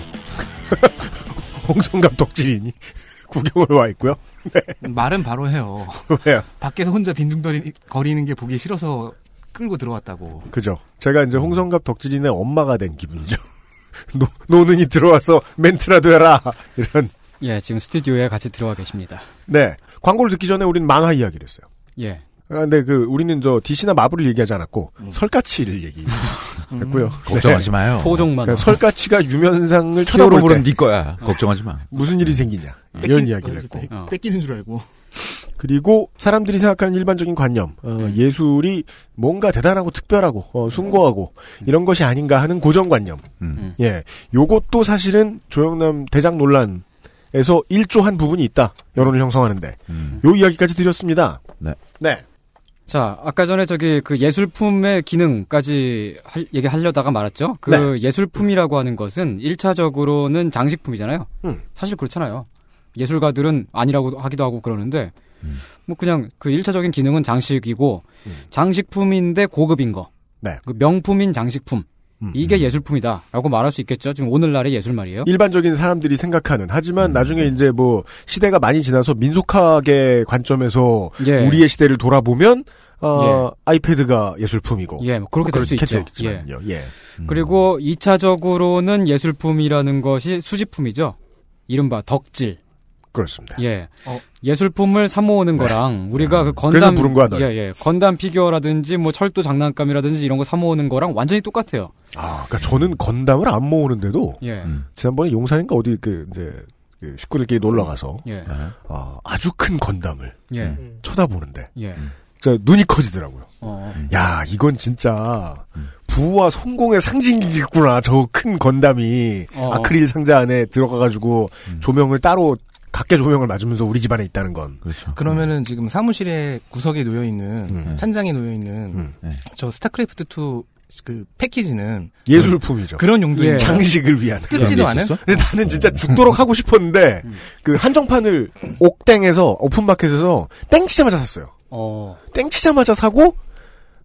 홍성갑 덕질인이 구경을 와 있고요. 네. 말은 바로 해요. 왜요? 밖에서 혼자 빈둥거리는 게 보기 싫어서 끌고 들어왔다고. 그죠. 제가 이제 홍성갑 덕질인의 엄마가 된 기분이죠. 노, 노느니 들어와서 멘트라도 해라. 이런. 예, 지금 스튜디오에 같이 들어와 계십니다. 네. 광고를 듣기 전에 우린 만화 이야기를 했어요. 예. 아, 근데 그 우리는 저 DC나 마블을 얘기하지 않았고 설까치를 얘기했고요. 걱정하지 마요. 토종 만화. 그러니까 설까치가 유면상을 쳐다볼 때네 거야. 걱정하지 마. 무슨 일이 생기냐 뺏긴- 이런 이야기를 어, 했고 뺏- 뺏기는 줄 알고. 그리고 사람들이 생각하는 일반적인 관념 어, 예술이 뭔가 대단하고 특별하고 어, 숭고하고 이런 것이 아닌가 하는 고정관념 음. 예 요것도 사실은 조영남 대장 논란 에서 일조한 부분이 있다 여론을 형성하는데 요 이야기까지 드렸습니다 네. 네. 자, 아까 전에 저기 그 예술품의 기능까지 할- 얘기하려다가 말았죠. 그 네. 예술품이라고 하는 것은 1차적으로는 장식품이잖아요. 음. 사실 그렇잖아요. 예술가들은 아니라고 하기도 하고 그러는데 음. 뭐 그냥 그 1차적인 기능은 장식이고 장식품인데 고급인 거. 네. 그 명품인 장식품. 음. 이게 예술품이다라고 말할 수 있겠죠. 지금 오늘날의 예술 말이에요. 일반적인 사람들이 생각하는 음. 하지만 나중에 이제 뭐 시대가 많이 지나서 민속학의 관점에서 예. 우리의 시대를 돌아보면 어, 아이패드가 예술품이고 예, 뭐 그렇게 될수 있죠. 겠지만요 예. 그리고 2차적으로는 예술품이라는 것이 수집품이죠. 이른바 덕질. 그렇습니다. 예. 예술품을 사모으는 거랑 우리가 그 네. 그래서 건담 부른 거야, 널. 예, 예. 건담 피규어라든지 뭐 철도 장난감이라든지 이런 거 사모으는 거랑 완전히 똑같아요. 아, 그러니까 저는 건담을 안 모으는데도 예. 지난번에 용산인가 어디 그 이제 그 식구들끼리 놀러 가서 예. 아, 아주 큰 건담을 예. 쳐다보는데 예. 저 눈이 커지더라고요. 어. 야, 이건 진짜 부와 성공의 상징이겠구나. 저 큰 건담이 어. 아크릴 상자 안에 들어가가지고 조명을 따로 각계 조명을 맞으면서 우리 집안에 있다는 건. 그렇죠. 그러면은 지금 사무실에 구석에 놓여 있는 음. 찬장에 놓여 있는 저 스타크래프트 2 그 패키지는 예술품이죠. 그런 용도의 예. 장식을 위한. 뜯지도 않아요? 근데 나는 진짜 죽도록 하고 싶었는데 그 한정판을 옥땡에서 오픈마켓에서 땡치자마자 샀어요. 어. 땡치자마자 사고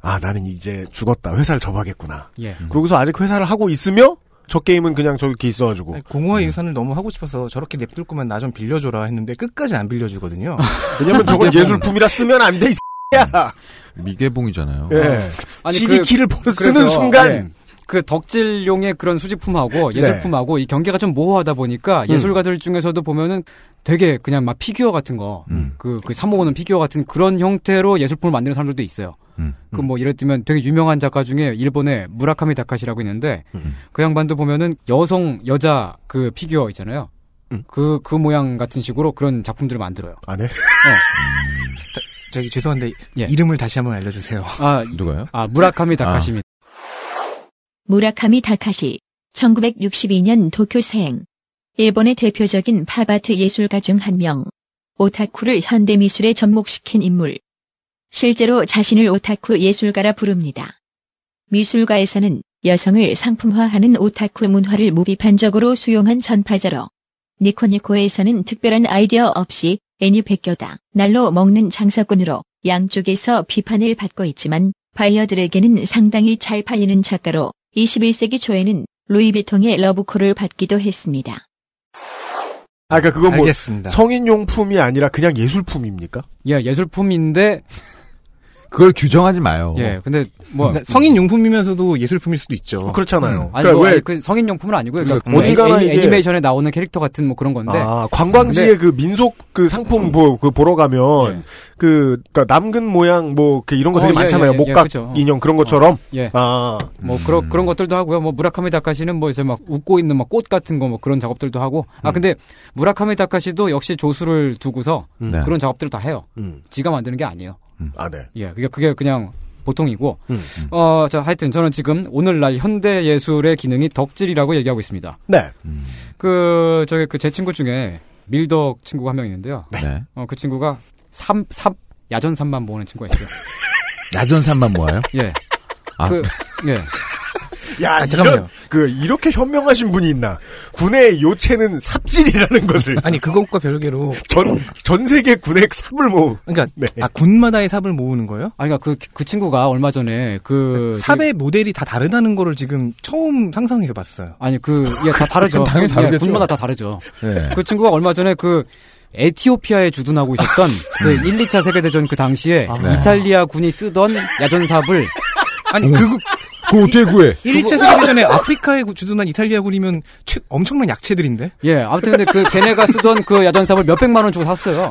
아 나는 이제 죽었다 회사를 접하겠구나. 예. 그러고서 아직 회사를 하고 있으며 저 게임은 그냥 저기 있어가지고 공허의 유산을 너무 하고 싶어서 저렇게 냅둘 거면 나 좀 빌려줘라 했는데 끝까지 안 빌려주거든요. 왜냐면 저건 예술품이라 쓰면 안 돼, 이 X야. 미개봉이잖아요. 예. 아니, CD 그- 키를 쓰는 그래서, 순간 예. 그 덕질용의 그런 수집품하고 네. 예술품하고 이 경계가 좀 모호하다 보니까 음. 예술가들 중에서도 보면은 되게 그냥 막 피규어 같은 거, 음. 그, 그 사모으는 피규어 같은 그런 형태로 예술품을 만드는 사람들도 있어요. 그뭐 예를 들면 되게 유명한 작가 중에 일본의 무라카미 다카시라고 있는데 그 양반도 보면은 여성 여자 그 피규어 있잖아요. 그, 그 모양 같은 식으로 그런 작품들을 만들어요. 안 해? 저기 죄송한데 예. 이름을 다시 한번 알려주세요. 아, 누가요? 아, 무라카미 다카시입니다. 무라카미 다카시 1962년 도쿄생 일본의 대표적인 팝아트 예술가 중 한 명. 오타쿠를 현대미술에 접목시킨 인물. 실제로 자신을 오타쿠 예술가라 부릅니다. 미술가에서는 여성을 상품화하는 오타쿠 문화를 무비판적으로 수용한 전파자로 니코니코에서는 특별한 아이디어 없이 애니 베껴다 날로 먹는 장사꾼으로 양쪽에서 비판을 받고 있지만 바이어들에게는 상당히 잘 팔리는 작가로 21세기 초에는 루이비통의 러브콜을 받기도 했습니다. 아, 그러니까 그건 뭐 알겠습니다. 성인 용품이 아니라 그냥 예술품입니까? 예, 예술품인데 그걸 규정하지 마요. 예, 근데 뭐 그러니까 성인 용품이면서도 예술품일 수도 있죠. 그렇잖아요. 아니 그러니까 뭐 왜 아니, 그 성인 용품은 아니고요. 그러니까 그러니까 어딘가나 애, 이게- 니메이션에 나오는 캐릭터 같은 뭐 그런 건데. 아, 관광지에 그 민속 그 상품 보, 그 보러 가면 그 그러니까 남근 모양 뭐그 이런 거 되게 어, 예, 많잖아요. 예, 예, 목각 그쵸. 인형 그런 것처럼. 예. 아. 뭐 그런 그런 것들도 하고요. 뭐 무라카미 다카시는 뭐 이제 막 웃고 있는 막 꽃 같은 거 뭐 그런 작업들도 하고. 아 근데 무라카미 다카시도 역시 조수를 두고서 음. 네. 그런 작업들을 다 해요. 음. 지가 만드는 게 아니에요. 아, 네. 예, 그게 그게 그냥 보통이고. 음. 어, 자, 하여튼 저는 지금 오늘날 현대 예술의 기능이 덕질이라고 얘기하고 있습니다. 네. 그 저기 그 제 친구 중에 밀덕 친구가 한 명 있는데요. 네. 어, 그 친구가 삼, 삽, 야전삼만 모으는 친구가 있어요. 야전산만 모아요? 예. 아, 그, 예. 야, 아, 잠깐만요. 이런, 그 이렇게 현명하신 분이 있나? 군의 요체는 삽질이라는 것을 아니 그것과 별개로 전 전 세계 군의 삽을 모. 그러니까 네. 아 군마다의 삽을 모으는 거예요? 아니, 그러니까 그, 그 친구가 얼마 전에 그. 삽의 모델이 다 다르다는 거를 지금 처음 상상해 봤어요. 아니, 그, 예, 다 다르죠. 당연히 그, 다르겠죠. 예, 군마다 다 다르죠. 네. 그 친구가 얼마 전에 그, 에티오피아에 주둔하고 있었던 그 1, 2차 세계대전 그 당시에 네. 이탈리아 군이 쓰던 야전삽을 아니 그 그거 어떻게 구해? 1차 세계대전에 아프리카에 주둔한 이탈리아군이면 최, 엄청난 약체들인데? 예, 아무튼 근데 그 걔네가 쓰던 그 야전삽을 몇백만 원 주고 샀어요.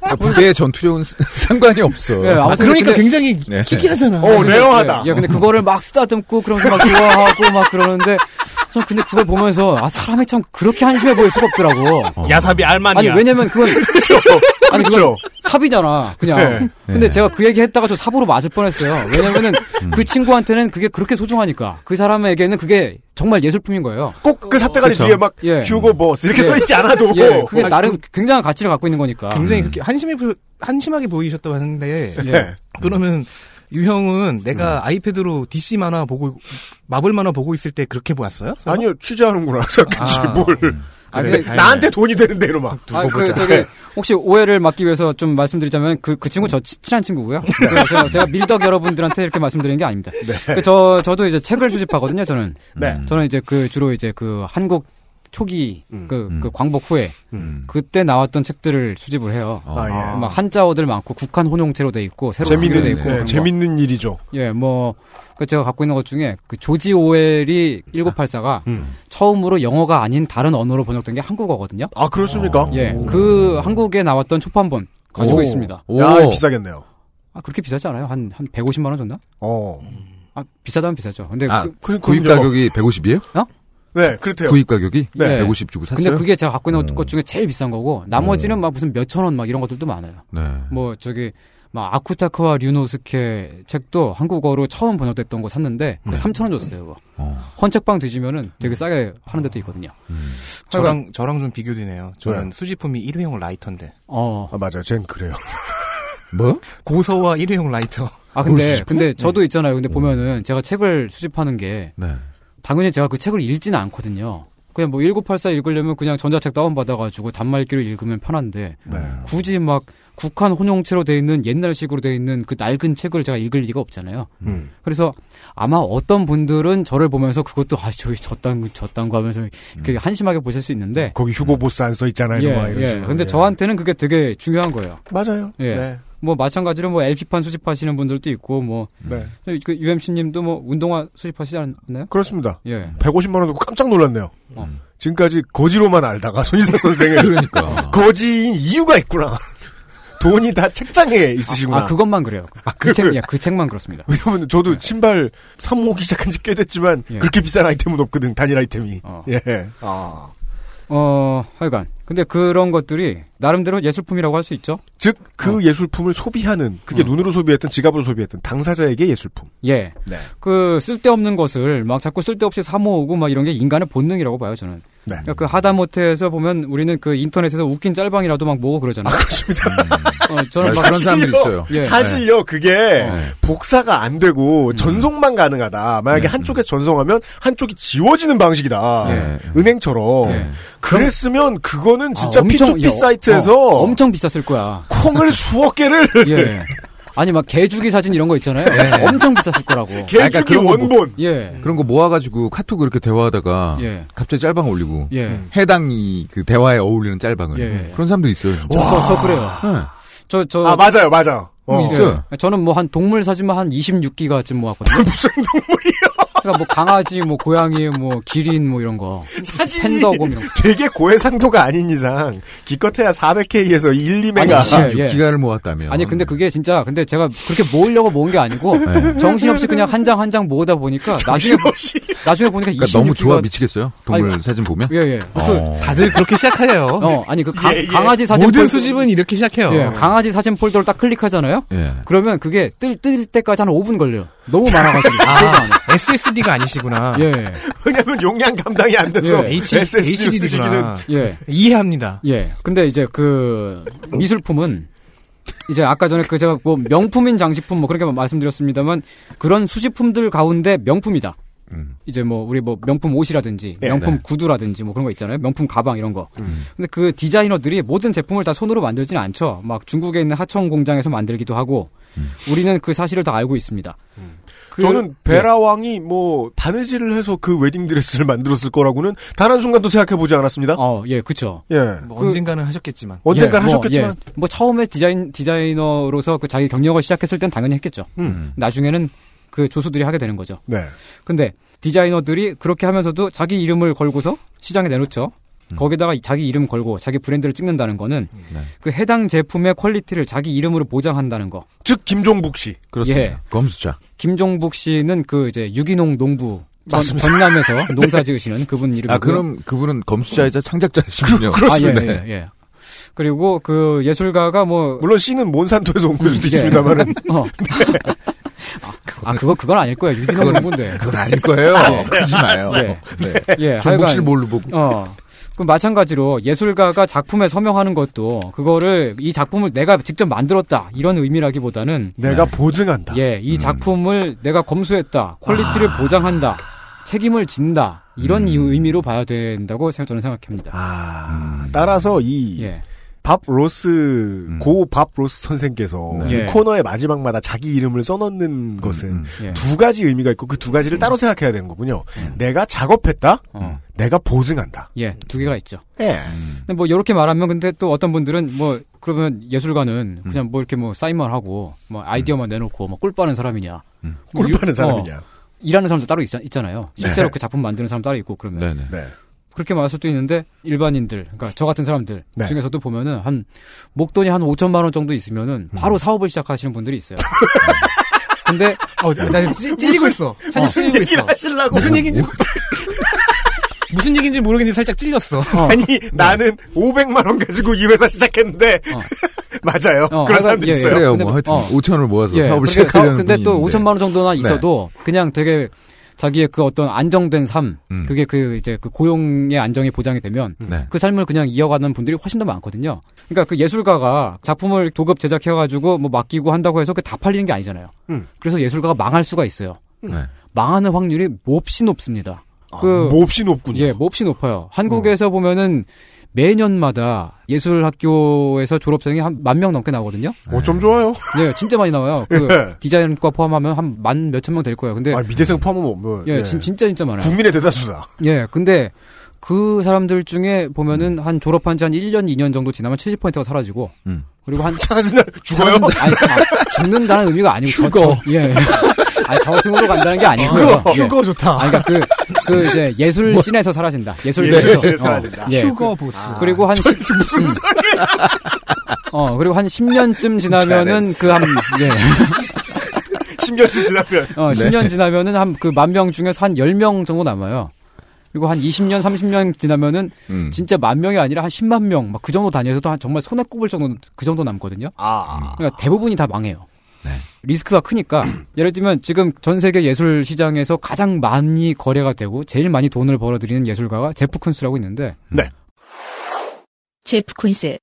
그러니까 부대의 전투력은 상관이 없어. 예, 아, 그러니까 근데- 굉장히 네. 희귀하잖아. 어, rare하다. 예, 예, 근데 그거를 막 쓰다듬고 그러면서 막 좋아하고 막 그러는데 전 근데 그걸 보면서 아 사람이 참 그렇게 한심해 보일 수가 없더라고. 야삽이 알만이야. 아니 왜냐면 그건 아니 그건 그렇죠. 삽이잖아 그냥. 네. 근데 네. 제가 그 얘기 했다가 저 삽으로 맞을 뻔했어요. 왜냐면은 그 친구한테는 그게 그렇게 소중하니까 그 사람에게는 그게 정말 예술품인 거예요. 꼭 그 삽대가리 그쵸. 뒤에 막 예. 휴고 보스 이렇게 예. 써 있지 않아도. 예, 그게 아, 나름 굉장한 가치를 갖고 있는 거니까. 굉장히 그렇게 한심해 보, 한심하게 보이셨다고 하는데 예. 그러면 유형은 내가 아이패드로 DC 만화 보고 마블 만화 보고 있을 때 그렇게 보았어요? 아니요 취재하는구나. 그치 아. 뭘. 아, 그래. 그- 나한테 돈이 되는데 이러면. 아, 그, 저기, 혹시 오해를 막기 위해서 좀 말씀드리자면, 그, 그 친구 저 치- 친한 친구고요. 그래서 제가, 밀덕 여러분들한테 이렇게 말씀드리는 게 아닙니다. 그 저, 저도 이제 책을 수집하거든요, 저는. 네. 저는 이제 그, 주로 이제 그, 한국 초기, 음. 그, 음. 그 광복 후에, 음. 그때 나왔던 책들을 수집을 해요. 어. 아, 예. 막 한자어들 많고, 국한 혼용체로 돼 있고, 새로 쓰기로 돼 재밌는, 있고. 예, 거. 재밌는 일이죠. 예, 뭐, 그 제가 갖고 있는 것 중에, 그 조지 오웰이 1984가 음. 처음으로 영어가 아닌 다른 언어로 번역된 게 한국어거든요. 아, 그렇습니까? 예, 그 한국에 나왔던 초판본 가지고 오. 있습니다. 오. 야, 비싸겠네요. 아, 그렇게 비싸지 않아요? 한, 한 150만 원 줬나? 어. 아, 비싸다면 비싸죠. 근데 아, 그, 구입. 가격이 150이에요? 네, 그렇대요. 구입 가격이 네. 150 주고 샀어요? 근데 그게 제가 갖고 있는 음. 것 중에 제일 비싼 거고, 나머지는 막 무슨 몇천 원 막 이런 것들도 많아요. 네. 뭐, 저기, 막 아쿠타카와 류노스케 책도 한국어로 처음 번역됐던 거 샀는데, 그 네. 3천 원 줬어요, 그거. 어. 헌책방 드시면은 되게 싸게 파는 데도 있거든요. 저랑 저랑 좀 비교되네요. 저는 네. 수집품이 일회용 라이터인데 어. 아, 맞아요. 쟨 그래요. 뭐? 고서와 일회용 라이터. 아, 근데, 근데 저도 있잖아요. 근데 보면은 제가 책을 수집하는 게, 네. 당연히 제가 그 책을 읽지는 않거든요. 그냥 뭐 1984 읽으려면 그냥 전자책 다운받아가지고 단말기로 읽으면 편한데 네. 굳이 막 국한 혼용체로 돼 있는 옛날식으로 돼 있는 그 낡은 책을 제가 읽을 리가 없잖아요. 음. 그래서 아마 어떤 분들은 저를 보면서 그것도 아 저기 저딴 저딴 거 하면서 이렇게 한심하게 보실 수 있는데 거기 휴고 보스 안 써 있잖아요. 예, 예. 근데 예. 저한테는 그게 되게 중요한 거예요. 맞아요. 예. 네. 뭐 마찬가지로 뭐 LP판 수집하시는 분들도 있고 뭐 네. 그 UMC님도 뭐 운동화 수집하시지 않나요? 그렇습니다. 예. 150만 원 듣고 깜짝 놀랐네요. 어. 지금까지 거지로만 알다가 손희상 선생을 그러니까. 거지인 이유가 있구나. 돈이 다 책장에 있으시구나. 아, 그것만 그래요. 그, 책, 예, 그 책만 그렇습니다. 왜냐면 저도 신발 사모으기 시작한 지 꽤 됐지만 예. 그렇게 비싼 아이템은 없거든 단일 아이템이. 어. 예. 아. 어, 하여간. 근데 그런 것들이 나름대로 예술품이라고 할 수 있죠. 즉그 예술품을 소비하는 그게 눈으로 소비했던 지갑으로 소비했던 당사자에게 예술품. 예. 네. 그 쓸데없는 것을 막 자꾸 쓸데없이 사 모으고 막 이런 게 인간의 본능이라고 봐요, 저는. 네. 그러니까 그 하다못해에서 보면 우리는 그 인터넷에서 웃긴 짤방이라도 막 모으고 그러잖아요. 그렇습니다. 어, 저는 막 그런 사람들이 있어요. 예. 사실요, 그게 네. 복사가 안 되고 전송만 가능하다. 만약에 한쪽에서 전송하면 한쪽이 지워지는 방식이다. 예. 은행처럼. 예. 그랬으면 그거 는 진짜 아, 엄청- P2P 예, 사이트에서 어, 엄청 비쌌을 거야. 콩을 수억 개를 예. 아니 막 개주기 사진 이런 거 있잖아요. 예. 엄청 비쌌을 거라고. 개주기 그러니까 그런 거 원본. 예. 그런 거 모아가지고 카톡 이렇게 대화하다가 예. 갑자기 짤방 올리고 예. 해당 이 그 대화에 어울리는 짤방을 예. 그런 사람도 있어요. 진짜. 저, 저, 저 그래요. 네. 저, 저. 아, 맞아요, 맞아. 어. 음, 있어요. 예. 저는 뭐 한 동물 사진만 한 26기가쯤 모았거든요. 무슨 동물이야? 그러니까 뭐 강아지, 뭐 고양이, 뭐 기린 뭐 이런 거. 사진이 팬더곰 이런 거. 되게 고해상도가 아닌 이상 기껏해야 400K에서 1, 2메가 아니, 예, 예. 6기가를 모았다면. 아니 근데 그게 진짜 근데 제가 그렇게 모으려고 모은 게 아니고 네. 정신없이 그냥 한 장 한 장 모으다 보니까 나중에 나중에 보니까 그러니까 26기가 너무 좋아 미치겠어요. 동물 아니, 사진 보면. 예, 예. 어. 다들 그렇게 시작해요. 어, 아니 그 강, 예, 예. 강아지 사진 모든 폴더- 수집은 이렇게 시작해요. 예, 강아지 사진 폴더를 딱 클릭하잖아요. 예. 그러면 그게 뜰, 뜰 때까지 한 5분 걸려요. 너무 많아가지고. 아, SSD가 아니시구나. 예. 왜냐면 용량 감당이 안 돼서 예. H, HDD구나. 예. 이해합니다. 예. 근데 이제 그 미술품은 이제 아까 전에 그 제가 뭐 명품인 장식품 뭐 그렇게 말씀드렸습니다만 그런 수집품들 가운데 명품이다. 음. 이제 뭐 우리 뭐 명품 옷이라든지 네, 명품 네. 구두라든지 뭐 그런 거 있잖아요. 명품 가방 이런 거. 음. 근데 그 디자이너들이 모든 제품을 다 손으로 만들지는 않죠. 막 중국에 있는 하청 공장에서 만들기도 하고 우리는 그 사실을 다 알고 있습니다. 그- 저는 베라 왕이 뭐 바느질을 해서 그 웨딩 드레스를 만들었을 거라고는 단 한 순간도 생각해 보지 않았습니다. 어, 예, 그쵸. 예. 뭐 언젠가는 하셨겠지만. 언젠가 예, 뭐, 하셨겠지만 예. 뭐 처음에 디자인 디자이너로서 그 자기 경력을 시작했을 땐 당연히 했겠죠. 음. 나중에는 그 조수들이 하게 되는 거죠. 네. 근데 디자이너들이 그렇게 하면서도 자기 이름을 걸고서 시장에 내놓죠. 거기다가 자기 이름 걸고 자기 브랜드를 찍는다는 거는 네. 그 해당 제품의 quality를 자기 이름으로 보장한다는 거. 즉 김종북 씨. 그렇습니다. 예. 검수자. 김종북 씨는 그 이제 유기농 농부 전, 맞습니다. 전남에서 농사 지으시는 그분 이름이고요. 아 그럼 그분은 검수자이자 창작자이시군요. 아, 예, 네. 예, 예. 그리고 그 예술가가 뭐 물론 씨는 몬산토에서 온 걸 수도 예. 있습니다만은 어. 아, 그거 그건 아닐 거예요. 유기농 그건- 농부인데. 그건 아닐 거예요. 알았어요. 그러지 마요. 예. 네. 예, 정복 씨를 하여간- 뭘로 보고. 어. 그 마찬가지로 예술가가 작품에 서명하는 것도 그거를 이 작품을 내가 직접 만들었다 이런 의미라기보다는 내가 보증한다. 예, 이 작품을 내가 검수했다, quality를 보장한다, 책임을 진다 이런 이 의미로 봐야 된다고 저는 생각합니다. 아, 따라서 이 예. 밥 로스 고밥 로스 선생께서 네. 이 예. 코너의 마지막마다 자기 이름을 써넣는 것은 예. 두 가지 의미가 있고 그 두 가지를 따로 생각해야 되는 거군요. 내가 작업했다. 어. 내가 보증한다. 예, 두 개가 있죠. 예. 근데 뭐 이렇게 말하면 근데 또 어떤 분들은 뭐 그러면 예술가는 그냥 뭐 이렇게 뭐 사인만 하고 뭐 아이디어만 내놓고 뭐 꿀빠는 사람이냐? 뭐 꿀 빠는 유- 사람이냐. 어, 일하는 사람도 따로 있, 있잖아요. 실제로 네. 그 작품 만드는 사람 따로 있고 그러면 네네. 네. 그렇게 말할 수도 있는데 일반인들, 그러니까 저 같은 사람들 네. 중에서도 보면은 한 목돈이 한 5천만 원 정도 있으면은 음. 바로 사업을 시작하시는 분들이 있어요. 근데 어, 나 지금 찌- 찔리고 있어. 살짝 무슨 찔리고 얘기를 있어. 하시려고. 무슨 얘기인지 무슨 얘기인지 모르겠는데 살짝 찔렸어. 아니 나는 500만 원 가지고 이 회사 시작했는데 맞아요. 어, 그런 하여간, 사람들이 예, 예. 있어요. 그래요. 근데 뭐 하여튼 어. 5천 원을 모아서 예, 사업을 그렇게 시작하려는 사업- 근데 또 분인데. 5천만 원 정도나 네. 있어도 그냥 되게 자기의 그 어떤 안정된 삶, 음. 그게 그 이제 그 고용의 안정이 보장이 되면 네. 그 삶을 그냥 이어가는 분들이 훨씬 더 많거든요. 그러니까 그 예술가가 작품을 도급 제작해가지고 뭐 맡기고 한다고 해서 그 다 팔리는 게 아니잖아요. 음. 그래서 예술가가 망할 수가 있어요. 네. 망하는 확률이 몹시 높습니다. 아, 그 몹시 높군요. 예, 몹시 높아요. 한국에서 보면은 매년마다 예술학교에서 졸업생이 한 만 명 넘게 나오거든요. 어쩜 좋아요. 예, 진짜 많이 나와요. 그 예. 디자인과 포함하면 한 만 몇천 명 될 거예요. 근데 아, 미대생 포함하면 뭐, 예, 진, 진짜 진짜 많아요. 국민의 대다수다. 예, 근데 그 사람들 중에 보면은 한 졸업한 지 한 1년, 2년 정도 지나면 70%가 사라지고 음. 그리고 한 사라진다 죽어요? 사라진다- 아니, 아, 죽는다는 의미가 아니고 저- 휴거. 저- 예. 아니 저승으로 간다는 게 아니고요. 휴거, 예. 휴거 좋다. 아니, 그러니까 그, 그 이제 예술 뭐- 씬에서 사라진다. 예술 예술 씬에서. 어, 사라진다. 예. 휴거 그- 보스. 그리고 한 저, 10, 무슨 소리야? 어, 그리고 한 10년쯤 지나면은 그 한, 예. 10년쯤 지나면. 어, 네. 10년 지나면은 한 그 만 명 중에서 한 10명 정도 남아요. 그리고 한 20년, 30년 지나면은 음. 진짜 만 명이 아니라 한 10만 명, 막 그 정도 단위에서도 한 정말 손에 꼽을 정도 그 정도 남거든요. 아. 그러니까 대부분이 다 망해요. 네. 리스크가 크니까 예를 들면 지금 전 세계 예술 시장에서 가장 많이 거래가 되고 제일 많이 돈을 벌어들이는 예술가가 제프 쿤스라고 있는데 네. 제프 쿤스.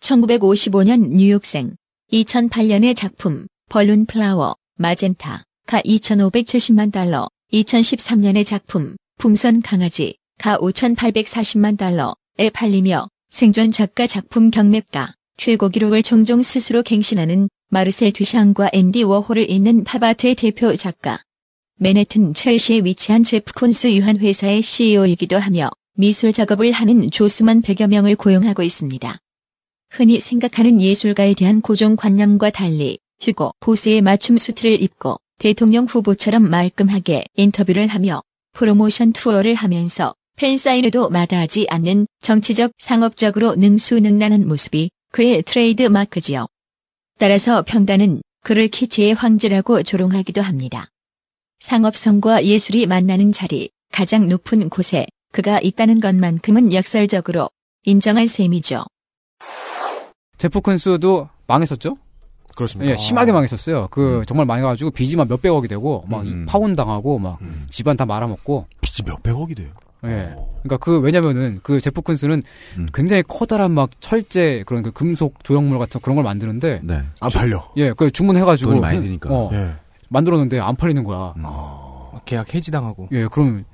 1955년 뉴욕생. 2008년의 작품 Balloon Flower Magenta 가 2,570만 달러. 2013년의 작품 풍선 강아지 가 5,840만 달러에 팔리며 생존 작가 작품 경매가 최고 기록을 종종 스스로 갱신하는 마르셀 뒤샹과 앤디 워홀을 잇는 팝아트의 대표 작가. 맨해튼 첼시에 위치한 제프 쿤스 유한 회사의 CEO이기도 하며 미술 작업을 하는 조수만 100여 명을 고용하고 있습니다. 흔히 생각하는 예술가에 대한 고정관념과 달리 휴고 보스의 맞춤 수트를 입고 대통령 후보처럼 말끔하게 인터뷰를 하며 프로모션 투어를 하면서 팬사인회도 마다하지 않는 정치적 상업적으로 능수능란한 모습이 그의 트레이드 마크지요. 따라서 평단은 그를 키치의 황제라고 조롱하기도 합니다. 상업성과 예술이 만나는 자리, 가장 높은 곳에 그가 있다는 것만큼은 역설적으로 인정할 셈이죠. 제프 쿤스도 망했었죠? 그렇습니다. 예, 심하게 망했었어요. 그 정말 망해가지고 빚이 막 몇백억이 되고 막 음. 파혼 당하고 막 집안 다 말아먹고. 빚이 몇 백억이 돼요. 예. 그러니까 그 왜냐면은 그 제프 쿤스는 굉장히 커다란 막 철제 그런 그 금속 조형물 같은 그런 걸 만드는데 네. 안 팔려. 예, 그걸 주문해가지고 돈이 많이 드니까. 어, 예. 만들었는데 안 팔리는 거야. 계약 해지당하고. 예, 그럼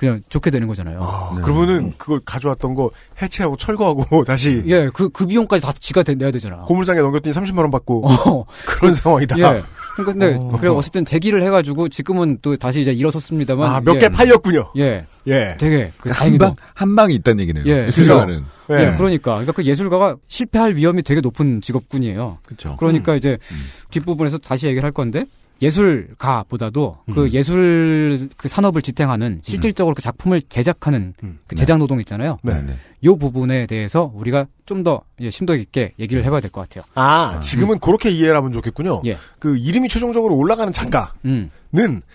그냥 좋게 되는 거잖아요. 아, 그러면은 그걸 가져왔던 거 해체하고 철거하고 다시 예, 그, 그 비용까지 다 지가 대- 내야 되잖아. 고물상에 넘겼더니 30만 원 받고 어. 그런 상황이다. 예. 그러니까 근데 어. 그래 어쨌든 제기를 해 가지고 지금은 또 다시 이제 일어섰습니다만. 아, 몇 예. 개 팔렸군요. 예. 예. 되게 그한 다행히도. 방, 한 방이 있다는 얘기네요. 예. 예술가는. 그래서- 예. 그러니까 그러니까 그 예술가가 실패할 위험이 되게 높은 직업군이에요. 그렇죠. 그러니까 이제 뒷부분에서 다시 얘기를 할 건데 예술가보다도 그 음. 예술 그 산업을 지탱하는 실질적으로 그 작품을 제작하는 그 제작 노동 있잖아요. 네. 네. 요 부분에 대해서 우리가 좀 더 심도 있게 얘기를 해봐야 될 것 같아요. 아, 지금은 그렇게 이해를 하면 좋겠군요. 예. 그 이름이 최종적으로 올라가는 작가는 음.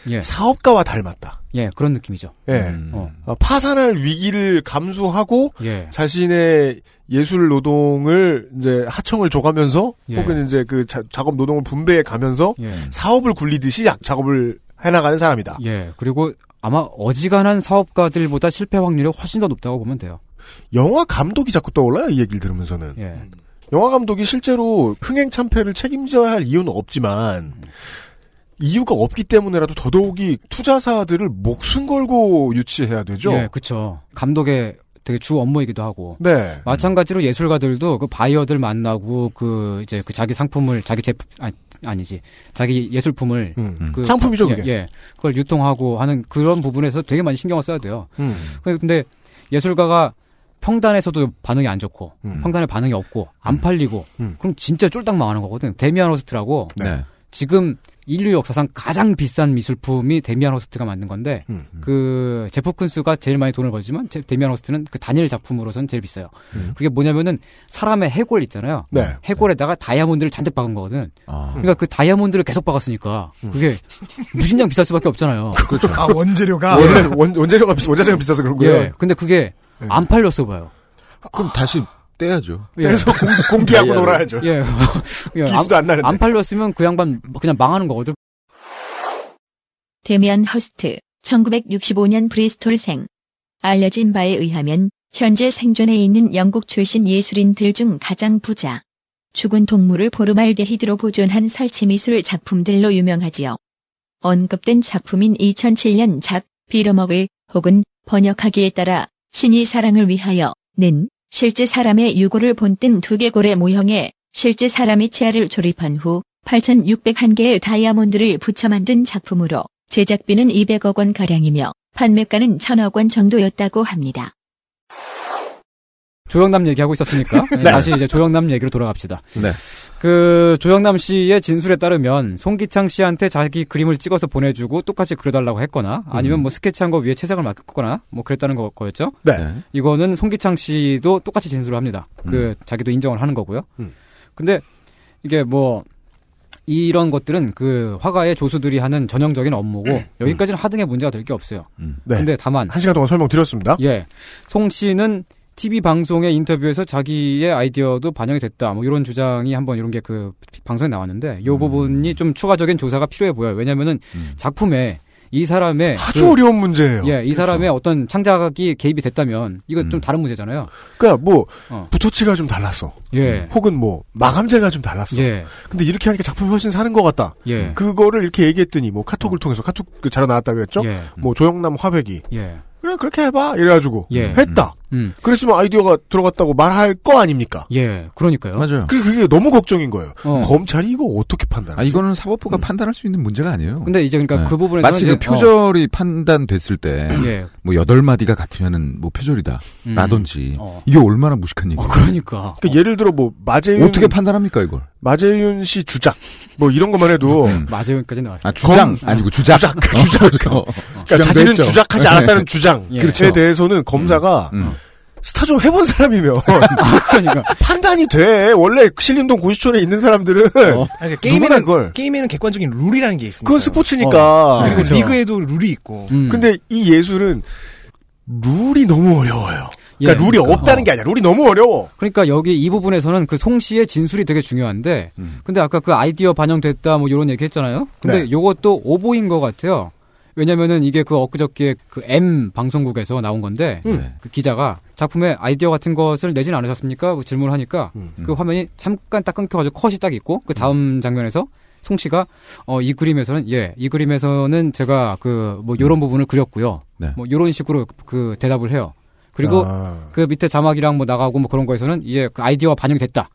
예. 사업가와 닮았다. 예, 그런 느낌이죠. 예. 어. 어, 파산할 위기를 감수하고 예. 자신의 예술 노동을 이제 하청을 줘가면서 예. 혹은 이제 그 자- 작업 노동을 분배해 가면서 예. 사업을 굴리듯이 약- 작업을 해나가는 사람이다. 예, 그리고 아마 어지간한 사업가들보다 실패 확률이 훨씬 더 높다고 보면 돼요. 영화 감독이 자꾸 떠올라요 이 얘기를 들으면서는. 예. 영화 감독이 실제로 흥행 참패를 책임져야 할 이유는 없지만 이유가 없기 때문에라도 더더욱이 투자사들을 목숨 걸고 유치해야 되죠. 예, 그쵸. 감독의 되게 주 업무이기도 하고. 네. 마찬가지로 예술가들도 그 바이어들 만나고 그 이제 그 자기 상품을 자기 제품 아니, 아니지 자기 예술품을 음. 그 상품이죠, 예, 그게. 예, 그걸 유통하고 하는 그런 부분에서 되게 많이 신경을 써야 돼요. 음. 근데 예술가가 평단에서도 반응이 안 좋고 음. 평단에 반응이 없고 안 팔리고 음. 그럼 진짜 쫄딱 망하는 거거든. 데미안 호스트라고 네. 지금 인류 역사상 가장 비싼 미술품이 데미안 허스트가 만든 건데 음. 그 제프 쿤스가 제일 많이 돈을 벌지만 제- 데미안 허스트는 그 단일 작품으로선 제일 비싸요. 음. 그게 뭐냐면은 사람의 해골 있잖아요. 네. 해골에다가 다이아몬드를 잔뜩 박은 거거든. 아. 그러니까 그 다이아몬드를 계속 박았으니까 음. 그게 무진장 비쌀 수밖에 없잖아요. 그렇죠. 아, 원재료가. 원래 원, 원재료가 비- 원자재가 비싸서 그런 거예요. 예. 근데 그게 안 팔렸어 봐요. 그럼 다시 떼야죠. 예. 그래서 공, 공기하고. 놀아야죠. 예. 예, 기스도 안 나는데. 안 팔렸으면 그 양반 그냥 망하는 거거든. 데미안 허스트, 1965년 브리스톨생. 알려진 바에 의하면 현재 생존해 있는 영국 출신 예술인들 중 가장 부자. 죽은 동물을 포르말데히드로 보존한 설치미술 작품들로 유명하지요. 언급된 작품인 2007년 작 빌어먹을 혹은 번역하기에 따라 신의 사랑을 위하여 는 실제 사람의 유골을 본뜬 두개골의 모형에 실제 사람의 치아를 조립한 후 8,601개의 다이아몬드를 붙여 만든 작품으로 제작비는 200억 원 가량이며 판매가는 1,000억 원 정도였다고 합니다. 조영남 얘기하고 있었으니까 네, 네. 다시 이제 조영남 얘기로 돌아갑시다. 네. 그 조영남 씨의 진술에 따르면 송기창 씨한테 자기 그림을 찍어서 보내주고 똑같이 그려달라고 했거나 아니면 뭐 스케치한 거 위에 채색을 맡겼거나 뭐 그랬다는 거, 거였죠. 네. 이거는 송기창 씨도 똑같이 진술을 합니다. 그 자기도 인정을 하는 거고요. 음. 근데 이게 뭐 이런 것들은 그 화가의 조수들이 하는 전형적인 업무고 여기까지는 하등의 문제가 될 게 없어요. 네. 근데 다만 한 시간 동안 설명드렸습니다. 예. 송 씨는 TV 방송의 인터뷰에서 자기의 아이디어도 반영이 됐다. 뭐 이런 주장이 한번 이런 게 그 방송에 나왔는데 이 부분이 좀 추가적인 조사가 필요해 보여요. 왜냐면은 작품에 이 사람의 아주 그- 어려운 문제예요. 예, 이 사람의 어떤 창작이 개입이 됐다면 이거 좀 다른 문제잖아요. 그러니까 뭐 어. 부토치가 좀 달랐어. 예. 혹은 뭐 마감재가 좀 달랐어. 예. 근데 이렇게 하니까 작품이 훨씬 사는 것 같다. 예. 그거를 이렇게 얘기했더니 뭐 카톡을 통해서 카톡 그 자료 나왔다 그랬죠. 예. 뭐 조영남 화백이 예. 그래 그렇게 해봐 이래가지고 예. 했다. 음. 그랬으면 아이디어가 들어갔다고 말할 거 아닙니까? 예, 그러니까요. 맞아요. 그 그게 너무 걱정인 거예요. 어. 검찰이 이거 어떻게 판단하지? 아, 이거는 사법부가 판단할 수 있는 문제가 아니에요. 근데 이제 그러니까 네. 그 부분에서 마치 그 표절이 판단됐을 때, 예. 뭐 여덟 마디가 같으면은 뭐 표절이다. 음. 라든지 어. 이게 얼마나 무식한 얘기예요. 그러니까. 그러니까 예를 들어 뭐 마재윤 어떻게 판단합니까 이걸? 마재윤 씨 주작 뭐 이런 것만 해도 마재윤까지 나왔어요. 아 주장 아니고 주작. 주작 주작. 어, 그러니까 자기는 했죠. 주작하지 않았다는 주장에 예. 그렇죠. 대해서는 검사가 음. 스타 좀 해본 사람이면 그러니까 판단이 돼. 원래 신림동 고시촌에 있는 사람들은 아니, 그러니까 게임에는 그걸 게임에는 객관적인 룰이라는 게 있습니다. 그건 스포츠니까. 그리고 그렇죠. 리그에도 룰이 있고. 음. 근데 이 예술은 룰이 너무 어려워요. 예, 그러니까 룰이 그러니까. 없다는 게 아니라 룰이 너무 어려워. 그러니까 여기 이 부분에서는 그 송 씨의 진술이 되게 중요한데, 음. 근데 아까 그 아이디어 반영됐다 뭐 이런 얘기 했잖아요. 근데 네. 요것도 오보인 것 같아요. 왜냐면은 이게 그 엊그저께 그 M 방송국에서 나온 건데, 음. 그 기자가 작품에 아이디어 같은 것을 내진 않으셨습니까? 뭐 질문을 하니까 음. 그 화면이 잠깐 딱 끊겨가지고 컷이 딱 있고 그 다음 장면에서 송 씨가 어 이 그림에서는 예 이 그림에서는 제가 그 뭐 요런 부분을 그렸고요. 네. 뭐 요런 식으로 그 대답을 해요. 그리고 아, 그 밑에 자막이랑 뭐 나가고 뭐 그런 거에서는 이게 그 아이디어가 반영이 됐다.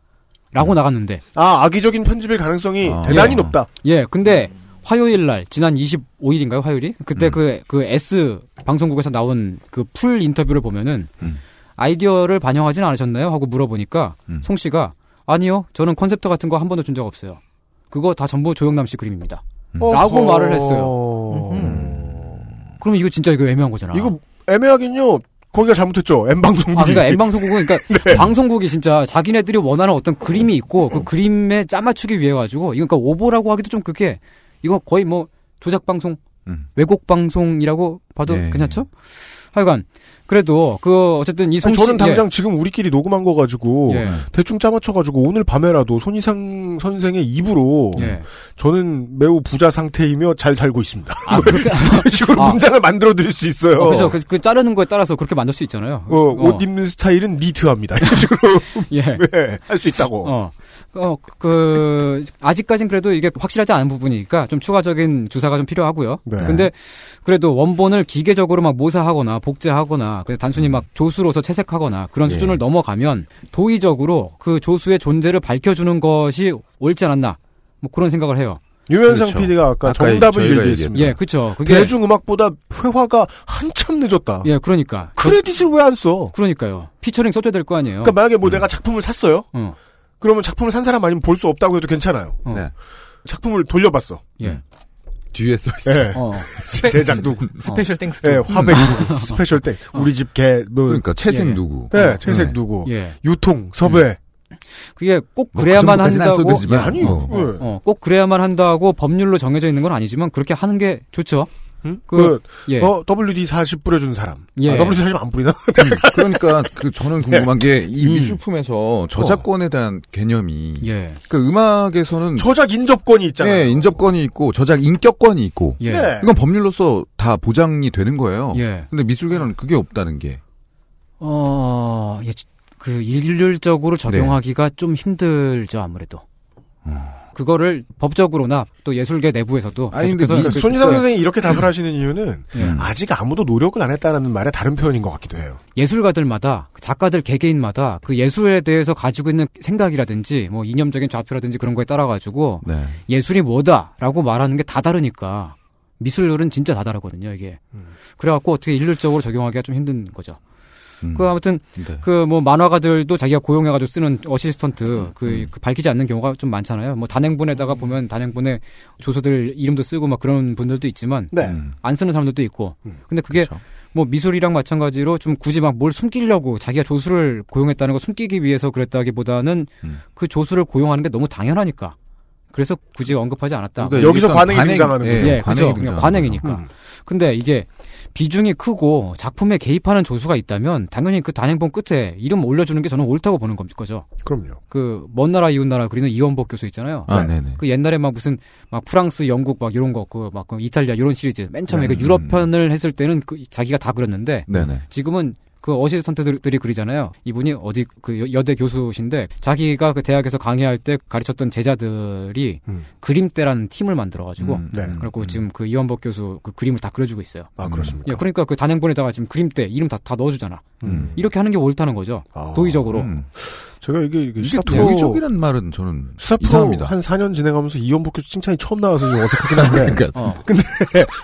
라고 나갔는데. 아, 악의적인 편집일 가능성이 아. 대단히 예. 높다. 예, 근데 화요일 날, 지난 25일인가요, 화요일이? 그때 음. 그, 그 S 방송국에서 나온 그 full 인터뷰를 보면은 음. 아이디어를 반영하진 않으셨나요? 하고 물어보니까 음. 송 씨가 아니요, 저는 컨셉트 같은 거 한 번도 준 적 없어요. 그거 다 전부 조영남 씨 그림입니다. 음. 라고. 말을 했어요. 그럼 이거 진짜 이거 애매한 거잖아. 이거 애매하긴요. 거기가 잘못했죠. M 방송국이. 아, 그러니까 M 방송국은 그러니까 네. 방송국이 진짜 자기네들이 원하는 어떤 그림이 있고 그 그림에 짜맞추기 위해 가지고 그러니까 오보라고 하기도 좀 그렇게 이거 거의 뭐 조작 방송, 음. 왜곡 방송이라고 봐도 예. 괜찮죠? 하여간 그래도 그 어쨌든 이 송씨 저는 당장 지금 우리끼리 녹음한 거 가지고 예. 대충 짜맞춰 가지고 오늘 밤에라도 손희상 선생의 입으로 예. 저는 매우 부자 상태이며 잘 살고 있습니다. 아, 그렇게 이런 식으로 아. 문장을 만들어 드릴 수 있어요. 어, 그죠. 그, 그 자르는 거에 따라서 그렇게 만들 수 있잖아요. 어, 옷 입는 스타일은 니트합니다. 이런 식으로 예. 네, 할수 있다고. 어, 어, 그, 아직까진 그래도 이게 확실하지 않은 부분이니까 좀 추가적인 주사가 좀 필요하고요. 네. 근데 그래도 원본을 기계적으로 막 모사하거나 복제하거나 그냥 단순히 막 조수로서 채색하거나 그런 예. 수준을 넘어가면 도의적으로 그 조수의 존재를 밝혀주는 것이 옳지 않았나. 뭐 그런 생각을 해요. 유현상 그렇죠. PD가 아까 아까 정답을 얘기했습니다. 예, 그쵸. 그게. 대중음악보다 회화가 한참 늦었다. 예, 그러니까. 크레딧을 왜 안 써? 그러니까요. 피처링 써줘야 될 거 아니에요. 그러니까 만약에 뭐 내가 작품을 샀어요. 어, 그러면 작품을 산 사람 아니면 볼 수 없다고 해도 괜찮아요. 어. 네. 작품을 돌려봤어. 예. 뒤에 써 있어. 예. 어. spe- 제작 누구? special thanks. 예, to. 화백 누구? special thank. 우리 집 개, 뭐. 그러니까 채색 예. 누구? 네, 채색 네. 누구. 예. 유통, 섭외. 그게 꼭뭐 그래야만 그 정도까지는 안 한다고. 아니, 어. 예. 어, 꼭 그래야만 한다고 법률로 정해져 있는 건 아니지만 그렇게 하는 게 좋죠. 그, 그, 예. 어, WD-40 뿌려준 사람. 예. 아, WD-40 안 뿌리나? 그러니까 그 저는 궁금한 게이 음. 미술품에서 저작권에 대한 개념이 예. 그 음악에서는 저작 인접권이 있잖아요. 예, 인접권이 있고 저작 인격권이 있고 예. 네. 이건 법률로서 다 보장이 되는 거예요. 예. 근데 미술계는 그게 없다는 게 어, 예, 그 일률적으로 적용하기가 네. 좀 힘들죠, 아무래도. 음. 그거를 법적으로나 또 예술계 내부에서도 아니, 근데 미- 그- 손희상 그- 선생이 이렇게 답을 하시는 이유는 예. 아직 아무도 노력을 안 했다는 말의 다른 표현인 것 같기도 해요. 예술가들마다 그 작가들 개개인마다 그 예술에 대해서 가지고 있는 생각이라든지 뭐 이념적인 좌표라든지 그런 거에 따라 가지고 네. 예술이 뭐다라고 말하는 게 다 다르니까 미술은 진짜 다 다르거든요 이게 그래갖고 어떻게 일률적으로 적용하기가 좀 힘든 거죠. 음. 그 아무튼 네. 그뭐 만화가들도 자기가 고용해가지고 쓰는 어시스턴트 그, 음. 그 밝히지 않는 경우가 좀 많잖아요. 뭐 단행본에다가 보면 단행본에 조서들 이름도 쓰고 막 그런 분들도 있지만 네. 음. 안 쓰는 사람들도 있고. 근데 그게 그렇죠. 뭐 미술이랑 마찬가지로 좀 굳이 막 뭘 숨기려고 자기가 조수를 고용했다는 거 숨기기 위해서 그랬다기보다는 그 조수를 고용하는 게 너무 당연하니까. 그래서 굳이 언급하지 않았다. 그러니까 여기서 관행이 관행- 등장하는군요. 예, 예, 관행이 그렇죠. 관행이니까. 음. 근데 이게 비중이 크고 작품에 개입하는 조수가 있다면 당연히 그 단행본 끝에 이름 올려주는 게 저는 옳다고 보는 겁- 거죠. 그럼요. 그 먼 나라 이웃 나라 그리는 이원복 교수 있잖아요. 아, 네네. 그 옛날에 막 무슨 막 프랑스, 영국 막 이런 거, 그 막 이탈리아 이런 시리즈 맨 처음에 네. 그 유럽 편을 했을 때는 그 자기가 다 그렸는데 네네. 지금은 그 어시스턴트들이 그리잖아요. 이분이 어디 그 여- 여대 교수신데 자기가 그 대학에서 강의할 때 가르쳤던 제자들이 그림대라는 팀을 만들어가지고 음, 네. 그리고 지금 그 이원복 교수 그 그림을 다 그려주고 있어요. 아, 그렇습니까? 예, 그러니까 그 단행본에다가 지금 그림대 이름 다, 다 넣어주잖아. 음. 이렇게 하는 게 옳다는 거죠. 도의적으로. 제가 이게, 이게 이게 시사 프로 도의적이란 말은 저는 시사 프로 이상합니다. 한 4년 진행하면서 이원복 교수 칭찬이 처음 나와서 좀 어색하긴 한데. 그러니까. 어. 근데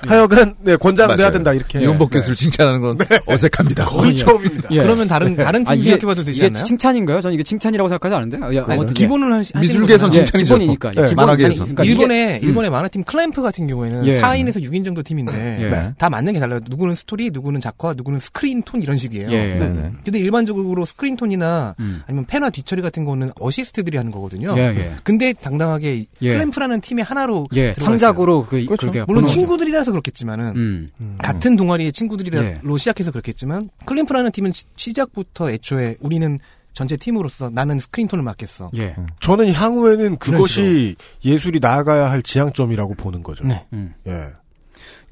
하여간 네, 권장돼야. 된다 이렇게. 이원복 네. 교수를 칭찬하는 건 어색합니다. 거의 처음입니다. 예. 그러면 다른 다른 팀 아, 생각해봐도 되지 이게 않나요? 칭찬인가요? 저는 이게 칭찬이라고 생각하지 않은데. 아, 야, 아니, 어떻게- 기본은 하시, 하시는 미술계에선. 칭찬이죠. 기본이니까. 예, 기본- 만화계에서. 아니, 그러니까 일본의 이게- 일본의 만화팀 클램프 같은 경우에는 예. 4인에서 6인 정도 팀인데 예. 네. 다 맞는 게 달라요. 누구는 스토리, 누구는 작화, 누구는 스크린 톤 이런 식이에요. 예. 근데 일반적으로 스크린 톤이나 음. 아니면 펜화 뒤처리 같은 거는 어시스트들이 하는 거거든요. 예, 예. 근데 당당하게 예. 클램프라는 팀의 하나로 예, 창작으로. 그- 그렇게 물론 친구들이라서 그렇겠지만은 음. 같은 동아리의 친구들이로 예. 시작해서 그렇겠지만 클램프라는 팀은 시- 시작부터 애초에 우리는 전체 팀으로서 나는 스크린 톤을 맡겠어. 예. 저는 향후에는 그것이 예술이 나아가야 할 지향점이라고 보는 거죠. 네. 음. 예.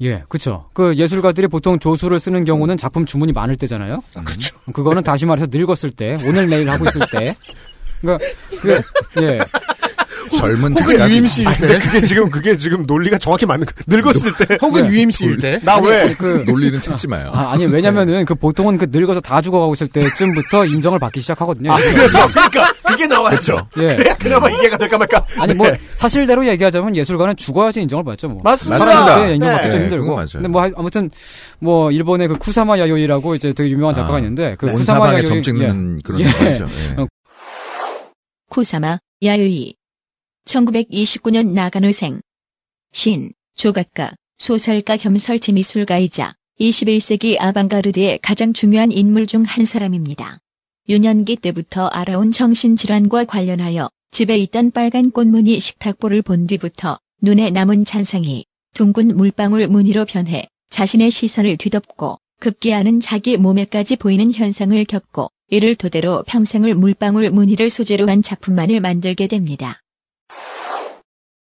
예, 그렇죠. 그 예술가들이 보통 조수를 쓰는 경우는 작품 주문이 많을 때잖아요. 그렇죠. 그거는 다시 말해서 늙었을 때, 오늘 내일 하고 있을 때. 그러니까 그 예. 젊은 혹은 작가들이- UMC일 때. 근데 그게 지금 그게 지금 논리가 정확히 맞는 거. 늙었을 때. 혹은 예. UMC일 때. 나 아니, 왜? 아니, 그 논리는 찾지 마요. 아, 아니 왜냐면은 그 보통은 그 늙어서 다 죽어가고 있을 때쯤부터 인정을 받기 시작하거든요. 아, 그래서 그러니까 그게 나왔죠. 예. 그래야 그나마 이해가 될까 말까. 아니 뭐 네. 사실대로 얘기하자면 예술가는 죽어야지 인정을 받죠 뭐. 맞습니다. 살아있을 때 인정 네. 받기 좀 네, 힘들고. 맞아요. 근데 뭐 하- 아무튼 뭐 일본의 그 쿠사마 야요이라고 이제 되게 유명한 작가가 아, 있는데 그온 쿠사마 야요이 점 찍는 그런 예. 작가죠. 예. 어, 쿠사마 야유이 1929년 나가노생 신, 조각가, 소설가 겸 설치 미술가이자 21세기 아방가르드의 가장 중요한 인물 중 한 사람입니다. 유년기 때부터 알아온 정신질환과 관련하여 집에 있던 빨간 꽃무늬 식탁보를 본 뒤부터 눈에 남은 잔상이 둥근 물방울 무늬로 변해 자신의 시선을 뒤덮고 급기야는 자기 몸에까지 보이는 현상을 겪고 이를 토대로 평생을 물방울 무늬를 소재로 한 작품만을 만들게 됩니다.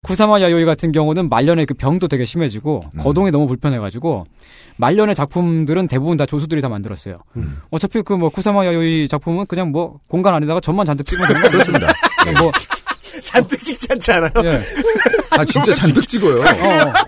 쿠사마 야요이 같은 경우는 말년에 그 병도 되게 심해지고 음. 거동이 너무 불편해가지고 말년의 작품들은 대부분 다 조수들이 다 만들었어요. 음. 어차피 그뭐 쿠사마 야요이 작품은 그냥 뭐 공간 안에다가 점만 잔뜩 찍으면 되는 거 그렇습니다. 그냥 뭐 잔뜩 찍지 않지 않아요? 예. 아 진짜 잔뜩 찍어요.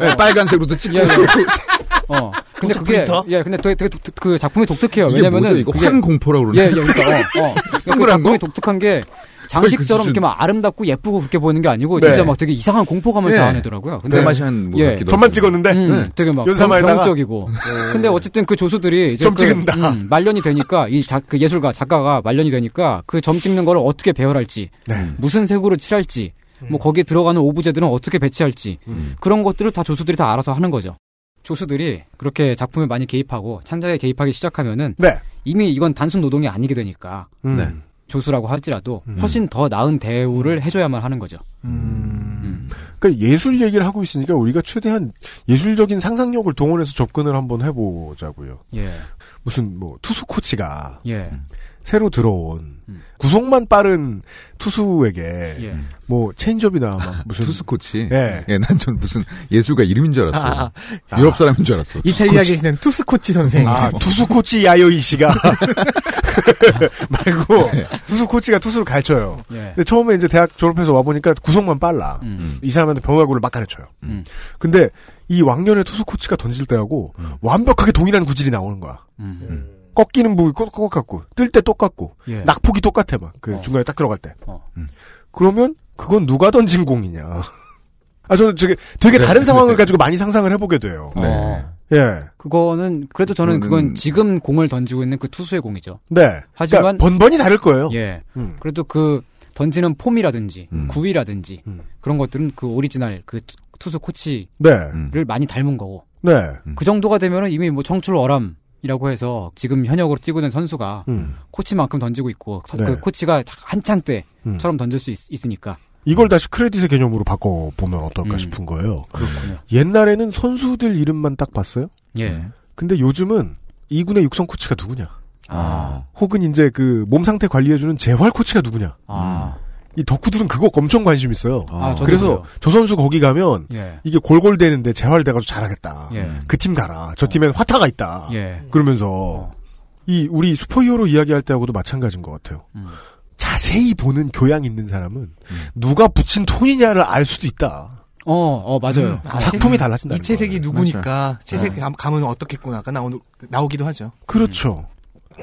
예, 빨간색으로도 찍고. 예, 예. 어. 근데 그게 프린터? 예, 근데 되게, 되게 독- 그 작품이 독특해요. 이게 왜냐면은 뭐죠? 이거 그게- 환공포라고 예, 그러나요? 예, 그러니까 어, 어. 그 동그란 작품이 거? 독특한 게 장식처럼 그 이렇게. 막 아름답고 예쁘고 그렇게 보이는 게 아니고 네. 진짜 막 되게 이상한 공포감을 예. 자아내더라고요. 근데 드라마시한 뭐 예. 전만. 찍었는데 음, 되게 막? 병적이고. 근데 어쨌든 그 조수들이 이제 점 그, 찍는다. 음, 말년이 되니까 이 작, 그 예술가 작가가 말년이 되니까 그 점 찍는 거를 어떻게 배열할지, 네. 무슨 색으로 칠할지, 뭐 거기에 들어가는 오브제들은 어떻게 배치할지 음. 그런 것들을 다 조수들이 다 알아서 하는 거죠. 조수들이 그렇게 작품에 많이 개입하고 창작에 개입하기 시작하면은 네. 이미 이건 단순 노동이 아니게 되니까 음. 네. 조수라고 할지라도 음. 훨씬 더 나은 대우를 해줘야만 하는 거죠. 음. 그러니까 예술 얘기를 하고 있으니까 우리가 최대한 예술적인 상상력을 동원해서 접근을 한번 해보자고요. 예, 무슨 뭐 투수 코치가 예, 새로 들어온 음. 구속만 빠른 투수에게 예. 뭐 체인지업이나 막 무슨 투수 코치. 예. 예, 난 전 무슨 예술가 이름인 줄 알았어. 아, 요 유럽 사람인 줄 알았어. 이탈리아 계시는 투수 코치 선생. 아, 투수 코치 야요이 씨가 말고 투수 코치가 투수를 가르쳐요. 예. 근데 처음에 이제 대학 졸업해서 와 보니까 구속만 빨라. 음. 이 사람한테 변화구를 막 가르쳐요. 음. 근데 이 왕년의 투수 코치가 던질 때하고 완벽하게 동일한 구질이 나오는 거야. 음. 꺾이는 부위 똑- 똑같고 뜰 때 똑같고 예. 낙폭이 똑같아 막그 중간에 딱 들어갈 때. 어. 그러면 그건 누가 던진 공이냐. 아 저는 되게 되게 다른 상황을 가지고 많이 상상을 해보게 돼요. 네. 어. 예. 그거는 그래도 저는 그건 그거는- 지금 공을 던지고 있는 그 투수의 공이죠. 네. 하지만- 그러니까 번번이 다를 거예요. 예. 음. 그래도 그 던지는 폼이라든지 음. 구위라든지 음. 그런 것들은 그 오리지널 그 투- 투수 코치를 네. 음. 많이 닮은 거고 네. 그 정도가 되면은 이미 뭐 청출 어람 이라고 해서 지금 현역으로 뛰고 있는 선수가 음. 코치만큼 던지고 있고 서- 네. 그 코치가 한창 때처럼 음. 던질 수 있, 으니까 이걸 다시 크레딧의 개념으로 바꿔 보면 어떨까 싶은 거예요. 음. 그렇군요. 옛날에는 선수들 이름만 딱 봤어요. 예. 근데 요즘은 이군의 육성 코치가 누구냐? 아. 혹은 이제 그 몸 상태 관리해주는 재활 코치가 누구냐? 아. 이 덕후들은 그거 엄청 관심 있어요. 아, 그래서 그래요. 저 선수 거기 가면 예. 이게 골골대는데 재활돼가지고 잘하겠다. 예. 그팀 가라. 저 팀엔 화타가 있다. 예. 그러면서 이 우리 슈퍼히어로 이야기할 때하고도 마찬가지인 것 같아요. 음. 자세히 보는 교양 있는 사람은 누가 붙인 톤이냐를 알 수도 있다. 어, 어, 맞아요. 음, 작품이 달라진다. 이 채색이 누구니까 맞아요. 채색 네. 감, 감은 어떻겠구나가 나오, 나오기도 하죠. 그렇죠.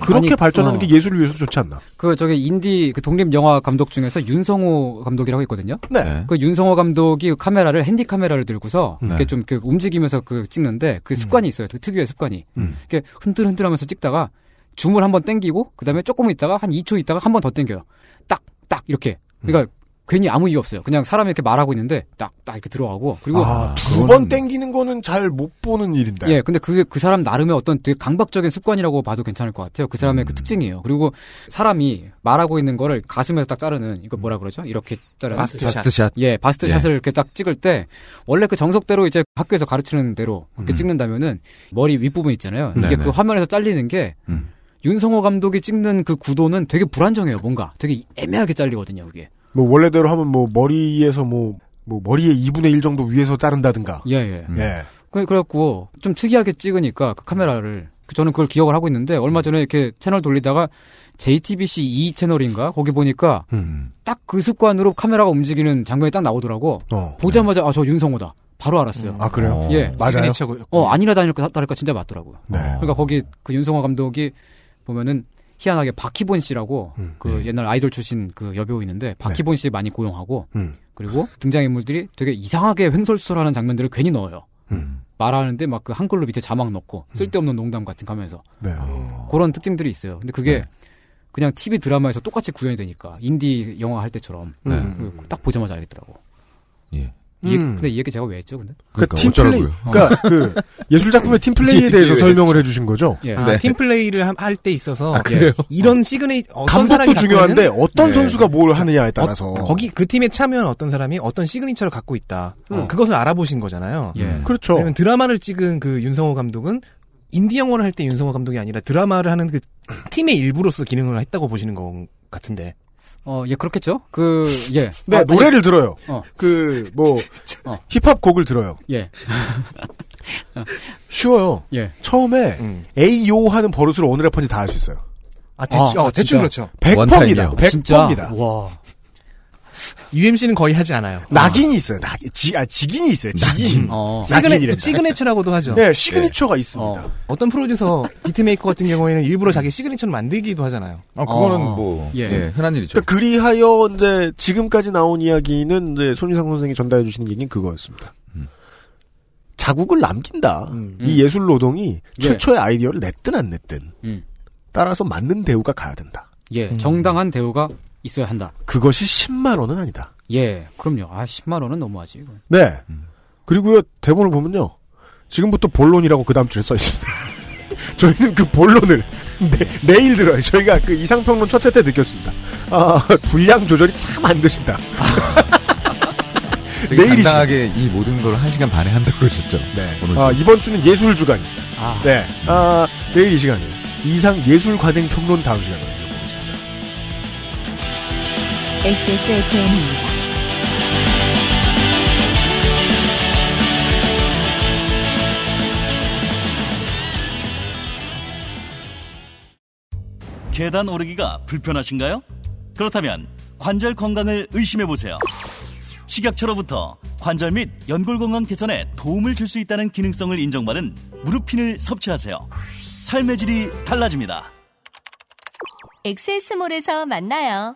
그렇게 아니, 발전하는 어. 게 예술을 위해서 좋지 않나? 그 저기 인디 그 독립 영화 감독 중에서 윤성호 감독이라고 있거든요. 네. 그 윤성호 감독이 그 카메라를 핸디 카메라를 들고서 네. 이렇게 좀 그 움직이면서 그 찍는데 그 습관이 있어요. 그 특유의 습관이. 음. 이렇게 흔들흔들하면서 찍다가 줌을 한번 땡기고 그다음에 조금 있다가 한 2초 있다가 한 번 더 땡겨요. 딱딱 이렇게. 그러니까 괜히 아무 이유 없어요. 그냥 사람이 이렇게 말하고 있는데 딱 딱 이렇게 들어가고 그리고 아, 두번 땡기는 거는 잘 못 보는 일인데. 예, 근데 그게 그 사람 나름의 어떤 되게 강박적인 습관이라고 봐도 괜찮을 것 같아요. 그 사람의 음. 그 특징이에요. 그리고 사람이 말하고 있는 거를 가슴에서 딱 자르는 이거 뭐라 그러죠? 이렇게 자르는 bust shot. bust shot. 예, bust 예. shot을 이렇게 딱 찍을 때 원래 그 정석대로 이제 학교에서 가르치는 대로 그렇게 음. 찍는다면은 머리 윗부분 있잖아요. 이게 네네. 그 화면에서 잘리는 게 음. 윤성호 감독이 찍는 그 구도는 되게 불안정해요. 뭔가 되게 애매하게 잘리거든요. 그게. 뭐 원래대로 하면 뭐 머리에서 뭐, 뭐 머리의 2분의 1 정도 위에서 자른다든가. 예, 예. 예. 그- 그래갖고 좀 특이하게 찍으니까 그 카메라를 그 저는 그걸 기억을 하고 있는데 얼마 전에 이렇게 채널 돌리다가 JTBC 2 채널인가 거기 보니까 음. 딱그 습관으로 카메라가 움직이는 장면이 딱 나오더라고. 어. 보자마자 아저 윤성호다. 바로 알았어요. 아, 그래요? 예. 맞아요. 어 아니라 다를까 다를까 진짜 맞더라고요. 네. 그러니까 거기 그 윤성호 감독이 보면은 희한하게 박희본 씨라고 음. 그 옛날 아이돌 출신 그 여배우 있는데 박희본 씨 많이 고용하고 음. 그리고 등장인물들이 되게 이상하게 횡설수설하는 장면들을 괜히 넣어요. 음. 말하는데 막 그 한글로 밑에 자막 넣고 쓸데없는 농담 같은 거 하면서 네. 그런 특징들이 있어요. 근데 그게 그냥 TV 드라마에서 똑같이 구현이 되니까 인디 영화 할 때처럼 네. 그딱 보자마자 알겠더라고. 예. 이 음. 근데 이 얘기 제가 왜 했죠, 근데? 그러니까 그러니까 팀 플레이. 그러니까 그 예술 작품의 팀 플레이에 대해서 설명을 해 주신 거죠. 예. 아, 네. 팀 플레이를 할 때 있어서 아, 그래요? 이런 signa- 어떤 사람이 감독도 중요한데 어떤 네. 선수가 뭘 하느냐에 따라서. 어, 거기 그 팀에 참여한 어떤 사람이 어떤 signature를 갖고 있다. 음. 그것을 알아보신 거잖아요. 예. 그렇죠. 왜냐면 드라마를 찍은 그 윤성호 감독은 인디 영화를 할 때 윤성호 감독이 아니라 드라마를 하는 그 팀의 일부로서 기능을 했다고 보시는 것 같은데. 어, 예, 그렇겠죠? 그, 예. 네, 아, 노래를 들어요. 어. 그, 뭐, 어. 힙합 곡을 들어요. 예. 쉬워요. 예. 처음에, 음. ayo 하는 버릇으로 어느 래퍼인지 다알수 있어요. 아, 대충, 아, 어, 아, 대충. 그렇죠. 100%입니다. 원타임이요. 진짜? 100%입니다. 와. UMC는 거의 하지 않아요. 낙인이 있어요. 낙, 지, 아, 직인이 있어요. 직인. 어. 시그네, 낙인이란다. signature라고도 하죠. 네, signature가 있습니다. 어. 어떤 프로듀서 beatmaker 같은 경우에는 일부러 자기 signature를 만들기도 하잖아요. 아, 그거는 어. 뭐, 예. 예. 흔한 일이죠. 그러니까 그리하여 이제 지금까지 나온 이야기는 이제 손희상 선생이 전달해 주시는 얘기는 그거였습니다. 음. 자국을 남긴다. 음. 이 예술 노동이 예. 최초의 아이디어를 냈든 안 냈든 음. 따라서 맞는 대우가 가야 된다. 예. 음. 정당한 대우가 있어야 한다. 그것이 10만 원은 아니다. 예. 그럼요. 아, 10만 원은 너무하지, 이건. 네. 음. 그리고요 대본을 보면요. 지금부터 본론이라고 그 다음 주에 써 있습니다. 저희는 그 본론을 내, 내일 들어요. 저희가 그 이상평론 첫 회 때 느꼈습니다. 아, 분량 조절이 참 안 되신다. 되게 내일이시- 당당하게 이 모든 걸한 시간 반에 한다고 그러셨죠. 네. 오늘 아, 이번 주는 예술 주간입니다. 아. 네. 아, 내일 이 시간에 이상 예술 관행 평론 다음 시간에. XSFM입니다. 계단 오르기가 불편하신가요? 그렇다면 관절 건강을 의심해 보세요. 식약처로부터 관절 및 연골 건강 개선에 도움을 줄 수 있다는 기능성을 인정받은 무릎핀을 섭취하세요. 삶의 질이 달라집니다. 엑세스몰에서 만나요.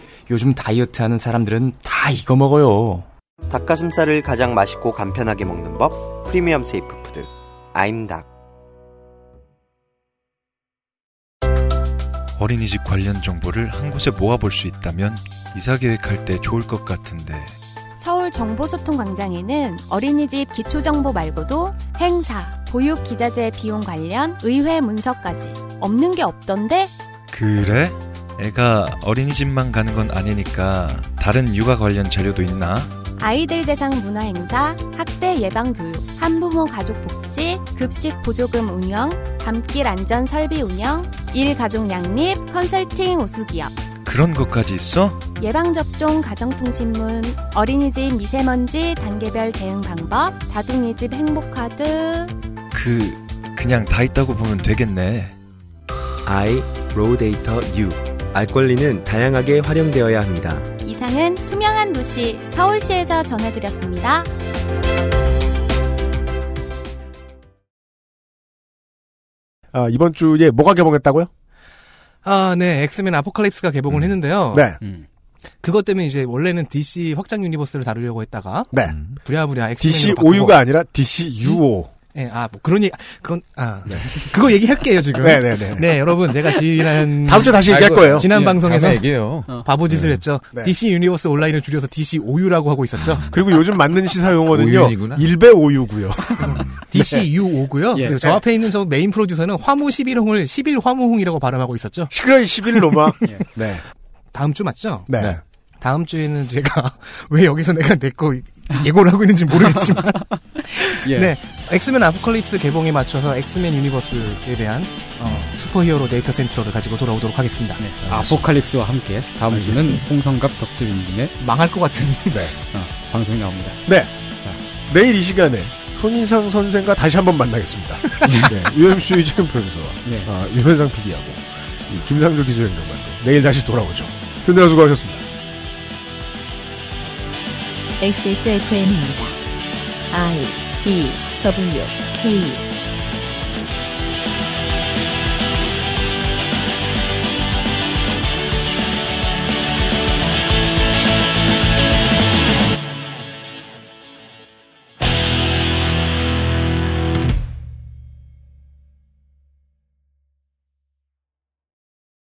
요즘 다이어트 하는 사람들은 다 이거 먹어요. 닭가슴살을 가장 맛있고 간편하게 먹는 법 프리미엄 safe food. 아임닭. 어린이집 관련 정보를 한 곳에 모아볼 수 있다면 이사 계획할 때 좋을 것 같은데. 서울 정보소통광장에는 어린이집 기초정보 말고도 행사, 보육 기자재 비용 관련 의회 문서까지. 없는 게 없던데? 그래? 애가 어린이집만 가는 건 아니니까 다른 육아 관련 자료도 있나? 아이들 대상 문화 행사, 학대 예방 교육, 한부모 가족 복지, 급식 보조금 운영, 밤길 안전 설비 운영, 일 가족 양립, 컨설팅 우수 기업, 그런 것까지 있어? 예방접종 가정통신문, 어린이집 미세먼지 단계별 대응 방법, 다둥이집 행복카드, 그 그냥 다 있다고 보면 되겠네. I, raw data U. 알 권리는 다양하게 활용되어야 합니다. 이상은 투명한 도시 서울시에서 전해드렸습니다. 아, 이번 주에 뭐가 개봉했다고요? 아, 네. 엑스맨 아포칼립스가 개봉을 했는데요. 네. 그것 때문에 이제 원래는 DC 확장 유니버스를 다루려고 했다가 네. 부랴부랴 엑스맨으로 DC. OU가 아니라 DC UO. 예, 아, 뭐 그런 얘기, 그건, 아, 그거 얘기할게요, 지금. 네, 네, 네. 네, 여러분, 제가 지난. 다음 주에 다시 얘기할 거예요. 지난 예, 방송에서. 얘기해요. 바보짓을 했죠. 네. DC 유니버스 온라인을 줄여서 DC OU라고 하고 있었죠. 그리고 요즘 맞는 시사 용어는요. 일배 오유고요. DC U5고요. 예. 그리고 저 앞에 있는 저 메인 프로듀서는 화무 11홍을 11화무홍이라고 발음하고 있었죠. 시끄러이 11로마. 네. 다음 주 맞죠? 네. 다음 주에는 제가 왜 여기서 내가 내 거 예고를 하고 있는지 모르겠지만 예. 네 엑스맨 아포칼립스 개봉에 맞춰서 엑스맨 유니버스에 대한 어, 슈퍼히어로 데이터 센터를 가지고 돌아오도록 하겠습니다. 아포칼립스와 함께 다음 주는 홍성갑 덕질인님의 망할 것 같은 네. 어, 방송이 나옵니다. 네. 내일 이 시간에 손인상 선생과 다시 한번 만나겠습니다. 네. UMC 유지은 프로듀서와 네. 아, 유현상 PD하고 이 김상조 기술행정관도 내일 다시 돌아오죠. 듣느라 수고하셨습니다. XSFM입니다. I D 小朋友注意。